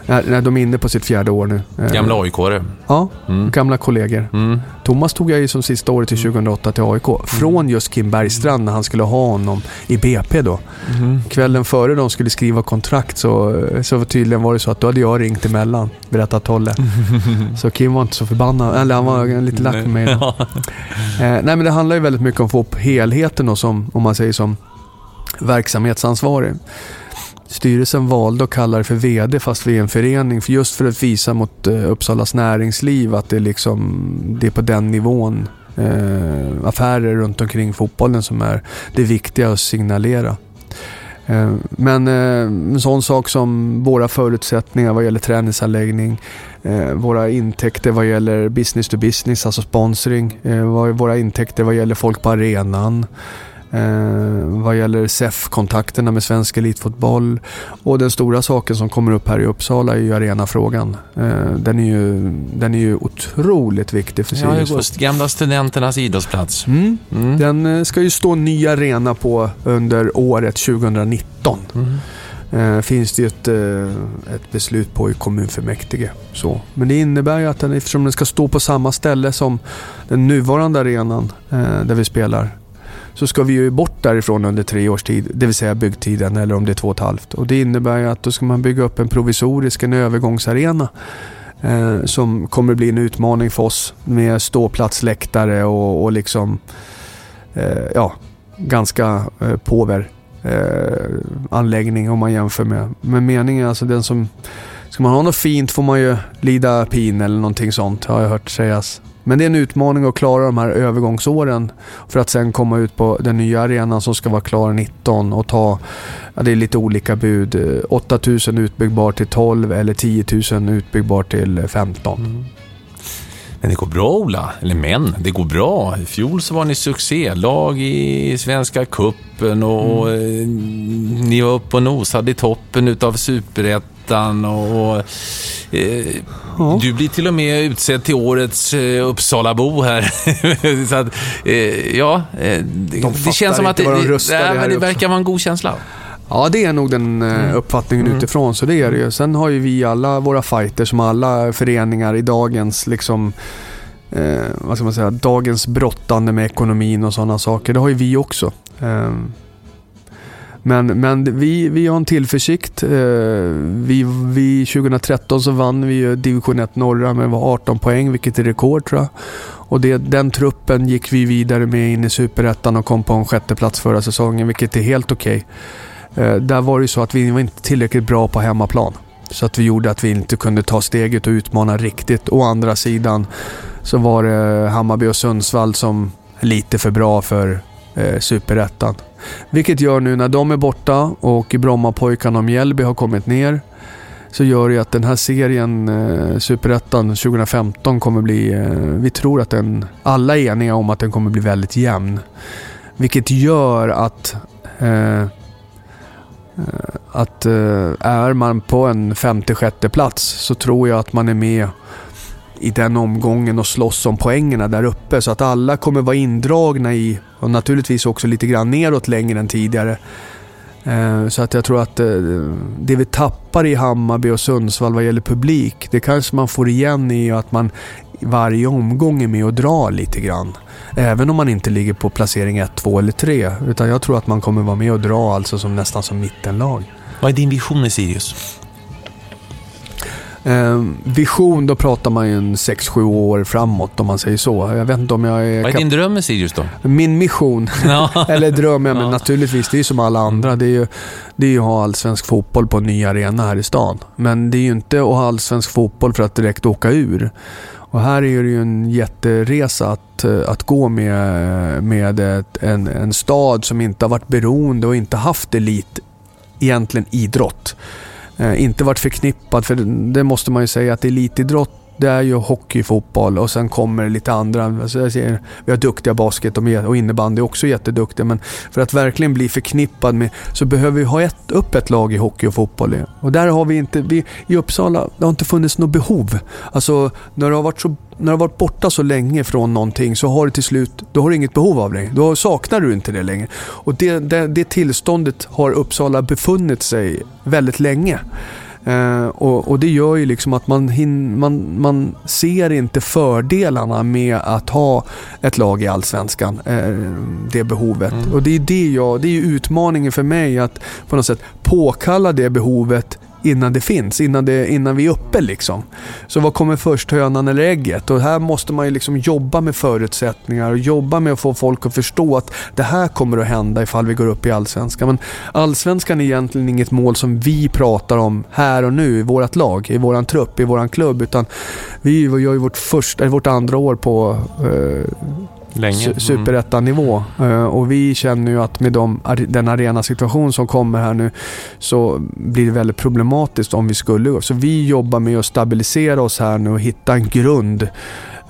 B: Nej, nej, de är inne på sitt fjärde år nu. Eh,
A: Gamla AIK-are.
B: Ja,
A: Mm.
B: gamla kollegor.
A: Mm.
B: Thomas tog jag ju som sista året till 2008 till AIK. Från just Kim Bergstrand när han skulle ha honom i BP då.
A: Mm.
B: Kvällen före de skulle skriva kontrakt så, så tydligen var det så att då hade jag ringt emellan, berättat Tolle. Så Kim var inte så förbannad, eller han var lite lack med mig. Eh, nej men det handlar ju väldigt mycket om att få upp helheten då som, om man säger som verksamhetsansvarig. Styrelsen valde att kalla det för VD fast vi är en förening för just för att visa mot eh, Uppsalas näringsliv att det, är liksom, det är på den nivån eh, affärer runt omkring fotbollen som är det viktiga att signalera. Eh, men eh, en sån sak som våra förutsättningar vad gäller träningsanläggning, eh, våra intäkter vad gäller business to business, alltså sponsring, eh, våra intäkter vad gäller folk på arenan, Eh, vad gäller SEF-kontakterna med svensk elitfotboll. Och den stora saken som kommer upp här i Uppsala är ju arenafrågan. Eh, den, är ju, den är ju otroligt viktig för
A: Ja,
B: Sirius.
A: just gamla studenternas idrottsplats.
B: mm.
A: Mm.
B: Den eh, ska ju stå ny arena på under året 2019.
A: Mm.
B: Eh, finns det ju ett, eh, ett beslut på i kommunfullmäktige. Så. Men det innebär ju att den, eftersom den ska stå på samma ställe som den nuvarande arenan eh, där vi spelar så ska vi ju bort därifrån under tre års tid, det vill säga byggtiden eller om det är två och ett halvt. Och det innebär ju att då ska man bygga upp en provisorisk, en övergångsarena eh, som kommer bli en utmaning för oss med ståplatsläktare och, och liksom eh, ja, ganska eh, påver eh, anläggning om man jämför med. Men meningen är alltså den som Ska man ha något fint får man ju lida pin eller någonting sånt har jag hört sägas. Men det är en utmaning att klara de här övergångsåren för att sen komma ut på den nya arenan som ska vara klar 19 och ta, ja det är lite olika bud, eh, 8000 utbyggbar till 12 eller 10 000 utbyggbar till 15.
A: Men det går bra, Ola. Eller men, det går bra. I fjol så var ni succélag i Svenska Cupen och eh, ni var uppe och nosade i toppen utav Superettan och eh,
B: Ja.
A: du blir till och med utsedd till årets eh, Uppsalabo här. så att, eh, ja, eh, det,
B: De
A: det känns som att det,
B: de
A: nej, men det verkar vara en god känsla.
B: Ja, det är nog den eh, uppfattningen utifrån. Så det är det ju. Sen har ju vi alla våra fighter som alla föreningar i dagens liksom eh, vad ska man säga, dagens brottande med ekonomin och sådana saker. Det har ju vi också. Eh, men men vi, vi har en tillförsikt. Eh, vi, vi, 2013 så vann vi ju division 1 norra med 18 poäng, vilket är rekord tror jag. Och det, den truppen gick vi vidare med in i superettan och kom på en sjätte plats förra säsongen, vilket är helt okej. Okay. där var det ju så att vi var inte tillräckligt bra på hemmaplan. Så att vi gjorde att vi inte kunde ta steget och utmana riktigt. Å andra sidan så var det Hammarby och Sundsvall som är lite för bra för eh, superettan. Vilket gör nu när de är borta och Brommapojkarna och Mjällby har kommit ner så gör det att den här serien, eh, Superettan 2015, kommer bli... Eh, vi tror att den... Alla är eniga om att den kommer bli väldigt jämn. Vilket gör att... Eh, eh att eh, är man på en femte, sjätte plats så tror jag att man är med i den omgången och slåss om poängerna där uppe. Så att alla kommer vara indragna i, och naturligtvis också lite grann neråt längre än tidigare. Eh, så att jag tror att eh, det vi tappar i Hammarby och Sundsvall vad gäller publik, det kanske man får igen i att man varje omgång är med och drar lite grann. Även om man inte ligger på placering 1, 2 eller 3. Utan jag tror att man kommer vara med och dra alltså som nästan som mittenlag.
A: Vad är din vision i Sirius?
B: Eh, vision, då pratar man ju en 6-7 år framåt om man säger så. Jag vet inte om jag är...
A: Vad är din dröm med Sirius då?
B: Min mission,
A: Ja.
B: eller dröm, ja, men
A: Ja.
B: naturligtvis, det är ju som alla andra. Det är ju, det är ju att ha allsvensk fotboll på en ny arena här i stan. Men det är ju inte att ha allsvensk fotboll för att direkt åka ur. Och här är det ju en jätteresa att, eh, att gå med, med ett, en, en stad som inte har varit beroende och inte haft elit, egentligen idrott. Eh, inte varit förknippad, för det måste man ju säga att elitidrott det är ju hockey, fotboll och sen kommer det lite andra. Alltså jag ser, vi har duktiga basket och, innebandy också jätteduktiga. Men för att verkligen bli förknippad med så behöver vi ha ett, upp ett lag i hockey och fotboll. Och där har vi inte, vi, i Uppsala, det har inte funnits något behov. Alltså när du har varit så när du har varit borta så länge från någonting så har du till slut, då har du inget behov av det. Då saknar du inte det längre. Och det, det, det tillståndet har Uppsala befunnit sig väldigt länge. Eh, och, och det gör ju liksom att man, hin, man, man ser inte fördelarna med att ha ett lag i Allsvenskan. Eh, det behovet. Och det är, det, jag, det är utmaningen för mig att på något sätt påkalla det behovet innan det finns, innan, det, innan vi är uppe liksom. Så vad kommer först, hönan eller ägget? Och här måste man ju liksom jobba med förutsättningar och jobba med att få folk att förstå att det här kommer att hända ifall vi går upp i Allsvenskan. Men Allsvenskan är egentligen inget mål som vi pratar om här och nu i vårt lag, i våran trupp, i våran klubb. Utan vi gör ju vårt, första, vårt andra år på eh,
A: Länge.
B: superettanivå. Eh, och vi känner ju att med de, den arenasituation som kommer här nu så blir det väldigt problematiskt om vi skulle gå. Så vi jobbar med att stabilisera oss här nu och hitta en grund.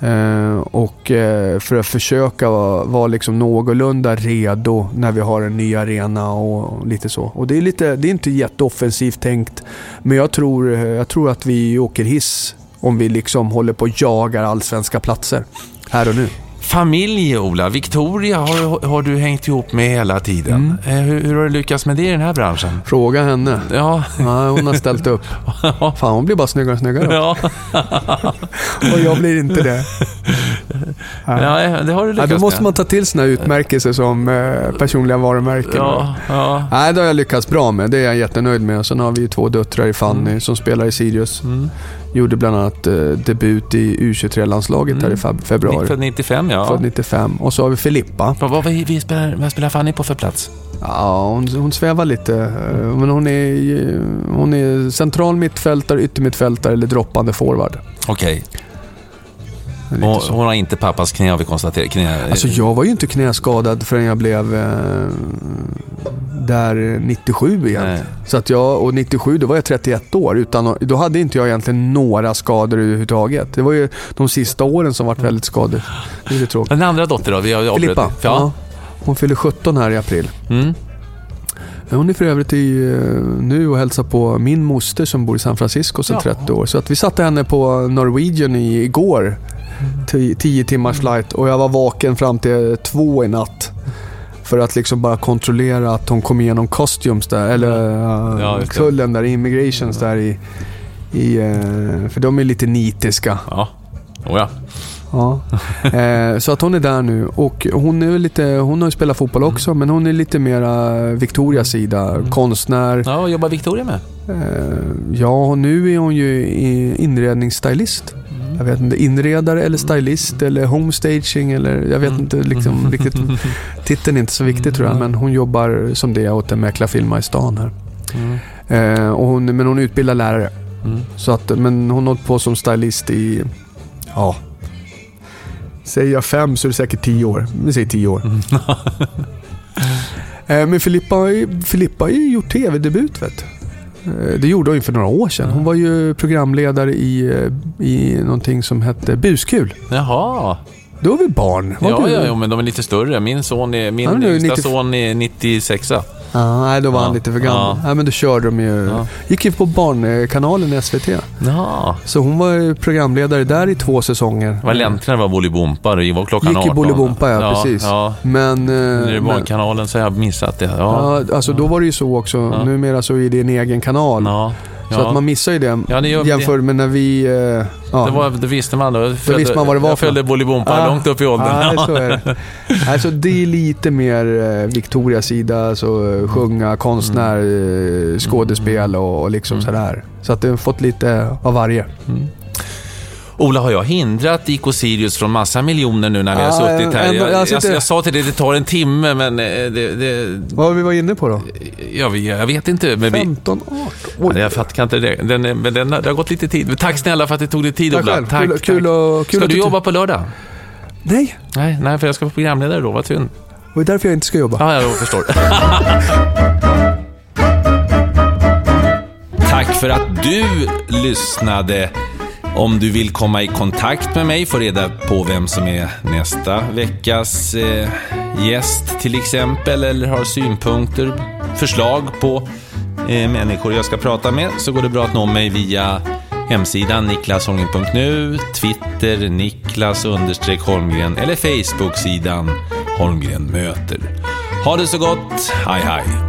B: Eh, och eh, för att försöka vara, vara liksom någorlunda redo när vi har en ny arena och lite så. Och det är, lite, det är inte jätteoffensivt tänkt. Men jag tror, jag tror att vi åker hiss om vi liksom håller på och jagar allsvenska platser här och nu.
A: Familj, Ola. Victoria har, har du hängt ihop med hela tiden. Eh, Hur, hur har du lyckats med det i den här branschen?
B: Fråga henne.
A: Ja,
B: Ja, hon har ställt upp. Fan, hon blir bara snyggare och snyggare.
A: ja.
B: Och jag blir inte det.
A: ja det har du
B: Ja,
A: lyckats
B: då måste
A: med.
B: man ta till sina utmärkelser som eh, personliga varumärken.
A: Ja, ja.
B: Nej, det har jag lyckats bra med. Det är jag jättenöjd med. Sen har vi två döttrar i Fanny
A: Mm.
B: som spelar i Sirius. Gjorde bland annat eh, debut i U23-landslaget här i feb- februari.
A: Född 95, ja.
B: Född 95. Och så har vi Filippa.
A: Vad, vad, vi spelar, vad spelar Fanny på för plats?
B: Ja, hon, hon svävar lite. Men hon är, hon är central mittfältare, yttermittfältare eller droppande forward.
A: Okej.
B: Lite Så.
A: Hon har inte pappas knä har vi konstaterat. Knä,
B: Alltså jag var ju inte knäskadad förrän jag blev eh, där 97 igen.
A: Nej.
B: Så att jag, och 97 då var jag 31 år. Utan, då hade inte jag egentligen några skador överhuvudtaget. Det var ju de sista åren som varit väldigt skadade. Det är tråkigt.
A: Den andra dotter då? Vi har
B: Filippa.
A: Ja.
B: Hon fyller 17 här i april.
A: Mm.
B: Hon är för övrigt i, eh, nu och hälsar på min moster som bor i San Francisco sedan
A: Ja.
B: 30 år. Så att vi satte henne på Norwegian i, igår. 10 timmars flight och jag var vaken fram till två i natt. För att liksom bara kontrollera att hon kom igenom costumes där, eller
A: Ja, det.
B: tullen där, immigrations där i... i eh, för de är lite nitiska.
A: Ja. Oh, ja.
B: Ja. Eh, så att hon är där nu och hon är lite, hon har ju spelat fotboll också men hon är lite mera Victorias sida. Konstnär.
A: ja, vad jobbar Victoria med?
B: Eh, ja, nu är hon ju inredningsstylist. Jag vet inte, inredare eller stylist eller homestaging eller jag vet inte liksom riktigt. Titeln är inte så viktig tror jag men hon jobbar som det åt en mäklarfirma i stan här. Eh, och hon, men hon är utbildad lärare.
A: Mm.
B: Så att, men hon har hållit på som stylist i, ja, säger jag fem så är det säkert tio år. Vi säger tio år. Eh, Men Filippa, har ju- Filippa har ju gjort tv-debut vet du. Det gjorde hon för några år sedan. Hon var ju programledare i, eh, i någonting som hette Buskul.
A: Jaha.
B: Då var vi barn. Var
A: Ja,
B: du?
A: ja, ja, men de är lite större. Min son är, min
B: är ju
A: yngsta
B: 90
A: son är 96
B: Ja, nej, då var
A: Ja.
B: han lite för gammal.
A: Ja.
B: Nej, men då körde de ju.
A: Ja.
B: Gick ju på Barnkanalen i SVT.
A: Ja.
B: Så hon var ju programledare där i två säsonger.
A: Det var läntligt när det var Bolibompa. Det var klockan
B: Gick i
A: 18.
B: Bolibompa, ja, precis.
A: Ja.
B: Men... eh,
A: det är
B: men-
A: Barnkanalen så har jag missat det. Ja.
B: Ja, alltså då var det ju så också.
A: Ja.
B: Numera så är det en egen kanal. Så att man missar ju det.
A: Ja, det gör-
B: jämför med när vi... eh, ja.
A: Det, var, det visste man då. Följde,
B: visste man vad det var
A: Jag följde. Bolibompa
B: Ah.
A: långt upp i åldern.
B: Ja, så är det. Alltså det är lite mer eh, Victorias sida, alltså
A: Mm.
B: sjunga, konstnär, eh, skådespel och, och liksom
A: Mm.
B: sådär. Så att det har fått lite av varje.
A: Ola, har jag hindrat IK Sirius från massa miljoner nu när vi har
B: Ja,
A: suttit här? Jag,
B: jag
A: jag, jag, sa till dig, det tar en timme, men eh, det... det
B: Vad var vi var inne på då?
A: jag, jag vet inte. Men vi,
B: 15, 18?
A: Ja,
B: Oj.
A: jag fattar kan inte det. Den, men den, det har gått lite tid. Men tack snälla för att det tog dig tid,
B: Tack
A: Ola.
B: själv.
A: Tack,
B: Kul-
A: tack.
B: kul och- kul
A: Ska du- jobba på lördag?
B: Nej,
A: Nej, nej, för jag ska vara programledare då. Vad synd.
B: det är därför jag inte ska jobba.
A: Ja, jag förstår. Tack för att du lyssnade. Om du vill komma i kontakt med mig, få reda på vem som är nästa veckas eh, gäst till exempel, eller har synpunkter, förslag på eh, människor jag ska prata med, så går det bra att nå mig via hemsidan niklasholmgren.nu, Twitter niklas holmgren eller Facebook-sidan Holmgren möter. Ha det så gott, hej hej!